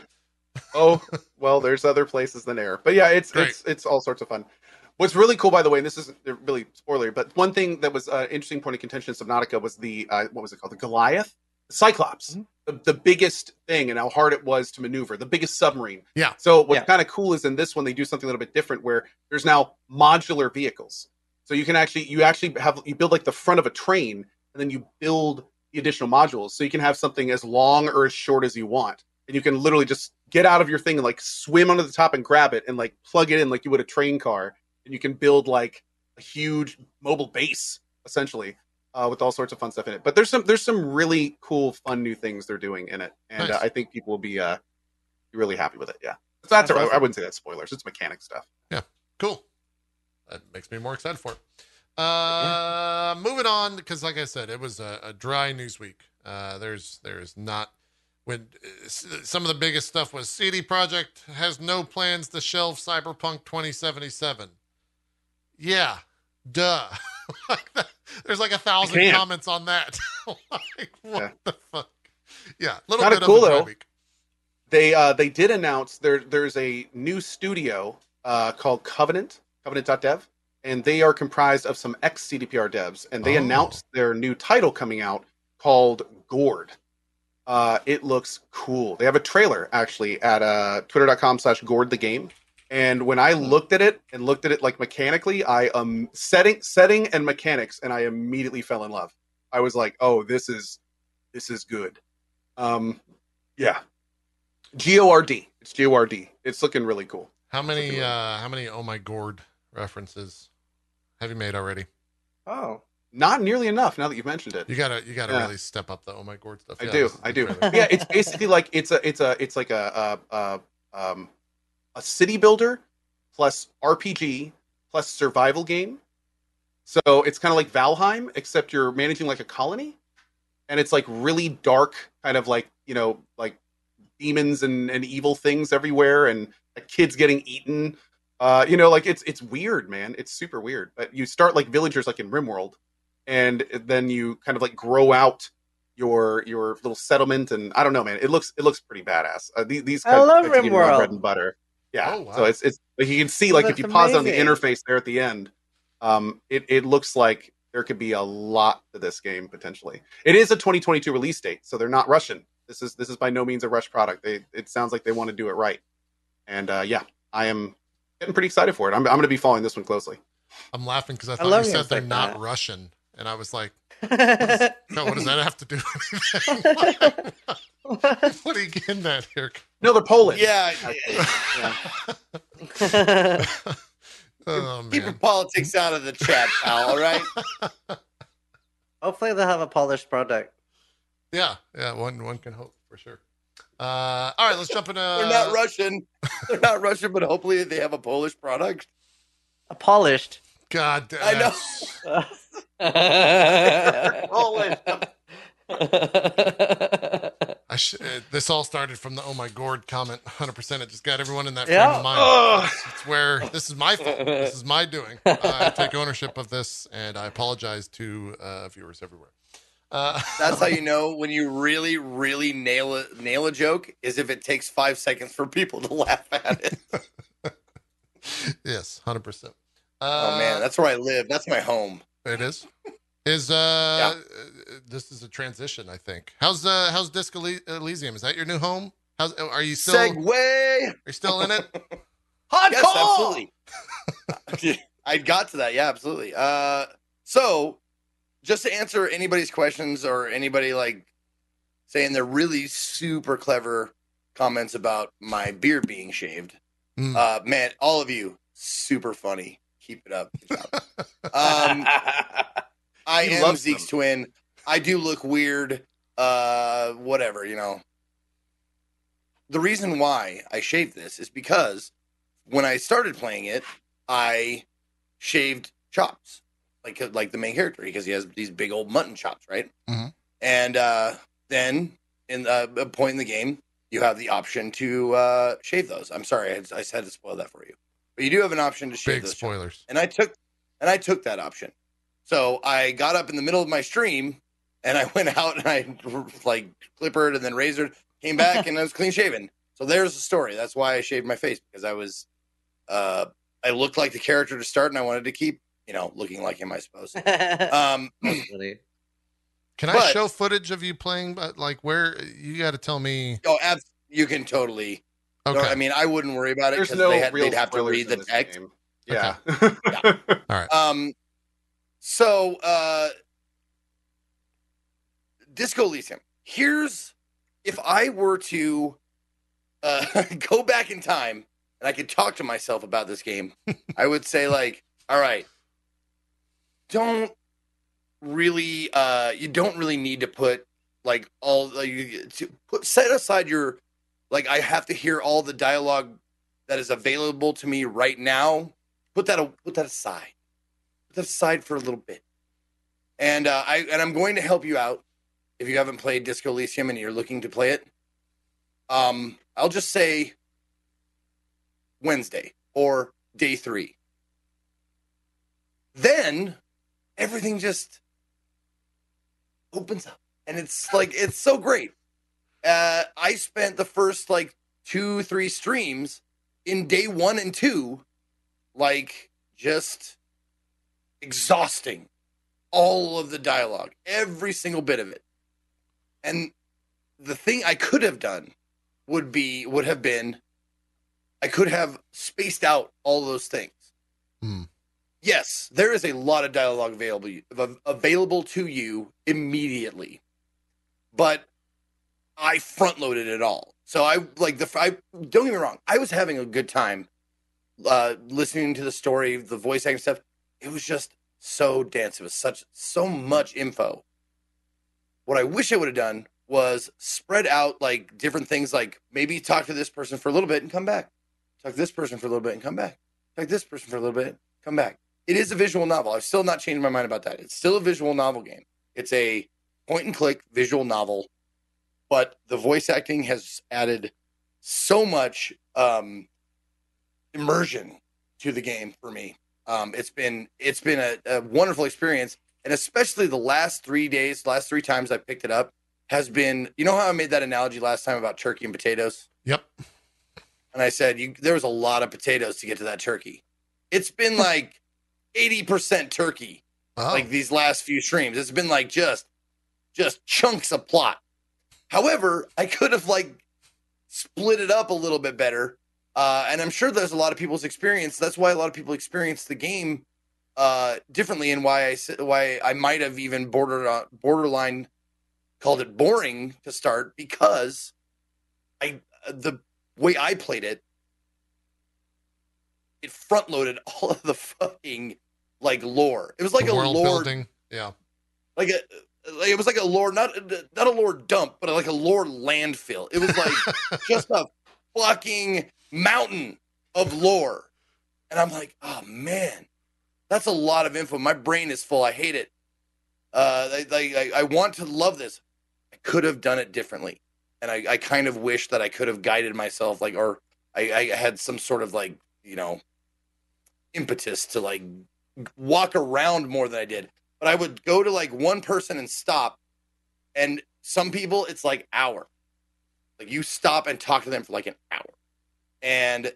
oh well there's other places than air but yeah it's Great. it's it's all sorts of fun what's really cool by the way and this isn't really spoiler but one thing that was uh, interesting point of contention in subnautica was the uh, what was it called the goliath cyclops Mhm. the, the biggest thing and how hard it was to maneuver the biggest submarine Yeah. so what's Yeah. kind of cool is in this one they do something a little bit different where there's now modular vehicles so you can actually you actually have you build like the front of a train and then you build the additional modules so you can have something as long or as short as you want and you can literally just get out of your thing and like swim under the top and grab it and like plug it in like you would a train car, and you can build like a huge mobile base essentially uh, with all sorts of fun stuff in it. But there's some there's some really cool, fun new things they're doing in it, and Nice. uh, I think people will be uh, really happy with it. Yeah, so that's, That's I- I wouldn't say that's spoilers. It's mechanic stuff. Yeah, cool. That makes me more excited for it. Uh, moving on because, like I said, it was a, a dry news week. Uh, there's there's not when uh, some of the biggest stuff was CD Projekt has no plans to shelve Cyberpunk 2077. Yeah, duh. Like that- there's like a thousand comments on that. like what Yeah. the fuck? Yeah, little Kinda bit cool, of though. week. They uh, they did announce there there's a new studio uh, called Covenant Covenant.dev, and they are comprised of some ex CDPR devs, and they Oh. announced their new title coming out called Gord. Uh, it looks cool. They have a trailer actually at uh, twitter.com slash gord the game. And when I looked at it and looked at it like mechanically, I um setting setting and mechanics, and I immediately fell in love. I was like, oh, this is this is good. Um, yeah, G O R D. It's G O R D. It's looking really cool. How many like- uh how many oh my gourd references have you made already? Oh, Not nearly enough now that you've mentioned it. You gotta you gotta Yeah. really step up the oh my gourd stuff. I Yeah, do. I do. yeah, it's basically like it's a it's a it's like a, a, a um a city builder plus RPG plus survival game. So it's kind of like Valheim, except you're managing like a colony, and it's like really dark, kind of like you know like demons and, and evil things everywhere, and like, kids getting eaten. Uh, you know, like it's it's weird, man. It's super weird. But you start like villagers, like in RimWorld, and then you kind of like grow out your your little settlement and I don't know, man. It looks it looks pretty badass. Uh, these these I love RimWorld. bread and butter. Yeah. Oh, wow. So it's it's like you can see like if That's you pause on the interface there at the end, um, it it looks like there could be a lot to this game potentially. It is a 2022 release date, so they're not rushing. This is this is by no means a rush product. They it sounds like they want to do it right. And uh, yeah, I am getting pretty excited for it. I'm I'm going to be following this one closely. I'm laughing because I I thought love you said they're like not that. Russian, and I was like, no, what does that have to do with anything? what are you getting at here? No, they're Polish. Yeah, Yeah. Oh keep your politics out of the chat, pal. All right. Hopefully they'll have a polished product. yeah, yeah. One one can hope for sure. Uh, all right, let's jump into. They're not Russian. They're not Russian, but hopefully they have a Polish product. A polished. God, damn. I know. Polish. I sh- uh, this all started from the oh my gourd comment. 100. percent It just got everyone in that Yeah. frame of mind. Ugh. It's, it's where this is my fault. This is my doing. I take ownership of this, and I apologize to uh, viewers everywhere. Uh, That's how you know when you really, really nail a nail a joke is if it takes five seconds for people to laugh at it. yes, hundred percent. Oh man, that's where I live. That's my home. It is. Is uh, uh, this is a transition? I think. How's uh, how's Disco Elysium? Is that your new home? How's are you still segue. are you still in it? Hot Yes, call! absolutely. I got to that. Yeah, absolutely. Uh, so just to answer anybody's questions or anybody like saying they're really super clever comments about my beard being shaved. Mm. Uh, man, all of you, super funny. Keep it up. Good job. Um, I am Zeke's them. twin. I do look weird. Uh, whatever, you know. The reason why I shaved this is because when I started playing it, I shaved chops, like like the main character, because he has these big old mutton chops, right? Mhm. And uh, then in uh, a point in the game, you have the option to uh, shave those. I'm sorry, I, I had to spoil that for you, but you do have an option to shave Big those. chops spoilers. and I took and I took that option. So I got up in the middle of my stream and I went out and I like clippered and then razored, came back and I was clean shaven. So there's the story. That's why I shaved my face because I was uh I looked like the character to start and I wanted to keep, you know, looking like him, I suppose. Um Can I But- show footage of you playing? But like, where you got to tell me? oh abs- you can totally Okay, I mean I wouldn't worry about it because no they had, real they'd have to read the text. game. Yeah. Um, so uh, Disco Elysium. Here's if I were to uh, go back in time and I could talk to myself about this game, I would say like, all right, don't really, uh, you don't really need to put like all like, you- to put set aside your like I have to hear all the dialogue that is available to me right now. Put that put that aside. Put that aside for a little bit. And uh, I and I'm going to help you out if you haven't played Disco Elysium and you're looking to play it. Um, I'll just say Wednesday or day three. Then everything just opens up, and it's like it's so great. Uh, I spent the first like two, three streams in day one and two, like just exhausting all of the dialogue, every single bit of it. And the thing I could have done would be would have been I could have spaced out all those things. Hmm. Yes, there is a lot of dialogue available available to you immediately, but I front loaded it all. So I like the I don't get me wrong. I was having a good time uh, listening to the story, the voice acting stuff. It was just so dense. It was such so much info. What I wish I would have done was spread out like different things, like maybe talk to this person for a little bit and come back. Talk to this person for a little bit and come back. Talk to this person for a little bit, come back. It is a visual novel. I've still not changed my mind about that. It's still a visual novel game. It's a point and click visual novel, but the voice acting has added so much um, immersion to the game for me. Um, it's been it's been a, a wonderful experience, and especially the last three days, last three times I picked it up has been. You know how I made that analogy last time about turkey and potatoes, Yep. and I said you, there was a lot of potatoes to get to that turkey. It's been like eighty percent turkey Oh, like these last few streams. It's been like just just chunks of plot. However, I could have like split it up a little bit better. Uh, and I'm sure there's a lot of people's experience. That's why a lot of people experience the game uh, differently, and why I why I might have even bordered on borderline called it boring to start because I the way I played it, it front loaded all of the fucking like lore. It was like a lore building. Yeah. like a like it was like a lore not not a lore dump but like a lore landfill. It was like just a fucking mountain of lore. And i'm like oh man that's a lot of info. My brain is full. I hate it. Uh I, I, I want to love this. I could have done it differently. And i, I kind of wish that i could have guided myself like or I, I had some sort of like you know impetus to like walk around more than i did but I would go to like one person and stop. And some people, it's like hour. Like you stop and talk to them for like an hour. And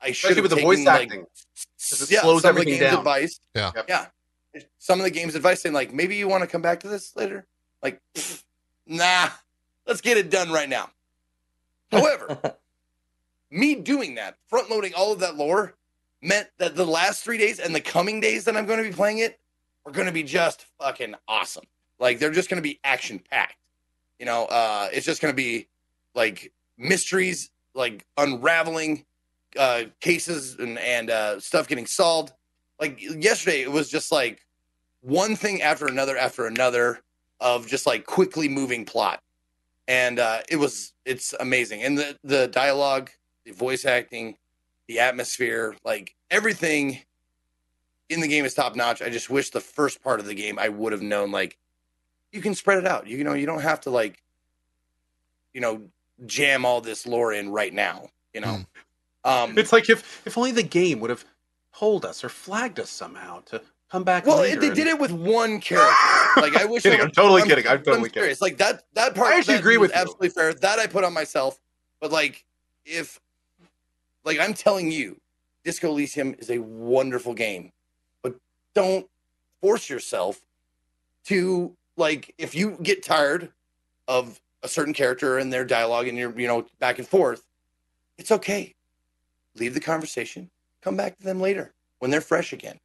I should Especially have with the taken, voice like, acting. it yeah, slows some of the everything game's down. advice. Yeah. Yeah. Some of the game's advice saying like, maybe you want to come back to this later. Like, nah, let's get it done right now. However, me doing that, front loading all of that lore, meant that the last three days and the coming days that I'm going to be playing it are going to be just fucking awesome. Like they're just going to be action packed. You know, uh, it's just going to be like mysteries, like unraveling uh, cases and and uh, stuff getting solved. Like yesterday, it was just like one thing after another after another of just like quickly moving plot, and uh, it was it's amazing. And the the dialogue, the voice acting, the atmosphere, like everything in the game is top notch. I just wish the first part of the game I would have known like you can spread it out. You know, you don't have to like you know jam all this lore in right now. You know, um, It's like if if only the game would have told us or flagged us somehow to come back. well, later they and- did it with one character. Like I wish. Kidding, I I'm totally kidding. I'm totally kidding. serious. Like that. That part. I actually agree with you. absolutely fair. That I put on myself. But like, if like I'm telling you, Disco Elysium is a wonderful game, don't force yourself to like. If you get tired of a certain character and their dialogue and you're you know back and forth, it's okay. Leave the conversation. Come back to them later when they're fresh again.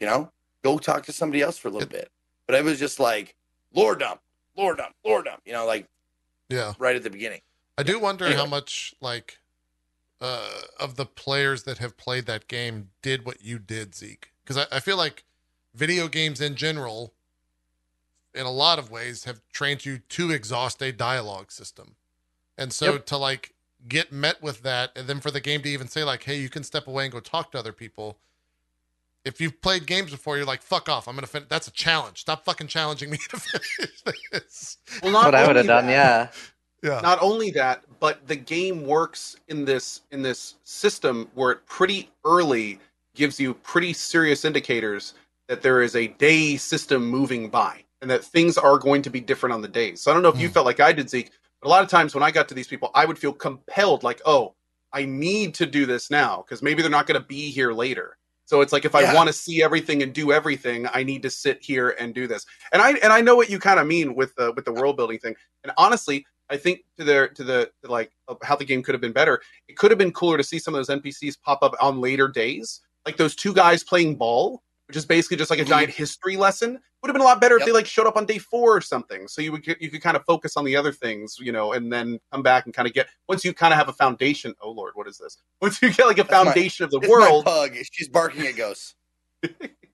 You know, go talk to somebody else for a little bit. But I was just like Lord dump, Lord dump, lore dump. You know, like Yeah. right at the beginning. I do wonder Anyway. how much like uh, of the players that have played that game did what you did, Zeke. Because I, I feel like video games in general, in a lot of ways, have trained you to exhaust a dialogue system, and so Yep. to like get met with that, and then for the game to even say like, "Hey, you can step away and go talk to other people." If you've played games before, you're like, "Fuck off! I'm gonna finish." That's a challenge. Stop fucking challenging me to finish this. Well, That's what I would have only done. that- Yeah. Yeah. not only that but the game works in this in this system where it pretty early gives you pretty serious indicators that there is a day system moving by and that things are going to be different on the days so i don't know if you Hmm. felt like i did zeke but a lot of times when i got to these people i would feel compelled like oh i need to do this now because maybe they're not going to be here later so it's like if i want to see everything and do everything i need to sit here and do this and i and i know what you kind of mean with the with the world building thing and honestly I think to the to the to like how the game could have been better. It could have been cooler to see some of those NPCs pop up on later days, like those two guys playing ball, which is basically just like a Mhm. giant history lesson. Would have been a lot better if they like showed up on day four or something, so you would you could kind of focus on the other things, you know, and then come back and kind of get once you kind of have a foundation. Oh Lord, what is this? Once you get like a That's my- foundation of the It's world, my pug. She's barking at ghosts.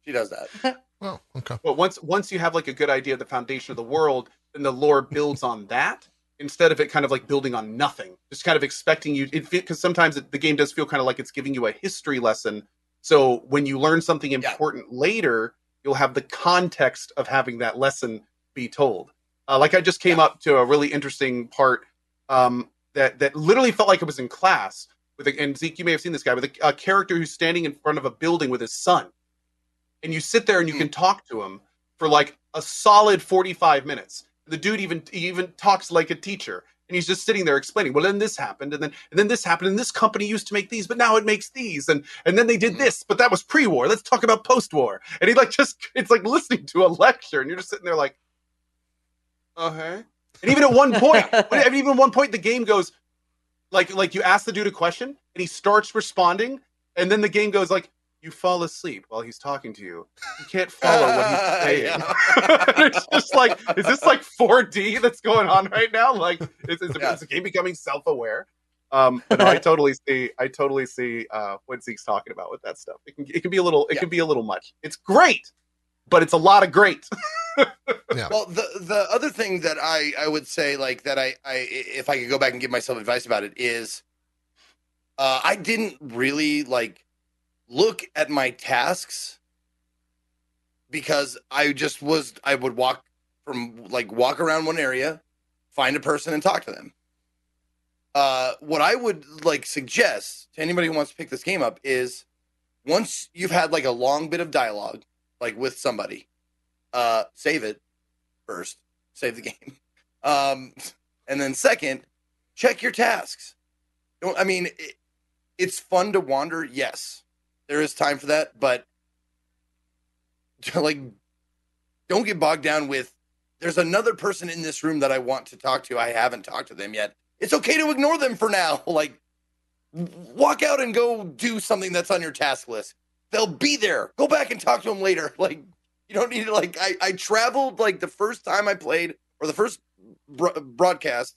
she does that. Oh, okay. But once once you have like a good idea of the foundation of the world, then the lore builds on that instead of it kind of like building on nothing. Just kind of expecting you it because sometimes it, the game does feel kind of like it's giving you a history lesson. So when you learn something important later, you'll have the context of having that lesson be told. Uh, like I just came up to a really interesting part um, that that literally felt like it was in class with a, and Zeke, you may have seen this guy with a, a character who's standing in front of a building with his son, and you sit there and you Hmm. can talk to him for like a solid forty five minutes. The dude even even talks like a teacher, and he's just sitting there explaining. Well, then this happened, and then and then this happened, and this company used to make these, but now it makes these, and and then they did Hmm. this, but that was pre war. Let's talk about post war. And he like just it's like listening to a lecture, and you're just sitting there like, okay. And even at one point, and even at one point, the game goes like like you ask the dude a question, and he starts responding, and then the game goes like. You fall asleep while he's talking to you. You can't follow what he's saying. Yeah. it's just like, is this like 4D that's going on right now? Like, is, is, Yeah. is the game becoming self-aware? Um, but no, I totally see, I totally see uh, what Zeke's talking about with that stuff. It can, it can be a little, it Yeah. can be a little much. It's great, but it's a lot of great. Well, the the other thing that I I would say like that I I if I could go back and give myself advice about it is, uh, I didn't really like look at my tasks because I just was I would walk from like walk around one area, find a person and talk to them. Uh, what I would like suggest to anybody who wants to pick this game up is once you've had like a long bit of dialogue, like with somebody, uh, save it first, save the game, um, and then second, check your tasks. Don't I mean it, it's fun to wander, yes, there is time for that, but like don't get bogged down with there's another person in this room that I want to talk to. I haven't talked to them yet. It's okay to ignore them for now. Like walk out and go do something that's on your task list. They'll be there. Go back and talk to them later. Like you don't need to like I I traveled like the first time I played or the first bro- broadcast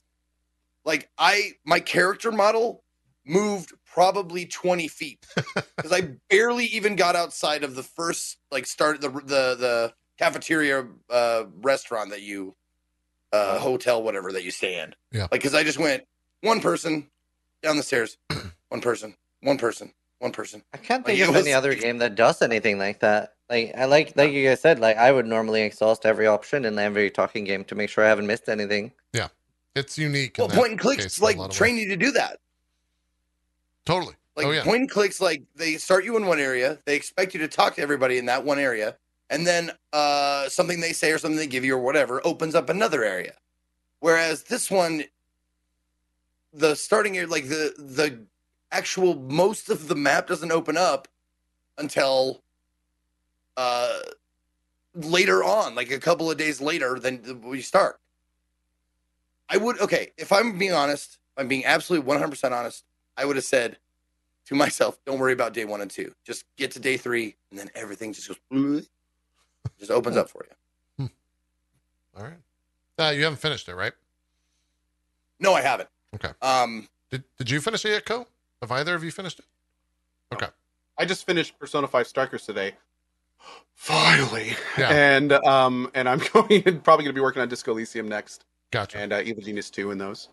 like I my character model moved probably 20 feet because I barely even got outside of the first like start the the the cafeteria uh restaurant that you uh hotel whatever that you stay in. Yeah. Like cuz I just went one person down the stairs, one person, one person, one person. I can't think it of any other game that does anything like that. Like I like like you guys said, like I would normally exhaust every option in every talking game to make sure I haven't missed anything. Yeah. It's unique. in Well, point and case clicks like lot of train you to do that. Totally. Like oh yeah. point and clicks, like they start you in one area, they expect you to talk to everybody in that one area, and then uh, something they say or something they give you or whatever opens up another area. Whereas this one, the starting area, like the the actual most of the map doesn't open up until uh later on, like a couple of days later than we start. I would okay if I'm being honest. I'm being absolutely 100 percent honest. I would have said to myself, "Don't worry about day one and two. Just get to day three, and then everything just goes, just opens up for you." All right. Uh, you haven't finished it, right? No, I haven't. Okay. Um, Did Did you finish it yet, Co? Have either of you finished it? Okay. I just finished Persona 5 Strikers today. Finally. Yeah. And um and I'm going probably going to be working on Disco Elysium next Gotcha. and uh, Evil Genius 2 in those.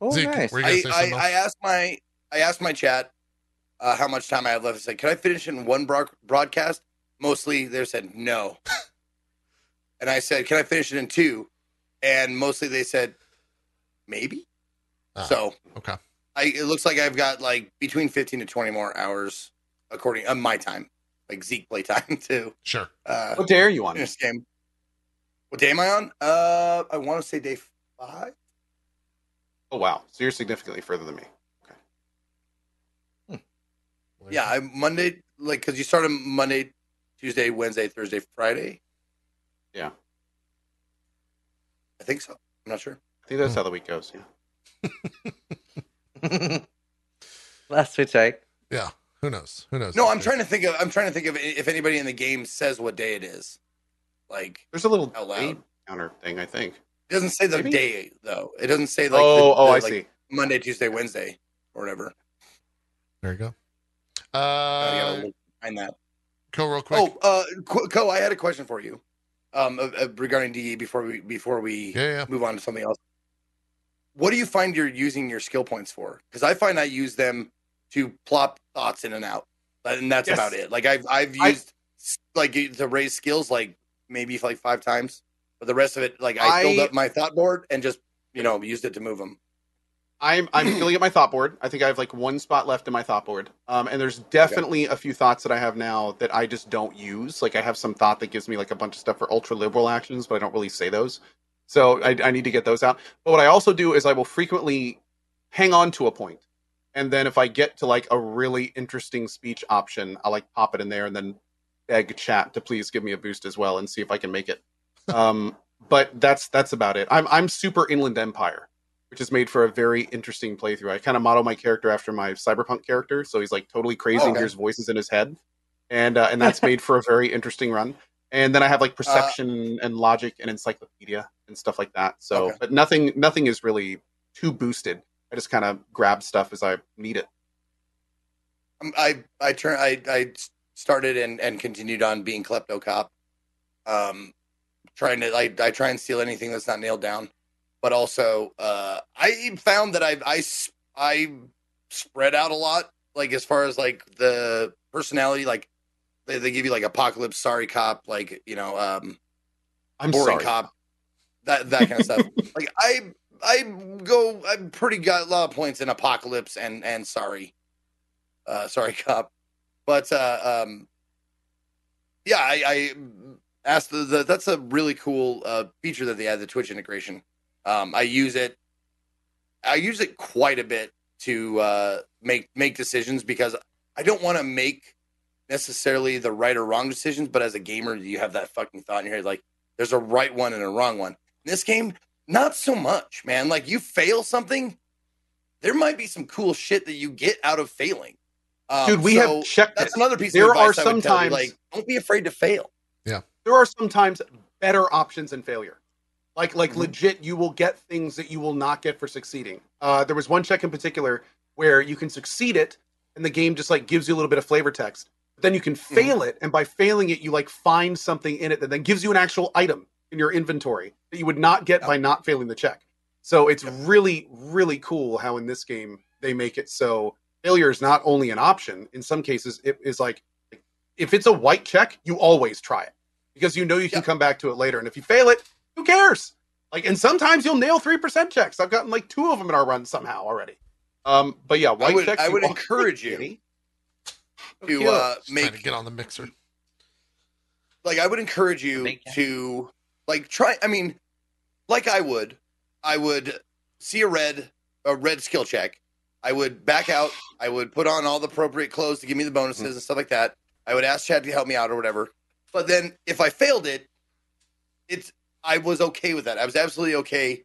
Oh, Zeke, nice. were you I, say I. I asked my I asked my chat uh, how much time I have left. I said, "Can I finish in one broad- broadcast?" Mostly, they said no, and I said, "Can I finish it in two? And mostly they said maybe. Ah, so okay. I it looks like I've got like between fifteen to twenty more hours according on my time, like Zeke play time too. Sure. uh, What day are you on? this game. What day am I on? Uh, I want to say day five. Oh wow. So you're significantly further than me. Okay. Hmm. Yeah, I Monday like because you start on Monday, Tuesday, Wednesday, Thursday, Friday. Yeah. I think so. I'm not sure. I think that's hmm. how the week goes. Yeah. Last we checked. Yeah. Who knows? Who knows? No, I'm trying to think of. I'm trying to think of if anybody in the game says what day it is. Like There's a little Out loud. counter thing, I think. It doesn't say the Maybe? day though. It doesn't say like oh, the, oh, the, I like, see. Monday, Tuesday, Wednesday, or whatever. There you go. I Uh, gotta look behind that. Co, real quick. Oh, uh, Co, I had a question for you, um, uh, uh, regarding DE before we before we Yeah, yeah. move on to something else. What do you find you're using your skill points for? Because I find I use them to plop thoughts in and out, and that's Yes. about it. Like I've I've I- used s like to raise skills like maybe like five times, but the rest of it like I, filled up my thought board and just you know used it to move them. I'm I'm filling up my thought board. I think I have like one spot left in my thought board. Um, and there's definitely a few thoughts that I have now that I just don't use. Like I have some thought that gives me like a bunch of stuff for ultra liberal actions, but I don't really say those. So I, I need to get those out. But what I also do is I will frequently hang on to a point, and then if I get to like a really interesting speech option, I'll like pop it in there and then beg chat to please give me a boost as well and see if I can make it. Um, but that's that's about it. I'm I'm super Inland Empire which is made for a very interesting playthrough. I kind of model my character after my cyberpunk character, so he's like totally crazy and Okay. hears voices in his head, and uh, and that's made for a very interesting run. And then I have like perception and logic and encyclopedia and stuff like that. So, Okay. but nothing nothing is really too boosted. I just kind of grab stuff as I need it. Um, I I turn I I started and and continued on being klepto cop. Um, trying to I I try and steal anything that's not nailed down, but also uh I found that I I I spread out a lot. Like as far as like the personality, like they, they give you like apocalypse, sorry cop, like you know, um, I'm boring sorry. cop, that that kind of stuff. Like I I go I'm pretty got a lot of points in apocalypse and and sorry, uh, sorry cop, but uh, um, yeah, I, I asked the, the that's a really cool uh, feature that they had the Twitch integration. Um, I use it. I use it quite a bit to uh, make make decisions because I don't want to make necessarily the right or wrong decisions, but as a gamer, you have that fucking thought in your head like there's a right one and a wrong one. In this game, not so much, man. Like you fail something, there might be some cool shit that you get out of failing. Um, Dude, we so have checked That's another piece There are tell you, sometimes- like don't be afraid to fail. There are sometimes better options in failure. Like like Mhm. legit, you will get things that you will not get for succeeding. Uh, there was one check in particular where you can succeed it, and the game just like gives you a little bit of flavor text. But then you can fail it, and by failing it, you like find something in it that then gives you an actual item in your inventory that you would not get Yep. by not failing the check. So it's Yep. really really cool how in this game they make it so failure is not only an option. In some cases, it is like if it's a white check, you always try it because you know you can Yeah. come back to it later. And if you fail it, who cares? Like, and sometimes you'll nail three percent checks. I've gotten like two of them in our run somehow already. Um, but yeah, white would- checks. I would always encourage you. To uh, Just trying to make get on the mixer. like I would encourage you Make it. to like try. I mean, like I would, I would see a red a red skill check. I would back out. I would put on all the appropriate clothes to give me the bonuses and stuff like that. I would ask Chad to help me out or whatever. But then if I failed it, it's I was okay with that. I was absolutely okay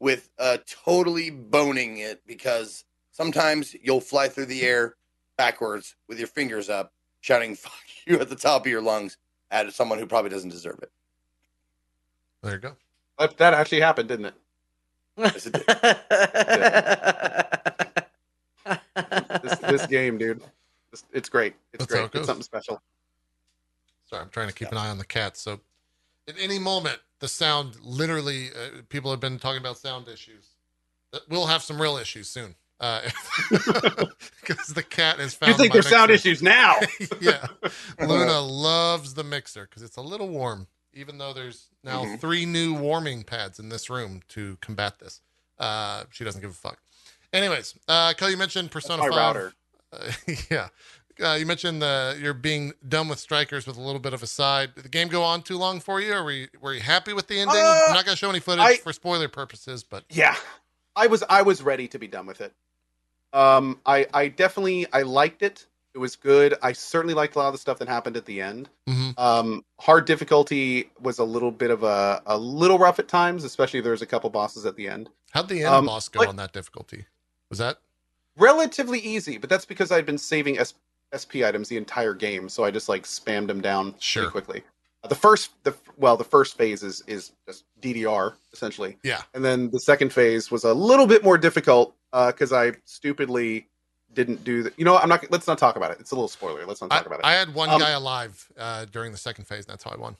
with uh totally boning it because sometimes you'll fly through the air backwards with your fingers up, shouting "fuck you" at the top of your lungs at someone who probably doesn't deserve it. There you go. That, that actually happened, didn't it? Yes, it did. This, this game, dude, it's, it's great. It's That's great. it. It's something special. Sorry, I'm trying to keep an eye on the cat. So, at any moment, the sound literally, uh, people have been talking about sound issues. Uh, We'll have some real issues soon. Because the cat has found. You think there's sound issues now? yeah. Luna loves the mixer because it's a little warm, even though there's now Mm-hmm. Mhm. three new warming pads in this room to combat this. Uh, she doesn't give a fuck. Anyways, uh, Kelly, you mentioned Persona 5. router. Uh, yeah. Uh, you mentioned the you're being done with strikers with a little bit of a side. Did the game go on too long for you? Or were you, were you happy with the ending? Uh, I'm not gonna show any footage I- for spoiler purposes, but Yeah, I was I was ready to be done with it. Um, I I definitely I liked it. It was good. I certainly liked a lot of the stuff that happened at the end. Mhm. Um, hard difficulty was a little bit of a a little rough at times, especially if there was a couple bosses at the end. how'd the end Um, boss go on that difficulty? Was that Relatively easy, but that's because I'd been saving S- SP items the entire game, so I just like spammed them down Sure. pretty quickly. Uh, the first the well the first phase is is just DDR essentially. Yeah. And then the second phase was a little bit more difficult because I stupidly didn't do the. You know. I'm not. Let's not talk about it. It's a little spoiler. Let's not I, talk about it. I had one Um, guy alive uh, during the second phase, and that's how I won.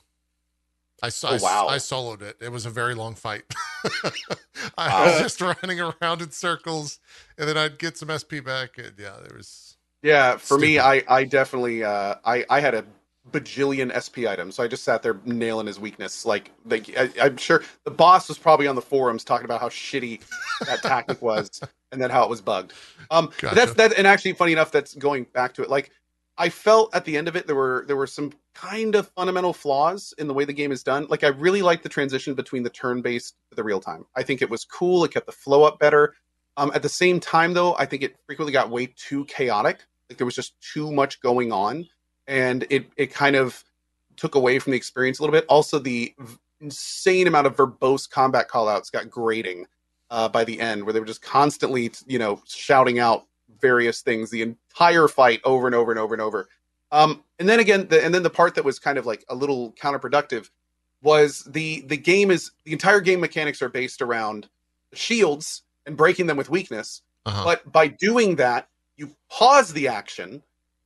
I, s- Oh, wow. I soloed it. It was a very long fight. I Wow. was just running around in circles, and then I'd get some SP back. And yeah, there was. yeah, for me, I I definitely uh, I I had a bajillion SP items, so I just sat there nailing his weakness. Like, like I, I'm sure the boss was probably on the forums talking about how shitty that tactic was, and then how it was bugged. Um, Gotcha. that's that, and actually, funny enough, that's going back to it. Like, I felt at the end of it, there were there were some kind of fundamental flaws in the way the game is done. Like, I really liked the transition between the turn based to the real time. I think it was cool. It kept the flow up better. Um, at the same time, though, I think it frequently got way too chaotic. Like there was just too much going on, and it it kind of took away from the experience a little bit. Also, the insane amount of verbose combat callouts got grating uh, by the end, where they were just constantly, you know, shouting out various things the entire fight over and over and over and over. Um, and then again, the, and then the part that was kind of like a little counterproductive was the the game is the entire game mechanics are based around shields and breaking them with weakness. Uh-huh. But by doing that, you pause the action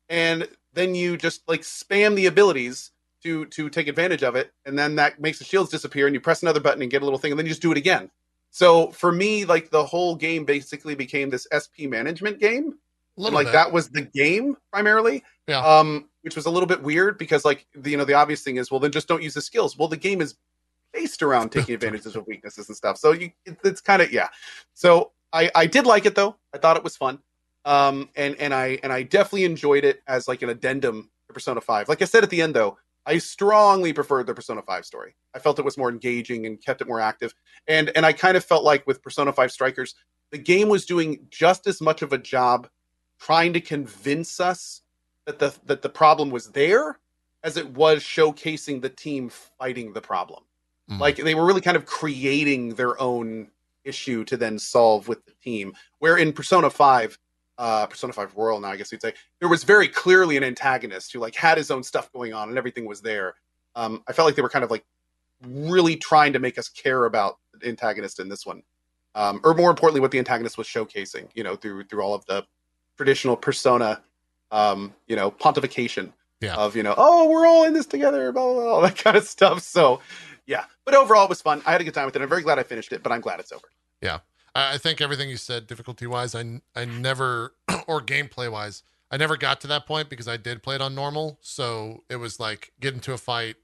and then you just like spam the abilities to to take advantage of it and then that makes the shields disappear and you press another button and get a little thing and then you just do it again. So for me like the whole game basically became this SP management game and, like bit. that was the game primarily. Yeah. Um, which was a little bit weird because like the, you know the obvious thing is well then just don't use the skills. Well the game is based around taking advantages of weaknesses and stuff. So you it, it's kind of yeah. So I I did like it though. I thought it was fun. Um, and and I and I definitely enjoyed it as like an addendum to Persona Five. Like I said at the end though, I strongly preferred the Persona Five story. I felt it was more engaging and kept it more active. And and I kind of felt like with Persona Five Strikers, the game was doing just as much of a job trying to convince us that the that the problem was there as it was showcasing the team fighting the problem. Mm. Like they were really kind of creating their own issue to then solve with the team. Where in Persona 5, uh Persona 5 Royal now I guess you'd say, there was very clearly an antagonist who like had his own stuff going on and everything was there. Um I felt like they were kind of like really trying to make us care about the antagonist in this one. Um or more importantly what the antagonist was showcasing, you know, through through all of the traditional persona um, you know, pontification Yeah. of, you know, oh, we're all in this together, blah, blah, blah, all that kind of stuff. So, yeah. But overall, it was fun. I had a good time with it. I'm very glad I finished it, but I'm glad it's over. I I think everything you said, difficulty wise, I, I never, or gameplay wise, I never got to that point because I did play it on normal. So it was like get into a fight,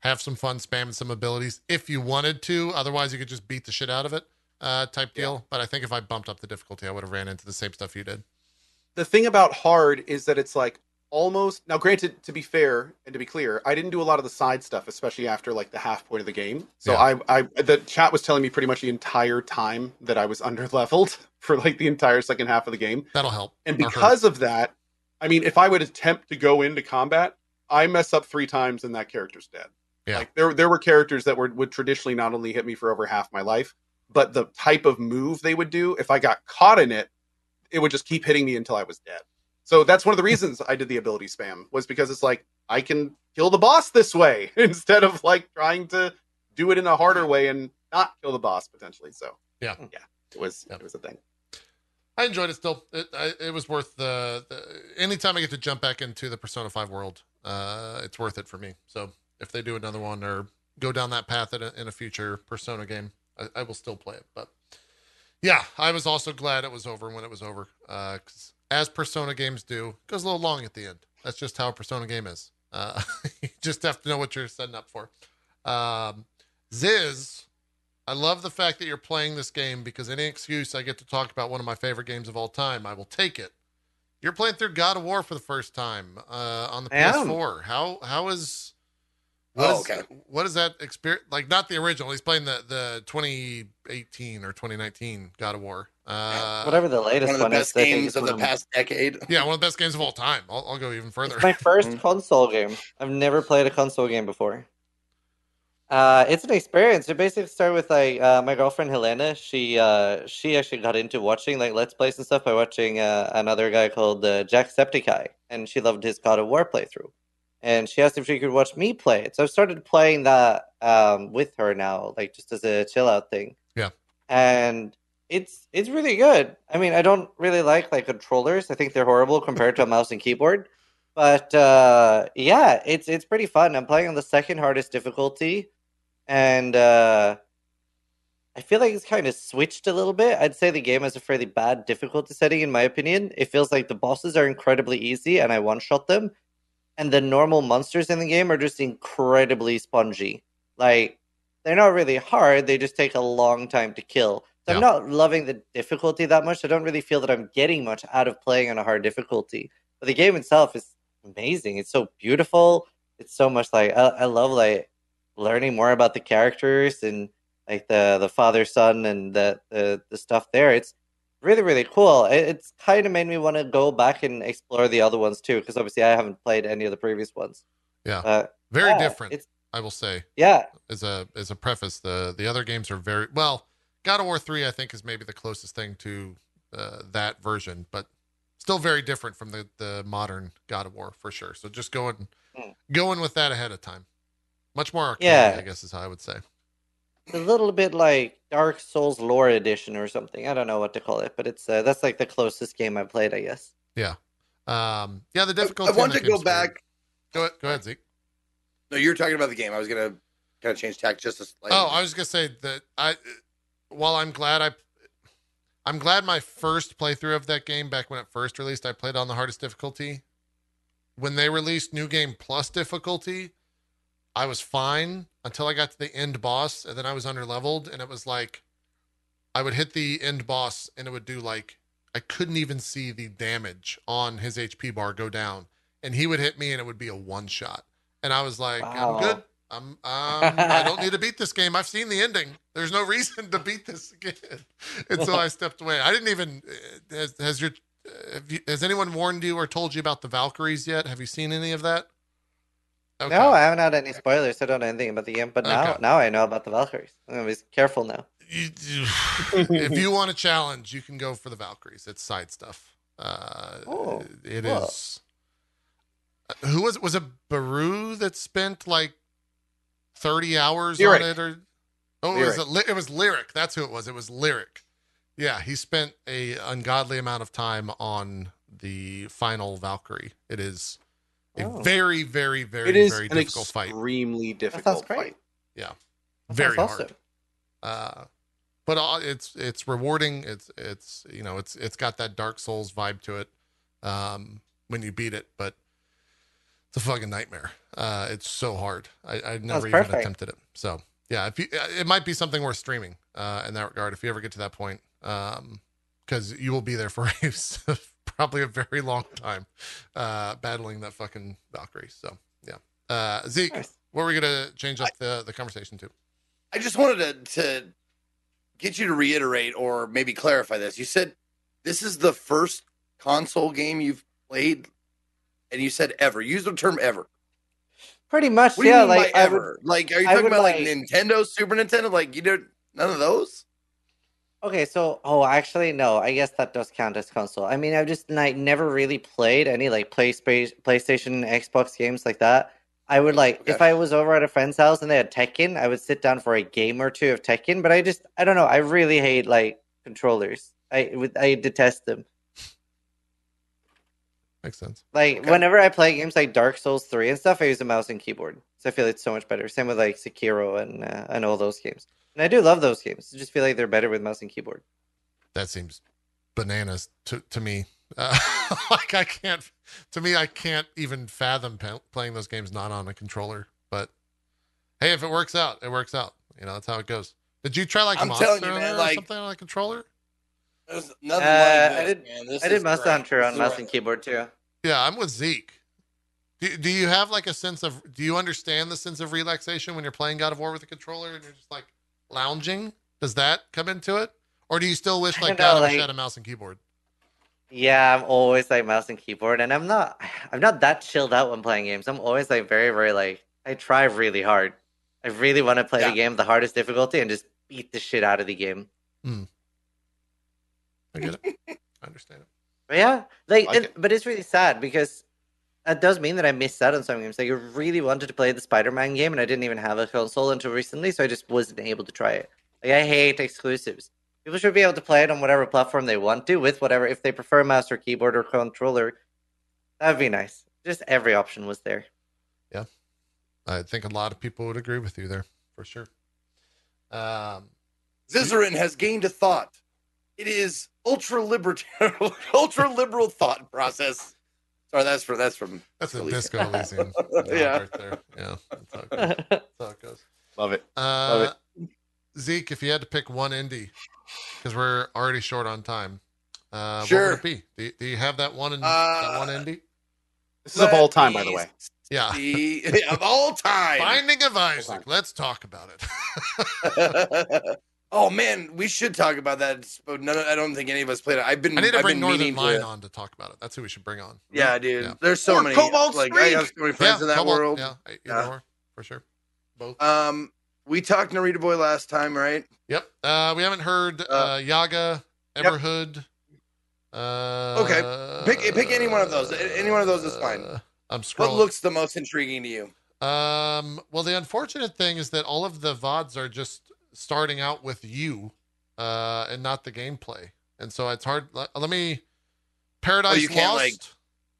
have some fun, spamming some abilities if you wanted to. Otherwise, you could just beat the shit out of it, uh, type deal. But I think if I bumped up the difficulty, I would have ran into the same stuff you did. The thing about hard is that it's like almost now granted to be fair and to be clear i didn't do a lot of the side stuff especially after like the half point of the game so Yeah. i i the chat was telling me pretty much the entire time that i was under leveled for like the entire second half of the game That'll help. And because of that, I mean, if I would attempt to go into combat, I mess up three times and that character's dead. Yeah. Like there, there were characters that were would traditionally not only hit me for over half my life, but the type of move they would do, if I got caught in it, it would just keep hitting me until I was dead. So that's one of the reasons I did the ability spam was because it's like I can kill the boss this way instead of like trying to do it in a harder way and not kill the boss potentially. So Yeah. yeah, it was it was a thing. I enjoyed it still. It I, it was worth the, the anytime I get to jump back into the Persona 5 world, uh, it's worth it for me. So if they do another one or go down that path in a, in a future Persona game, I, I will still play it. But yeah, I was also glad it was over when it was over. Uh 'cause as Persona games do, goes a little long at the end. That's just how a Persona game is. Uh, you just have to know what you're setting up for. Um, Ziz, I love the fact that you're playing this game because any excuse I get to talk about one of my favorite games of all time, I will take it. You're playing through God of War for the first time uh, on the I. PS4. How how is what Oh, is- okay. what is that experience like? Not the original. He's playing the the 2018 or 2019 God of War. Uh, Whatever the latest One of the one best is, games of the of my- past decade. Yeah, one of the best games of all time. I'll, I'll go even further. It's my first console game. I've never played a console game before. Uh, it's an experience. It basically started with like uh, my girlfriend Helena. She uh, she actually got into watching like Let's Plays and stuff by watching uh, another guy called uh, Jacksepticeye, and she loved his God of War playthrough. And she asked if she could watch me play it. So I've started playing that um, with her now, like just as a chill out thing. Yeah. And it's it's really good. I mean, I don't really like like controllers. I think they're horrible compared to a mouse and keyboard. But uh, yeah, it's it's pretty fun. I'm playing on the second hardest difficulty, and uh, I feel like it's kind of switched a little bit. I'd say the game has a fairly bad difficulty setting, in my opinion. It feels like the bosses are incredibly easy, and I one shot them, and the normal monsters in the game are just incredibly spongy. Like they're not really hard; they just take a long time to kill. So I'm not loving the difficulty that much. I don't really feel that I'm getting much out of playing on a hard difficulty. But the game itself is amazing. It's so beautiful. It's so much like I, I love like learning more about the characters and like the the father son and the the, the stuff there. It's really really cool. It, it's kind of made me want to go back and explore the other ones too because obviously I haven't played any of the previous ones. Yeah. But Very yeah, different, I will say. yeah, as a as a preface the the other games are very well god of war 3 i think is maybe the closest thing to uh, that version but still very different from the the modern god of war for sure so just going Hmm. going with that ahead of time much more arcade Yeah. i guess is how i would say a little bit like Dark Souls Lore Edition or something. I don't know what to call it, but it's uh, that's like the closest game I've played, I guess. Yeah. Um yeah the difficulty I in want to go back. go ahead, go ahead zeke No, you're talking about the game. I was gonna kind of change tack just a slightly. Oh, I was gonna say that I, while I'm glad I, I'm glad my first playthrough of that game back when it first released, I played on the hardest difficulty. When they released New Game Plus difficulty, I was fine until I got to the end boss, and then I was under leveled, and it was like, I would hit the end boss, and it would do like I couldn't even see the damage on his HP bar go down, and he would hit me, and it would be a one shot, and I was like, Wow. I'm good. I'm um I don't need to beat this game. I've seen the ending. There's no reason to beat this again. And so I stepped away. I didn't even uh, has, has your have you, has anyone warned you or told you about the Valkyries yet? Have you seen any of that? Okay. No, I haven't had any spoilers. I don't know anything about the game, but now Okay. now I know about the Valkyries. I'm gonna be careful now. You- you- if you want a challenge, you can go for the Valkyries. It's side stuff. Uh, Oh, it cool. is. uh, Who was it was it? Baru that spent like thirty hours Lirik. on it, or oh, it was, Lirik. a, it was Lirik. That's who it was. It was Lirik. Yeah, he spent a ungodly amount of time on the final Valkyrie. It is a Oh. very, very, very, it is very an difficult fight. extremely That difficult sounds great. fight. That Very hard. awesome. uh but uh, it's it's rewarding it's it's you know it's it's got that dark souls vibe to it um when you beat it but it's a fucking nightmare uh it's so hard i i never even perfect. attempted it so yeah if you uh, it might be something worth streaming uh in that regard if you ever get to that point um because you will be there for a probably a very long time uh battling that fucking valkyrie so yeah uh zeke Nice. what were we gonna change up the the conversation to I just wanted to to get you to reiterate or maybe clarify this. You said this is the first console game you've played, and you said ever. Use the term ever. Pretty much, What yeah. Like I would, ever? like, are you talking about like, like- Nintendo, Super Nintendo? Like, you don't none of those? Okay, so oh, actually, no. I guess that does count as console. I mean, I've just like never really played any like PlayStation, PlayStation, Xbox games like that. I would like Okay. if I was over at a friend's house and they had Tekken, I would sit down for a game or two of Tekken. But I just I don't know. I really hate like controllers. I would- I detest them. Makes sense. Like Okay. whenever I play games like Dark Souls three and stuff, I use a mouse and keyboard. So I feel it's so much better. Same with like Sekiro and uh, and all those games. And I do love those games. I just feel like they're better with mouse and keyboard. That seems bananas to to me. Uh, like I can't. To me, I can't even fathom pa- playing those games not on a controller. But hey, if it works out, it works out. You know, that's how it goes. Did you try like I'm Monster you, man, or like- something on a controller? There's nothing Uh, like I this, did- man. This I did is Monster great. Hunter on mouse and keyboard too. Yeah, I'm with Zeke. Do, do you have like a sense of? Do you understand the sense of relaxation when you're playing God of War with a controller and you're just like lounging? Does that come into it, or do you still wish like don't God know, I wish I had a mouse and keyboard? Yeah, I'm always like mouse and keyboard, and I'm not I'm not that chilled out when playing games. I'm always like very very like I try really hard. I really want to play Yeah. the game the hardest difficulty and just beat the shit out of the game. I get it. I understand it. But yeah, like, Like it, but it's really sad because that does mean that I missed out on some games. Like I really wanted to play the Spider-Man game, and I didn't even have a console until recently, so I just wasn't able to try it. Like I hate exclusives. People should be able to play it on whatever platform they want to, with whatever. If they prefer mouse or keyboard or controller, that'd be nice. Just every option was there. Yeah, I think a lot of people would agree with you there for sure. Um, Zizaran has gained a thought. It is ultra libertarian, ultra liberal thought process. Sorry, that's for that's from that's a Elysium. disco Elysium. nod Yeah. right there. Yeah, that's how it goes. That's how it goes. Love it. Uh, Zeke, if you had to pick one indie, because we're already short on time, uh, Sure. what would it be? Do you, do you have that one in, that Uh, one indie? This is of all time, by the way. Yeah. The, of all time. Binding of. Isaac. Let's talk about it. Oh man, we should talk about that. But none, I don't think any of us played it. I've been. I need to I've bring been Northern meaning Lion to. on to talk about it. That's who we should bring on. Yeah, dude. Yeah. There's so Or many. Cobalt like I have Streak. so many friends in that Cobalt, world. Yeah, either Yeah. or, for sure. Both. Um, we talked Narita Boy last time, right? Yep. Uh, we haven't heard uh, Yaga, Yep. Everhood. Uh, Okay. Pick- pick any one of those. Any one of those is fine. uh, I'm scrolling. What looks the most intriguing to you? Um, well, the unfortunate thing is that all of the VODs are just starting out with you, uh, and not the gameplay. And so it's hard. Let, let me. Paradise Oh, you Lost. like-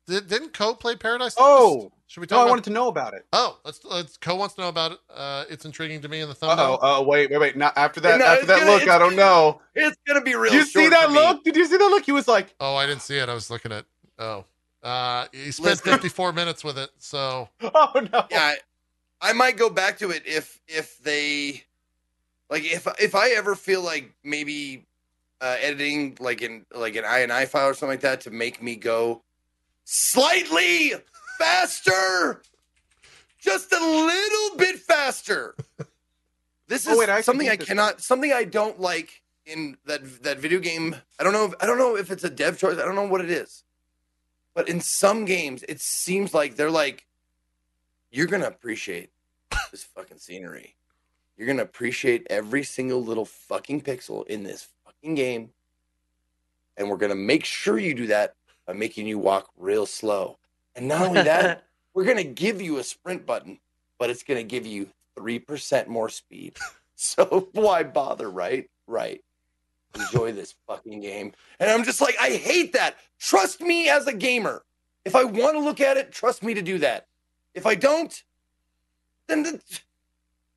Did, didn't Co play Paradise Oh! Lost? Should we talk No, I wanted to know about it. Oh, let's let's Co wants to know about it. Uh, it's intriguing to me in the Uh thumbnail. oh. Oh wait, wait, wait. Not after that. No, after that gonna- look, I don't know. It's gonna be real. Did you see that for me. look? Did you see that look? He was like, Oh, I didn't see it. I was looking at. Oh, uh, he spent 54 minutes with it. So oh no. Yeah, I, I might go back to it if if they like if if I ever feel like maybe uh, editing like in like an INI file or something like that to make me go slightly faster, just a little bit faster. This Oh, is wait, I something I cannot something I don't like in that that video game. I don't know. If, I don't know if it's a dev choice. I don't know what it is. But in some games, it seems like they're like, you're gonna appreciate this fucking scenery. You're gonna appreciate every single little fucking pixel in this fucking game. And we're gonna make sure you do that by making you walk real slow. And not only that, we're gonna give you a sprint button, but it's gonna give you three percent more speed. So why bother, right? Right. Enjoy this fucking game. And I'm just like, I hate that. Trust me as a gamer. If I want to look at it, trust me to do that. If I don't, then the,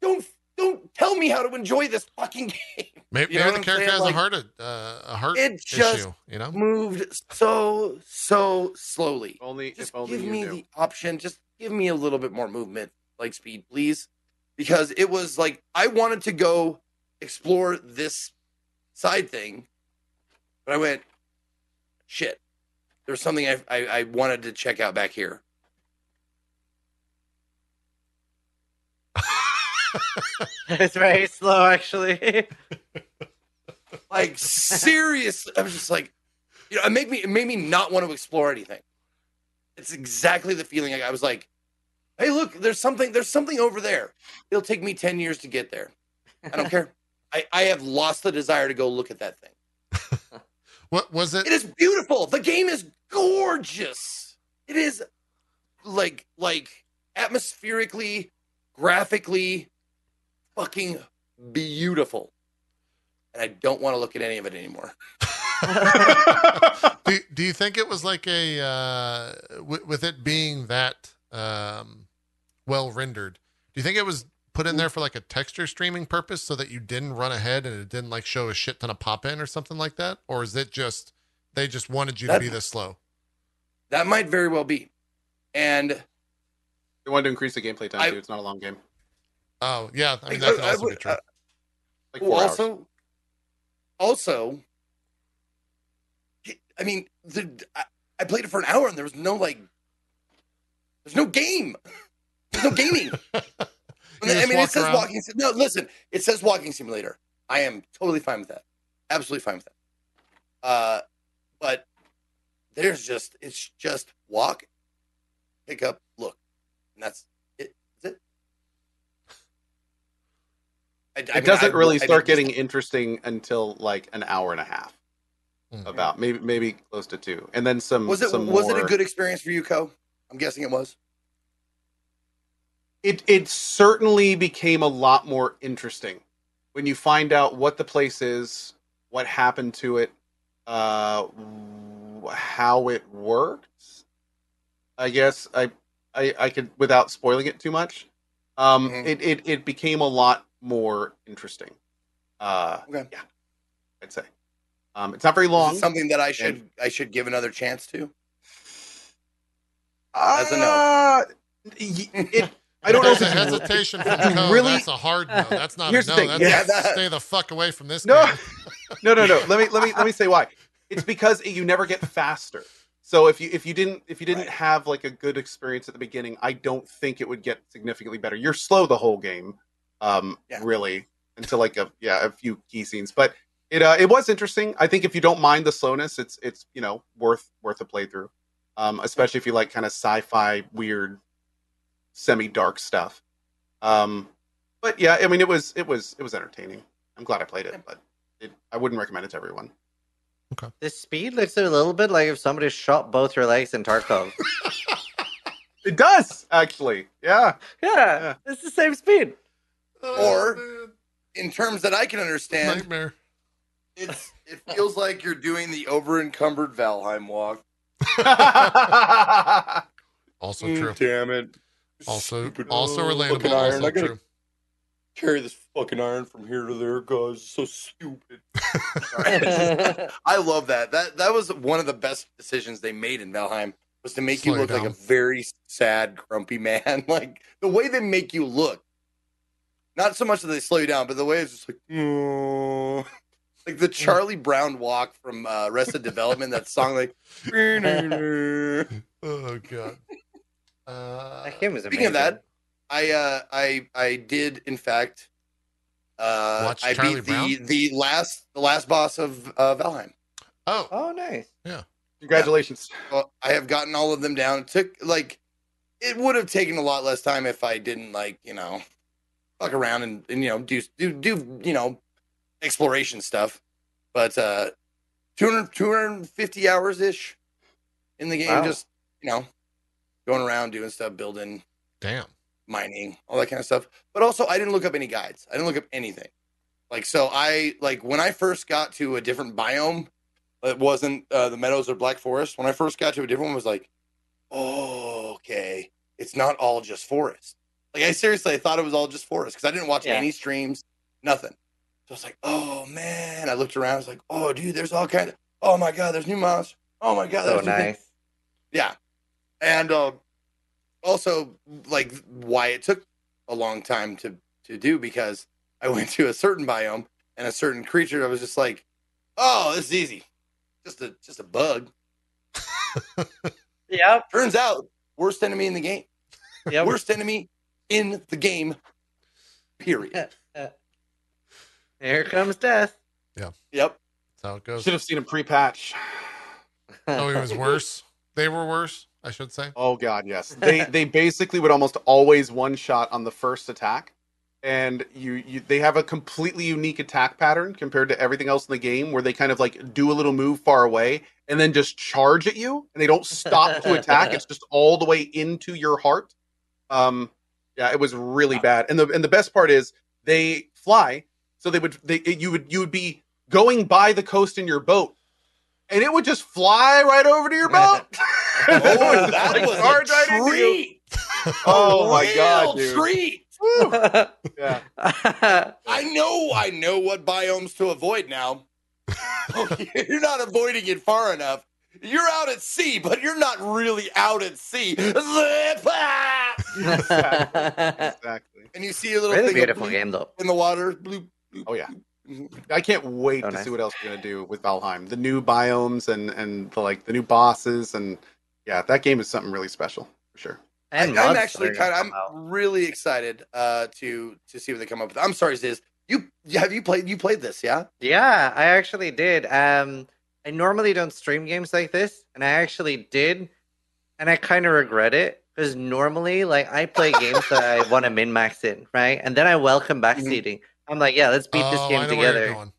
don't don't tell me how to enjoy this fucking game. maybe, You know maybe the character saying? has Like, a heart uh, a heart it just issue. You know. moved so so slowly. Only Just if only give you me knew. the option. Just give me a little bit more movement, like speed, please. Because it was like I wanted to go explore this side thing, but I went, shit. There's something I, I, I wanted to check out back here. It's very slow, actually. Like seriously, I was just like, you know, it made me it made me not want to explore anything. It's exactly the feeling I, I was like, hey, look, there's something, there's something over there. It'll take me 10 years to get there. I don't care. I, I have lost the desire to go look at that thing. What was it? It is beautiful. The game is gorgeous. It is like like atmospherically, graphically, fucking beautiful. And I don't want to look at any of it anymore. do, do you think it was like a uh, w- with it being that um, well rendered? Do you think it was put in there for like a texture streaming purpose so that you didn't run ahead and it didn't like show a shit ton of pop in or something like that, or is it just they just wanted you That- to be this slow? That might very well be. And They wanted to increase the gameplay time I- too. It's not a long game. Oh yeah, I mean I- that could I also be true. uh, Like Well, four hours. also, also, I mean, the, I, I played it for an hour and there was no like, there's no game, there's no gaming. I mean, walk it says around? walking. No, listen, it says walking simulator. I am totally fine with that. Absolutely fine with that. Uh, but there's just it's just walk, pick up, look, and. That's it. I, I it mean, doesn't I- really I start mean, getting interesting until like an hour and a half. Mhm. About maybe maybe close to two, and then some. Was it some was it a good experience for you, Co? I'm guessing it was. it it certainly became a lot more interesting when you find out what the place is, what happened to it, uh, how it worked. I guess I, I I could without spoiling it too much. Um, Mhm. it, it it became a lot more interesting. Uh, Okay. yeah, I'd say. Um, it's not very Is long. it something that I should and- I should give another chance to? As a no. Uh, it, I don't know if it's hesitation from it's really- That's a hard no. That's not Here's a the no. thing, That's yeah, that- stay the fuck away from this No. game. no no no let me let me let me say why it's because you never get faster so if you if you didn't if you didn't Right. have like a good experience at the beginning i don't think it would get significantly better you're slow the whole game um Yeah. really until like a yeah a few key scenes but it uh it was interesting i think if you don't mind the slowness it's it's you know worth worth a playthrough um especially if you like kind of sci-fi weird semi dark stuff um but yeah i mean it was it was it was entertaining i'm glad i played it but it, I wouldn't recommend it to everyone. Okay. The speed looks a little bit like if somebody shot both your legs in Tarkov. It does actually, yeah. yeah, Yeah. it's the same speed. Or- man, In terms that I can understand, nightmare. it's it feels like you're doing the over encumbered Valheim walk. Also Mm, true. Damn it. Also, Stupid also fucking relatable. iron. Also I gotta true. carry this fucking iron from here to there, guys. It's so stupid. I love that. That that was one of the best decisions they made in Valheim was to make Slow you you look like a very sad, grumpy man. like the way they make you look. Not so much that they slow you down, but the way it's just like, "Oh." like the Charlie Brown walk from uh, Arrested Development. That song, like. Oh god. Uh, that game was amazing. Speaking of that, I uh I I did in fact uh Watch I Charlie beat Brown? the the last the last boss of uh Valheim. oh, oh, nice. Yeah, congratulations. Well, I have gotten all of them down. It took like it would have taken a lot less time if I didn't like, you know, fuck around and, and you know, do do do, you know, exploration stuff. But uh 200 250 hours ish in the game Wow. just, you know, going around doing stuff, building damn. mining, all that kind of stuff. But also, I didn't look up any guides. I didn't look up anything. Like, so I like when I first got to a different biome, it wasn't uh, the meadows or Black Forest. When I first got to a different one, I was like, oh, okay, it's not all just forest. Like, I seriously, I thought it was all just forest because I didn't watch Yeah. any streams, nothing. So I was like, oh man. I looked around. I was like, oh, dude, there's all kind of. Oh my god, there's new monsters. Oh my god, So there's things. nice. Yeah. And uh, also like why it took a long time to to do because I went to a certain biome and a certain creature I was just like, "Oh, this is easy. Just a just a bug." yeah. Turns out, worst enemy in the game. Yeah. Worst enemy in the game. Period. Here comes death. Yeah. Yep. That's how it goes. Should have seen a pre-patch. Oh, it was worse. They were worse, I should say. Oh god, yes. They they basically would almost always one shot on the first attack. And you, you they have a completely unique attack pattern compared to everything else in the game where they kind of like do a little move far away and then just charge at you and they don't stop to attack. It's just all the way into your heart. Um, yeah, it was really bad. And the and the best part is they fly, so they would they you would you would be going by the coast in your boat, and it would just fly right over to your boat. Oh, that like was a right treat. Oh my god, dude! treat. Yeah, I know, I know what biomes to avoid now. You're not avoiding it far enough. You're out at sea, but you're not really out at sea. Zip, ah! exactly. And you see a little really thing beautiful game though. in the water. Bloop, bloop, Oh, yeah. I can't wait So to nice. see what else they're gonna do with Valheim. The new biomes and and the, like the new bosses and yeah, that game is something really special for sure. And I, I'm actually kind of, I'm out. really excited uh, to to see what they come up with. I'm sorry, Ziz. You have you played you played this? Yeah. Yeah, I actually did. Um, I normally don't stream games like this, and I actually did, and I kind of regret it because normally, like, I play games that I want to min max in, right? And then I welcome backseating. Mm-hmm. I'm like, yeah, let's beat this Oh, game where you're together.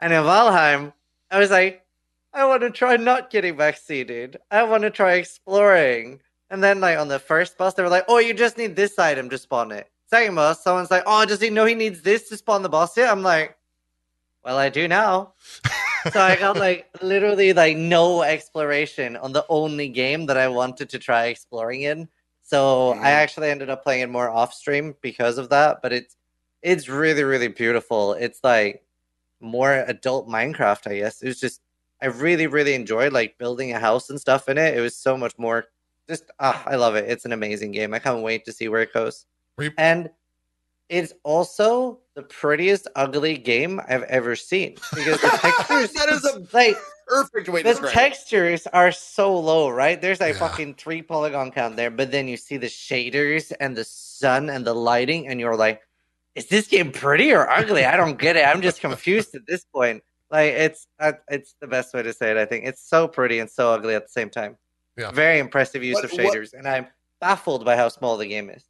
And in Valheim, I was like, I want to try not getting backseated. I want to try exploring. And then, like, on the first boss, they were like, oh, you just need this item to spawn it. Second boss, someone's like, oh, does he know he needs this to spawn the boss yet? I'm like, well, I do now. so I got, like, literally, like, no exploration on the only game that I wanted to try exploring in. So I Mhm. actually ended up playing it more off stream because of that. But it's, it's really, really beautiful. It's like, more adult Minecraft, I guess. It was just I really, really enjoyed like building a house and stuff in it. It was so much more just ah, I love it. It's an amazing game. I can't wait to see where it goes. Re- And it's also the prettiest ugly game I've ever seen because the textures That is a like Perfect way to the describe it. textures are so low, right? There's like Yeah. fucking three polygon count there, but then you see the shaders and the sun and the lighting, and you're like, is this game pretty or ugly? I don't get it. I'm just confused at this point. Like it's uh, it's the best way to say it. I think it's so pretty and so ugly at the same time. Yeah. Very impressive use What- of what- shaders, and I'm baffled by how small the game is.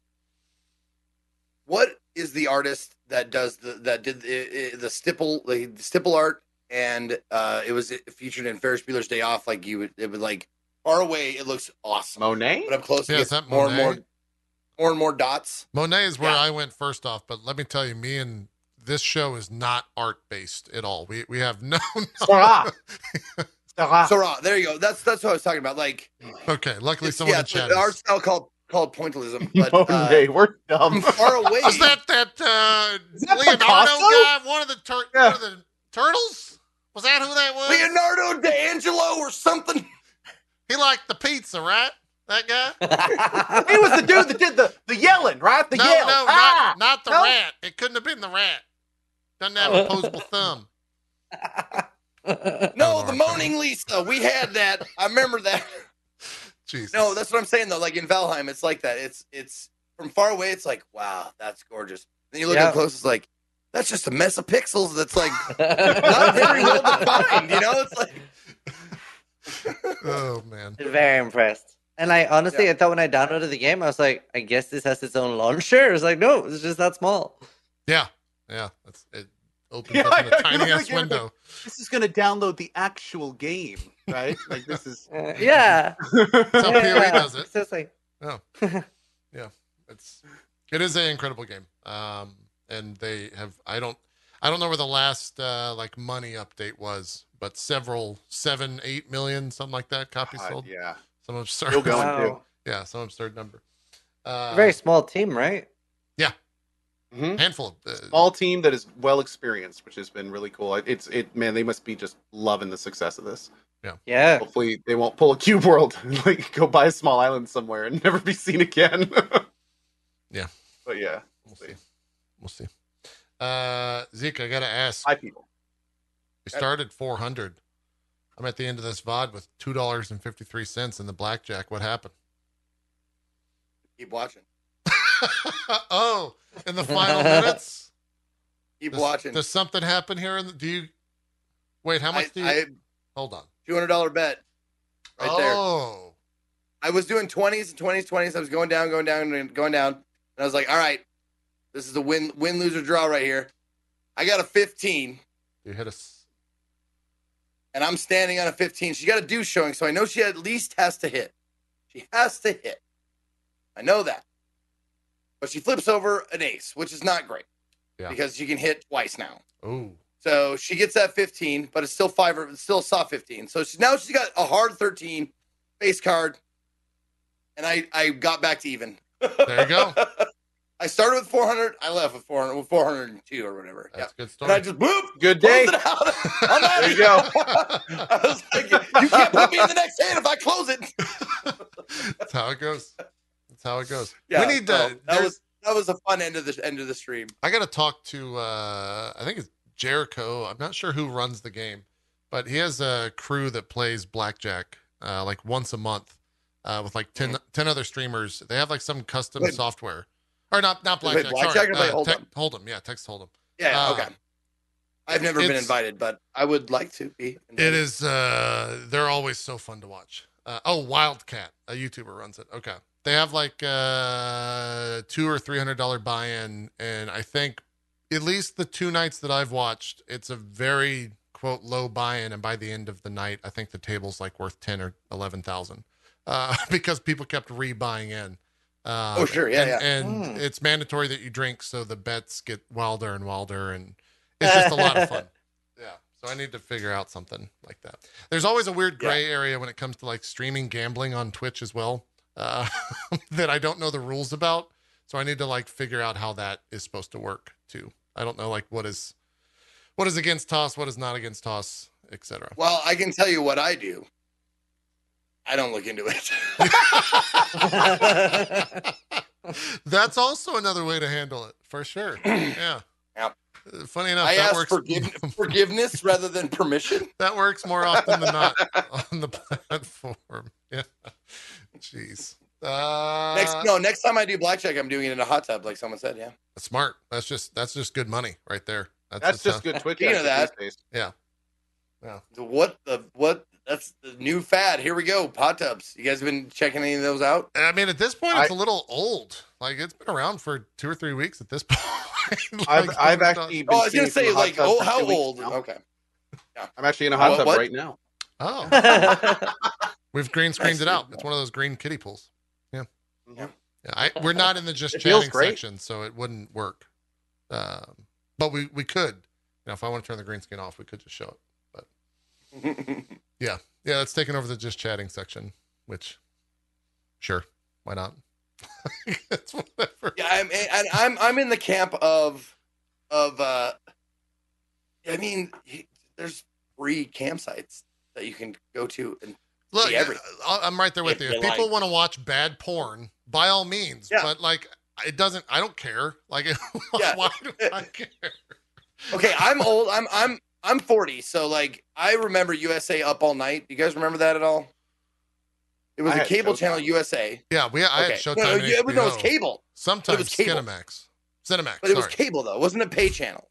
What is the artist that does the that did the, the stipple the stipple art and uh it was featured in Ferris Bueller's Day Off? Like you would it would like far away it looks awesome, Monet? but up close Yeah, it is that more and more Monet? more and more dots. Monet is where Yeah. I went first off, but let me tell you, me and this show is not art based at all. We we have no. Sarah. Sarah. So there you go. That's that's what I was talking about. Like okay, luckily someone yeah, in chat. it's art style called called pointillism, but uh, Monet, we're dumb. from far away. Was that that uh, that Leonardo Picasso? guy? One of the tur- Yeah. one of the turtles? Was that who that was? Leonardo D'Angelo or something? He liked the pizza, right? That guy? he was the dude that did the, the yelling, right? The no, yell. no, Ah! not not the No? rat. It couldn't have been the rat. Doesn't have a opposable thumb. No, Oh, the okay. moaning Lisa. We had that. I remember that. Jesus. No, that's what I'm saying though. Like in Valheim, it's like that. It's it's from far away. It's like wow, that's gorgeous. Then you look Yeah. up close. It's like that's just a mess of pixels. That's like not very well defined. You know, it's like Oh man. Very impressed. And I honestly, I thought when I downloaded the game, I was like, I guess this has its own launcher. It's like, no, it's just that small. Yeah. Yeah. That's it opens Yeah, up in a tiny know, ass like, window. This is going to download the actual game, right? Like, this is. Uh, yeah. That's how PoE yeah. does it. It's just like, It's it is an incredible game. Um and they have I don't I don't know where the last uh like money update was, but several seven, eight million, something like that copies God, sold. yeah. Some absurd Still going, wow. too. Yeah, some absurd number. Uh Very small team, right? Mhm. handful of uh, Small team that is well experienced, which has been really cool. It's it man, they must be just loving the success of this. Yeah. Yeah. Hopefully, they won't pull a cube world and like go buy a small island somewhere and never be seen again. Yeah. but yeah, we'll see. We'll see. Uh Zeke, I gotta ask. five people. We started four hundred. I'm at the end of this VOD with two dollars and fifty three cents in the blackjack. What happened? keep watching, oh, in the final minutes? keep Does, watching. Does something happen here? In the, do you wait? How much I, do you I hold on? Two hundred dollar bet right there. oh, I was doing twenties and twenties, twenties. I was going down, going down, and going down, and I was like, all right, this is a win, win, lose or draw right here. I got a fifteen. you hit us. and I'm standing on a 15. She got a deuce showing, so I know she at least has to hit. She has to hit. I know that. but she flips over an ace, which is not great Yeah. because she can hit twice now. Oh, So she gets that 15, but it's still five or it's still a soft 15. So she, now she's got a hard 13 base card. And I, I got back to even. there you go. I started with 400. I left with 400, with 402 or whatever. That's a good Yeah. And I just boop. Good day. it out. I'm out There you go. I was like, you can't put me in the next hand if I close it. That's how it goes. That's how it goes. Yeah, we need to. that was that was a fun end of the end of the stream. I got to talk to. uh I think it's Jericho. I'm not sure who runs the game, but he has a crew that plays blackjack uh, like once a month uh, with like 10, 10 other streamers. They have like some custom Wait. software, or not not blackjack. blackjack sorry, uh, Hold'em? Tech- Hold'em. Yeah, text hold Hold'em. Yeah, okay. I've never been invited, but I would like to be. It invited. is. uh They're always so fun to watch. Uh, oh, Wildcat, a YouTuber runs it. Okay, they have like uh two or three hundred dollar buy in, and I think at least the two nights that I've watched, it's a very quote low buy in, and by the end of the night, I think the table's like worth ten or eleven thousand, uh, because people kept re-buying in. Uh, Oh, sure. Yeah, and, yeah. and Hmm. it's mandatory that you drink, so the bets get wilder and wilder, and it's just a lot of fun. Yeah. So I need to figure out something like that. There's always a weird gray area when it comes to like streaming gambling on Twitch as well, uh, that I don't know the rules about. So I need to like figure out how that is supposed to work too. I don't know like what is what is against ToS, what is not against ToS, etc. Well, I can tell you what I do. I don't look into it. That's also another way to handle it for sure. Yeah. Yep. Funny enough, I that ask works. forgive- forgiveness rather than permission. that works more often than not on the platform. Yeah. Jeez. Uh, Next, no, next time I do blackjack, I'm doing it in a hot tub, like someone said. Yeah. smart. That's just that's just good money right there. That's, That's just how- good Twitch Speaking of that- these days. The- What the what? That's the new fad. Here we go. Hot tubs. You guys been checking any of those out? I mean, at this point, it's I- a little old. Like it's been around for two or three weeks at this point. I've, I've actually been Oh, I was gonna say from a hot like, oh, how old? now. Okay. I'm actually in a hot What- tub what? right now. Oh, we've green screened it out. It's one of those green kiddie pools. Yeah. Yeah, I, we're not in the just chatting section, so it wouldn't work. Um, but we we could. You know, if I want to turn the green screen off, we could just show it. But yeah, Yeah, that's taking over the just chatting section. Which, sure, why not? it's whatever. yeah, I'm I'm I'm in the camp of of uh I mean there's free campsites that you can go to and Look. I- I'm right there with If you. you If people like. want to watch bad porn, by all means. Yeah. But like, it doesn't. I don't care. Like, Yeah. why do I care? Okay, I'm old. I'm I'm I'm 40, so like I remember USA Up All Night. Do you guys remember that at all? It was I a cable Showtime. channel USA. Yeah, we. I okay. had Showtime. No, no, and yeah, no, it was cable, Sometimes it was cable. Cinemax. Cinemax. but it was cable though. It wasn't a pay channel,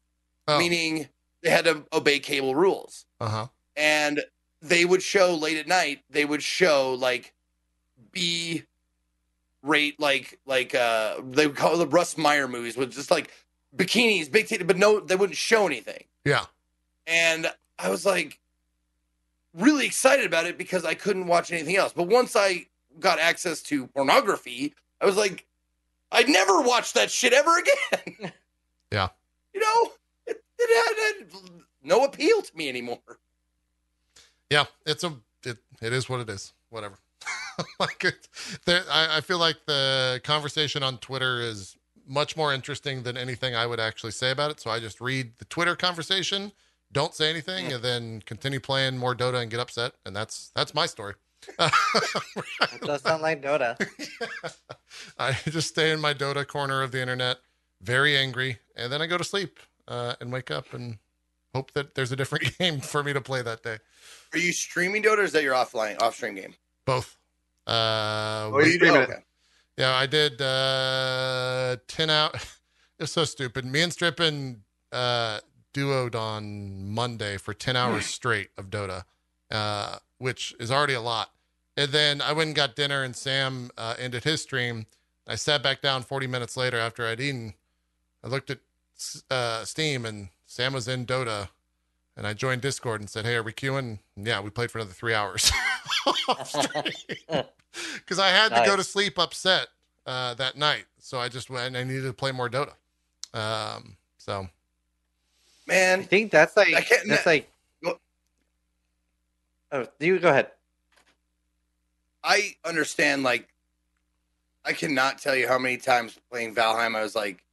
Oh. meaning they had to obey cable rules. Uh huh. and they would show late at night they would show like b rate like like uh they would call the russ meyer movies with just like bikinis big titty but no they wouldn't show anything. Yeah. and i was like really excited about it because i couldn't watch anything else. But once i got access to pornography i was like i'd never watch that shit ever again. Yeah. you know? It, it had, had no appeal to me anymore Yeah. It's a. It. It is what it is. Whatever. like it, there, I, I feel like the conversation on Twitter is much more interesting than anything I would actually say about it. So I just read the Twitter conversation, don't say anything, and then continue playing more Dota and get upset, and that's that's my story. It does sound like Dota. I just stay in my Dota corner of the internet, very angry, and then I go to sleep uh, and wake up and hope that there's a different game for me to play that day. Are you streaming Dota or is that your offline off stream game? Both. Uh, Oh, you streaming okay. yeah, I did uh, ten out. It's so stupid. Me and Strippin uh, duoed on Monday for ten hours straight of Dota, uh, which is already a lot. And then I went and got dinner, and Sam uh, ended his stream. I sat back down 40 minutes later after I'd eaten. I looked at uh, Steam, and Sam was in Dota. And I joined Discord and said, "Hey, are we queuing?" And yeah, we played for another three hours because I had to go to sleep upset uh, that night. so I just went. I needed to play more Dota. Um, so I Man, think that's like I can't- that's like. Go- Oh, you go ahead. I understand. Like, I cannot tell you how many times playing Valheim I was like,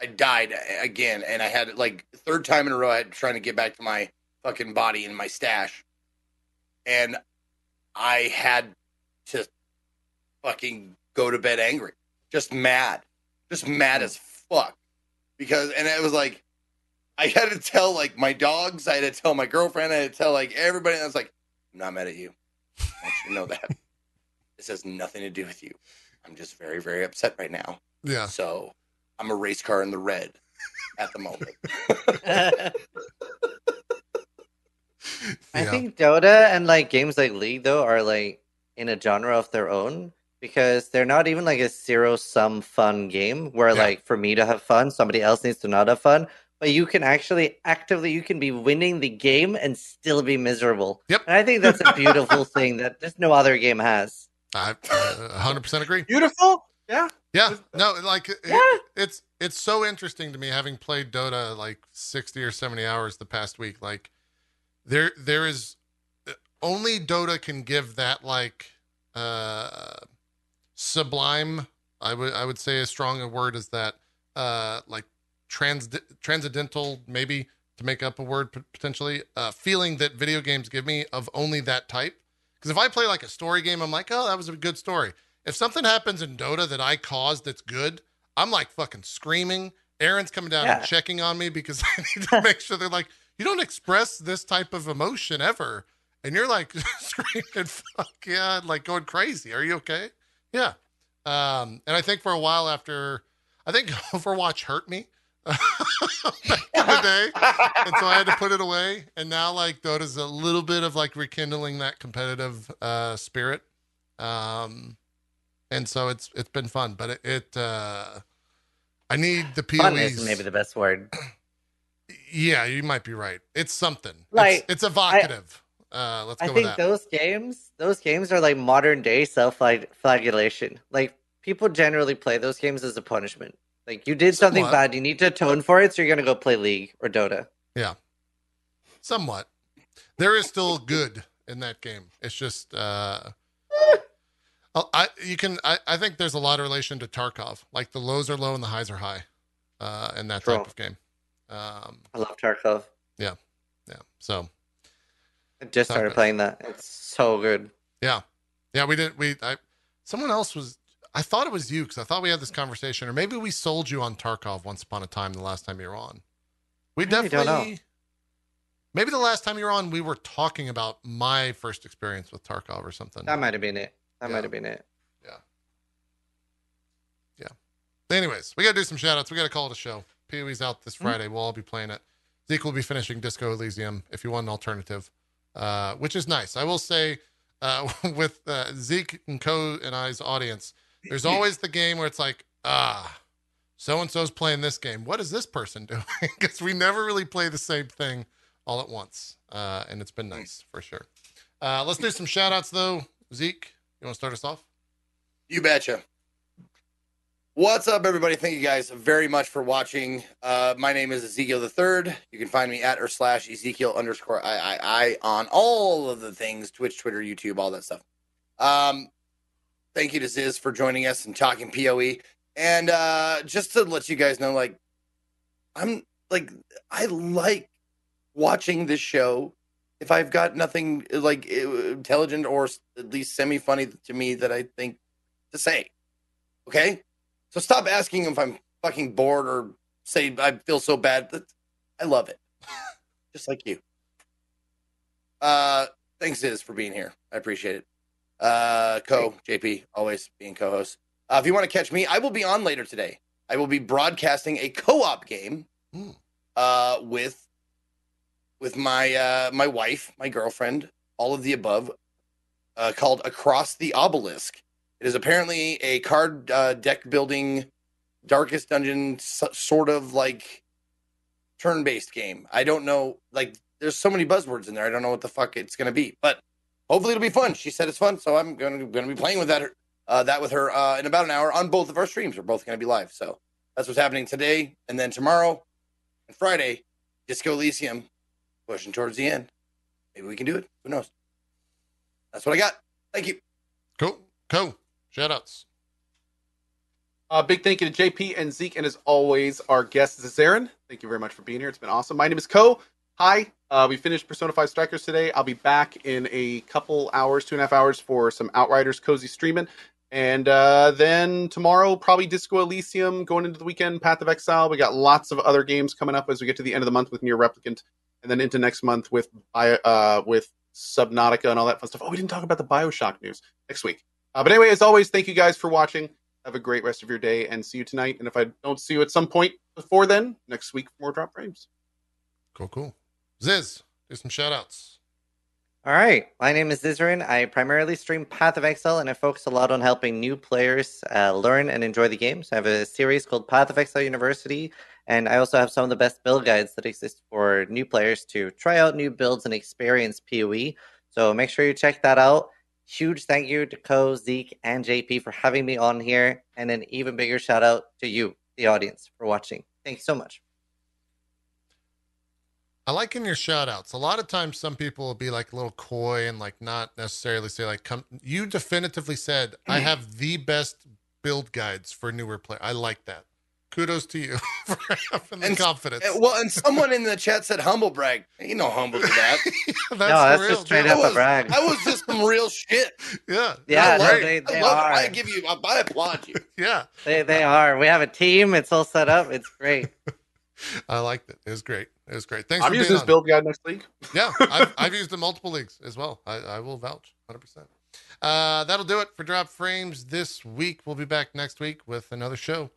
I died uh, again, and I had like third time in a row. I had trying to get back to my fucking body and my stash, and I had to fucking go to bed angry, just mad, just mad as fuck, because and it was like. I had to tell like my dogs, I had to tell my girlfriend, I had to tell like everybody. And I was like, I'm not mad at you. I want you to know that. This has nothing to do with you. I'm just very, very upset right now. yeah, So I'm a race car in the red at the moment. I yeah. think Dota and like games like League though are like in a genre of their own because they're not even like a zero sum fun game where Yeah. like for me to have fun, somebody else needs to not have fun. But you can actually actively you can be winning the game and still be miserable. Yep. And I think that's a beautiful thing that just no other game has. I uh, 100% agree. Beautiful. Yeah. Yeah, no, like it- Yeah. it's it's so interesting to me having played Dota like 60 or 70 hours the past week. Like there there is uh, only Dota can give that like uh sublime I would I would say as strong a word as that uh like trans transcendental maybe to make up a word potentially uh feeling that video games give me of only that type because if I play like a story game I'm like oh that was a good story if something happens in Dota that I caused that's good, I'm like fucking screaming. Aaron's coming down and checking on me because I need to make sure they're like, you don't express this type of emotion ever. And you're like screaming, fuck yeah, like going crazy. Are you okay? Yeah. Um, and I think for a while after, I think Overwatch hurt me back in the day. And so I had to put it away. And now like Dota's a little bit of like rekindling that competitive uh, spirit. Um, and so it's it's been fun, but it, it uh, I need the Fun is maybe the best word. Yeah, you might be right. It's something. Like, it's, it's evocative. uh, let's go I with think that. those games, those games are like modern day self flagellation. Like people generally play those games as a punishment. Like you did something Somewhat. bad, you need to atone for it, so you're gonna go play League or Dota. Yeah, somewhat. There is still good in that game. It's just uh I you can I, I think there's a lot of relation to Tarkov. Like the lows are low and the highs are high. Uh in that True. type of game. Um I love Tarkov. yeah. Yeah. So I just started playing that. It's so good. Yeah, yeah, we did. We I someone else was. I thought it was you because I thought we had this conversation, or maybe we sold you on Tarkov once upon a time. The last time you were on, we I really don't definitely. know. Maybe the last time you were on, we were talking about my first experience with Tarkov or something. That might have been it. That Yeah. might have been it. Yeah. Yeah. Anyways, we got to do some shout outs. We got to call it a show. PoE's out Hmm? this Friday. We'll all be playing it. Zeke will be finishing Disco Elysium if you want an alternative, uh, which is nice. I will say, uh, with uh, Zeke and Co and I's audience, there's always the game where it's like, ah, so and so's playing this game. What is this person doing? Because we never really play the same thing all at once. Uh, and it's been nice for sure. Uh, let's do some shout outs though. Zeke, you want to start us off? You betcha. What's up, everybody? Thank you guys very much for watching. Uh, my name is Ezekiel the Third. You can find me at or slash Ezekiel underscore I I I on all of the things Twitch, Twitter, YouTube, all that stuff. Um, thank you to Ziz for joining us and talking POE. And uh, just to let you guys know, like, I'm like, I like watching this show. If I've got nothing like intelligent or at least semi funny to me that I think to say. Okay? So stop asking if I'm fucking bored or say I feel so bad. That- I love it. Just like you. Uh thanks Ziz for being here. I appreciate it. Uh Co, JP, always being co-host. Uh, if you want to catch me, I will be on later today. I will be broadcasting a co-op game Hmm. uh with with my uh my wife, my girlfriend, all of the above, uh called Across the Obelisk. It is apparently a card uh, deck building, darkest dungeon s- sort of like turn based game. I don't know. Like, there's so many buzzwords in there. I don't know what the fuck it's gonna be, but hopefully it'll be fun. She said it's fun, so I'm gonna gonna be playing with that uh, that with her uh, in about an hour on both of our streams. We're both to be live. So that's what's happening today. And then tomorrow and Friday, Disco Elysium, pushing towards the end. Maybe we can do it. Who knows? That's what I got. Thank you. Cool. Cool. Shout outs. Uh, big thank you to JP and Zeke, and as always, our guest Zizaran. Thank you very much for being here. It's been awesome. My name is Co. Hi. Uh, we finished Persona 5 Strikers today. I'll be back in a couple hours, two and a half hours, for some Outriders cozy streaming. And uh, then tomorrow, probably Disco Elysium going into the weekend, Path of Exile. We got lots of other games coming up as we get to the end of the month with NieR Replicant, and then into next month with Bio, uh, with Subnautica and all that fun stuff. Oh, we didn't talk about the Bioshock news next week. Uh, but anyway, as always, thank you guys for watching. Have a great rest of your day and see you tonight. And if I don't see you at some point before then, next week for more drop frames. Cool, cool. Ziz, do some shout outs. All right. My name is Zizaran. I primarily stream Path of Exile and I focus a lot on helping new players uh, learn and enjoy the games. I have a series called Path of Exile University, and I also have some of the best build guides that exist for new players to try out new builds and experience PoE. So make sure you check that out. Huge thank you to Co, Zeke, and JP for having me on here, and an even bigger shout out to you, the audience, for watching. Thank you so much. I like in your shout outs. A lot of times some people will be like a little coy and like not necessarily say like come you definitively said I mm-hmm. have the best build guides for newer play. I like that. Kudos to you for having the And- confidence. Uh, Well, and someone in the chat said humble brag. You know humble to that. that's no, that's real just straight deal. up That a brag. That was just some real shit. Yeah. Yeah, I no, love it. they, I love are. it. I give you. I, I applaud you. Yeah. They, they are. We have a team. It's all set up. It's great. I liked it. It was great. It was great. Thanks I'm for using being this on. build guide next week. Yeah, I've, I've used it in multiple leagues as well. I, I will vouch 100%. Uh, that'll do it for Drop Frames this week. We'll be back next week with another show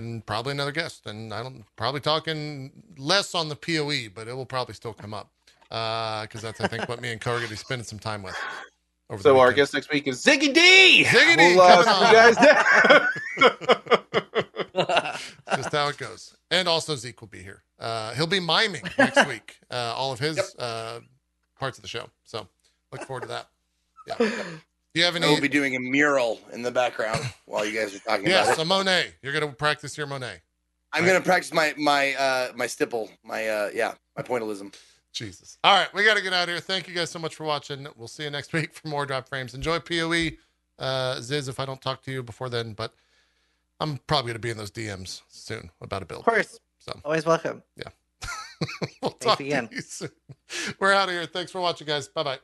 and probably another guest. And I don't probably talking less on the POE, but it will probably still come up because that's I think what me and Co are going to be spending some time with. Over So our guest next week is Ziggy D. Ziggy D We'll, uh, you guys just how it goes. And also Zeke will be here. Uh, he'll be miming next week uh, all of his uh, parts of the show. So look forward to that. Yeah. Do you have I any? will be doing a mural in the background while you guys are talking Yes, about it. a Monet. You're gonna practice your Monet. I'm gonna practice my my uh my stipple, my uh yeah, my pointillism. Jesus. All right, we got to get out of here. Thank you guys so much for watching. We'll see you next week for more drop frames. Enjoy POE, uh, Ziz. If I don't talk to you before then, but I'm probably gonna be in those DMs soon about a build. Of course. So Always welcome. Yeah. we'll Thanks talk again. to you soon. We're out of here. Thanks for watching, guys. Bye bye.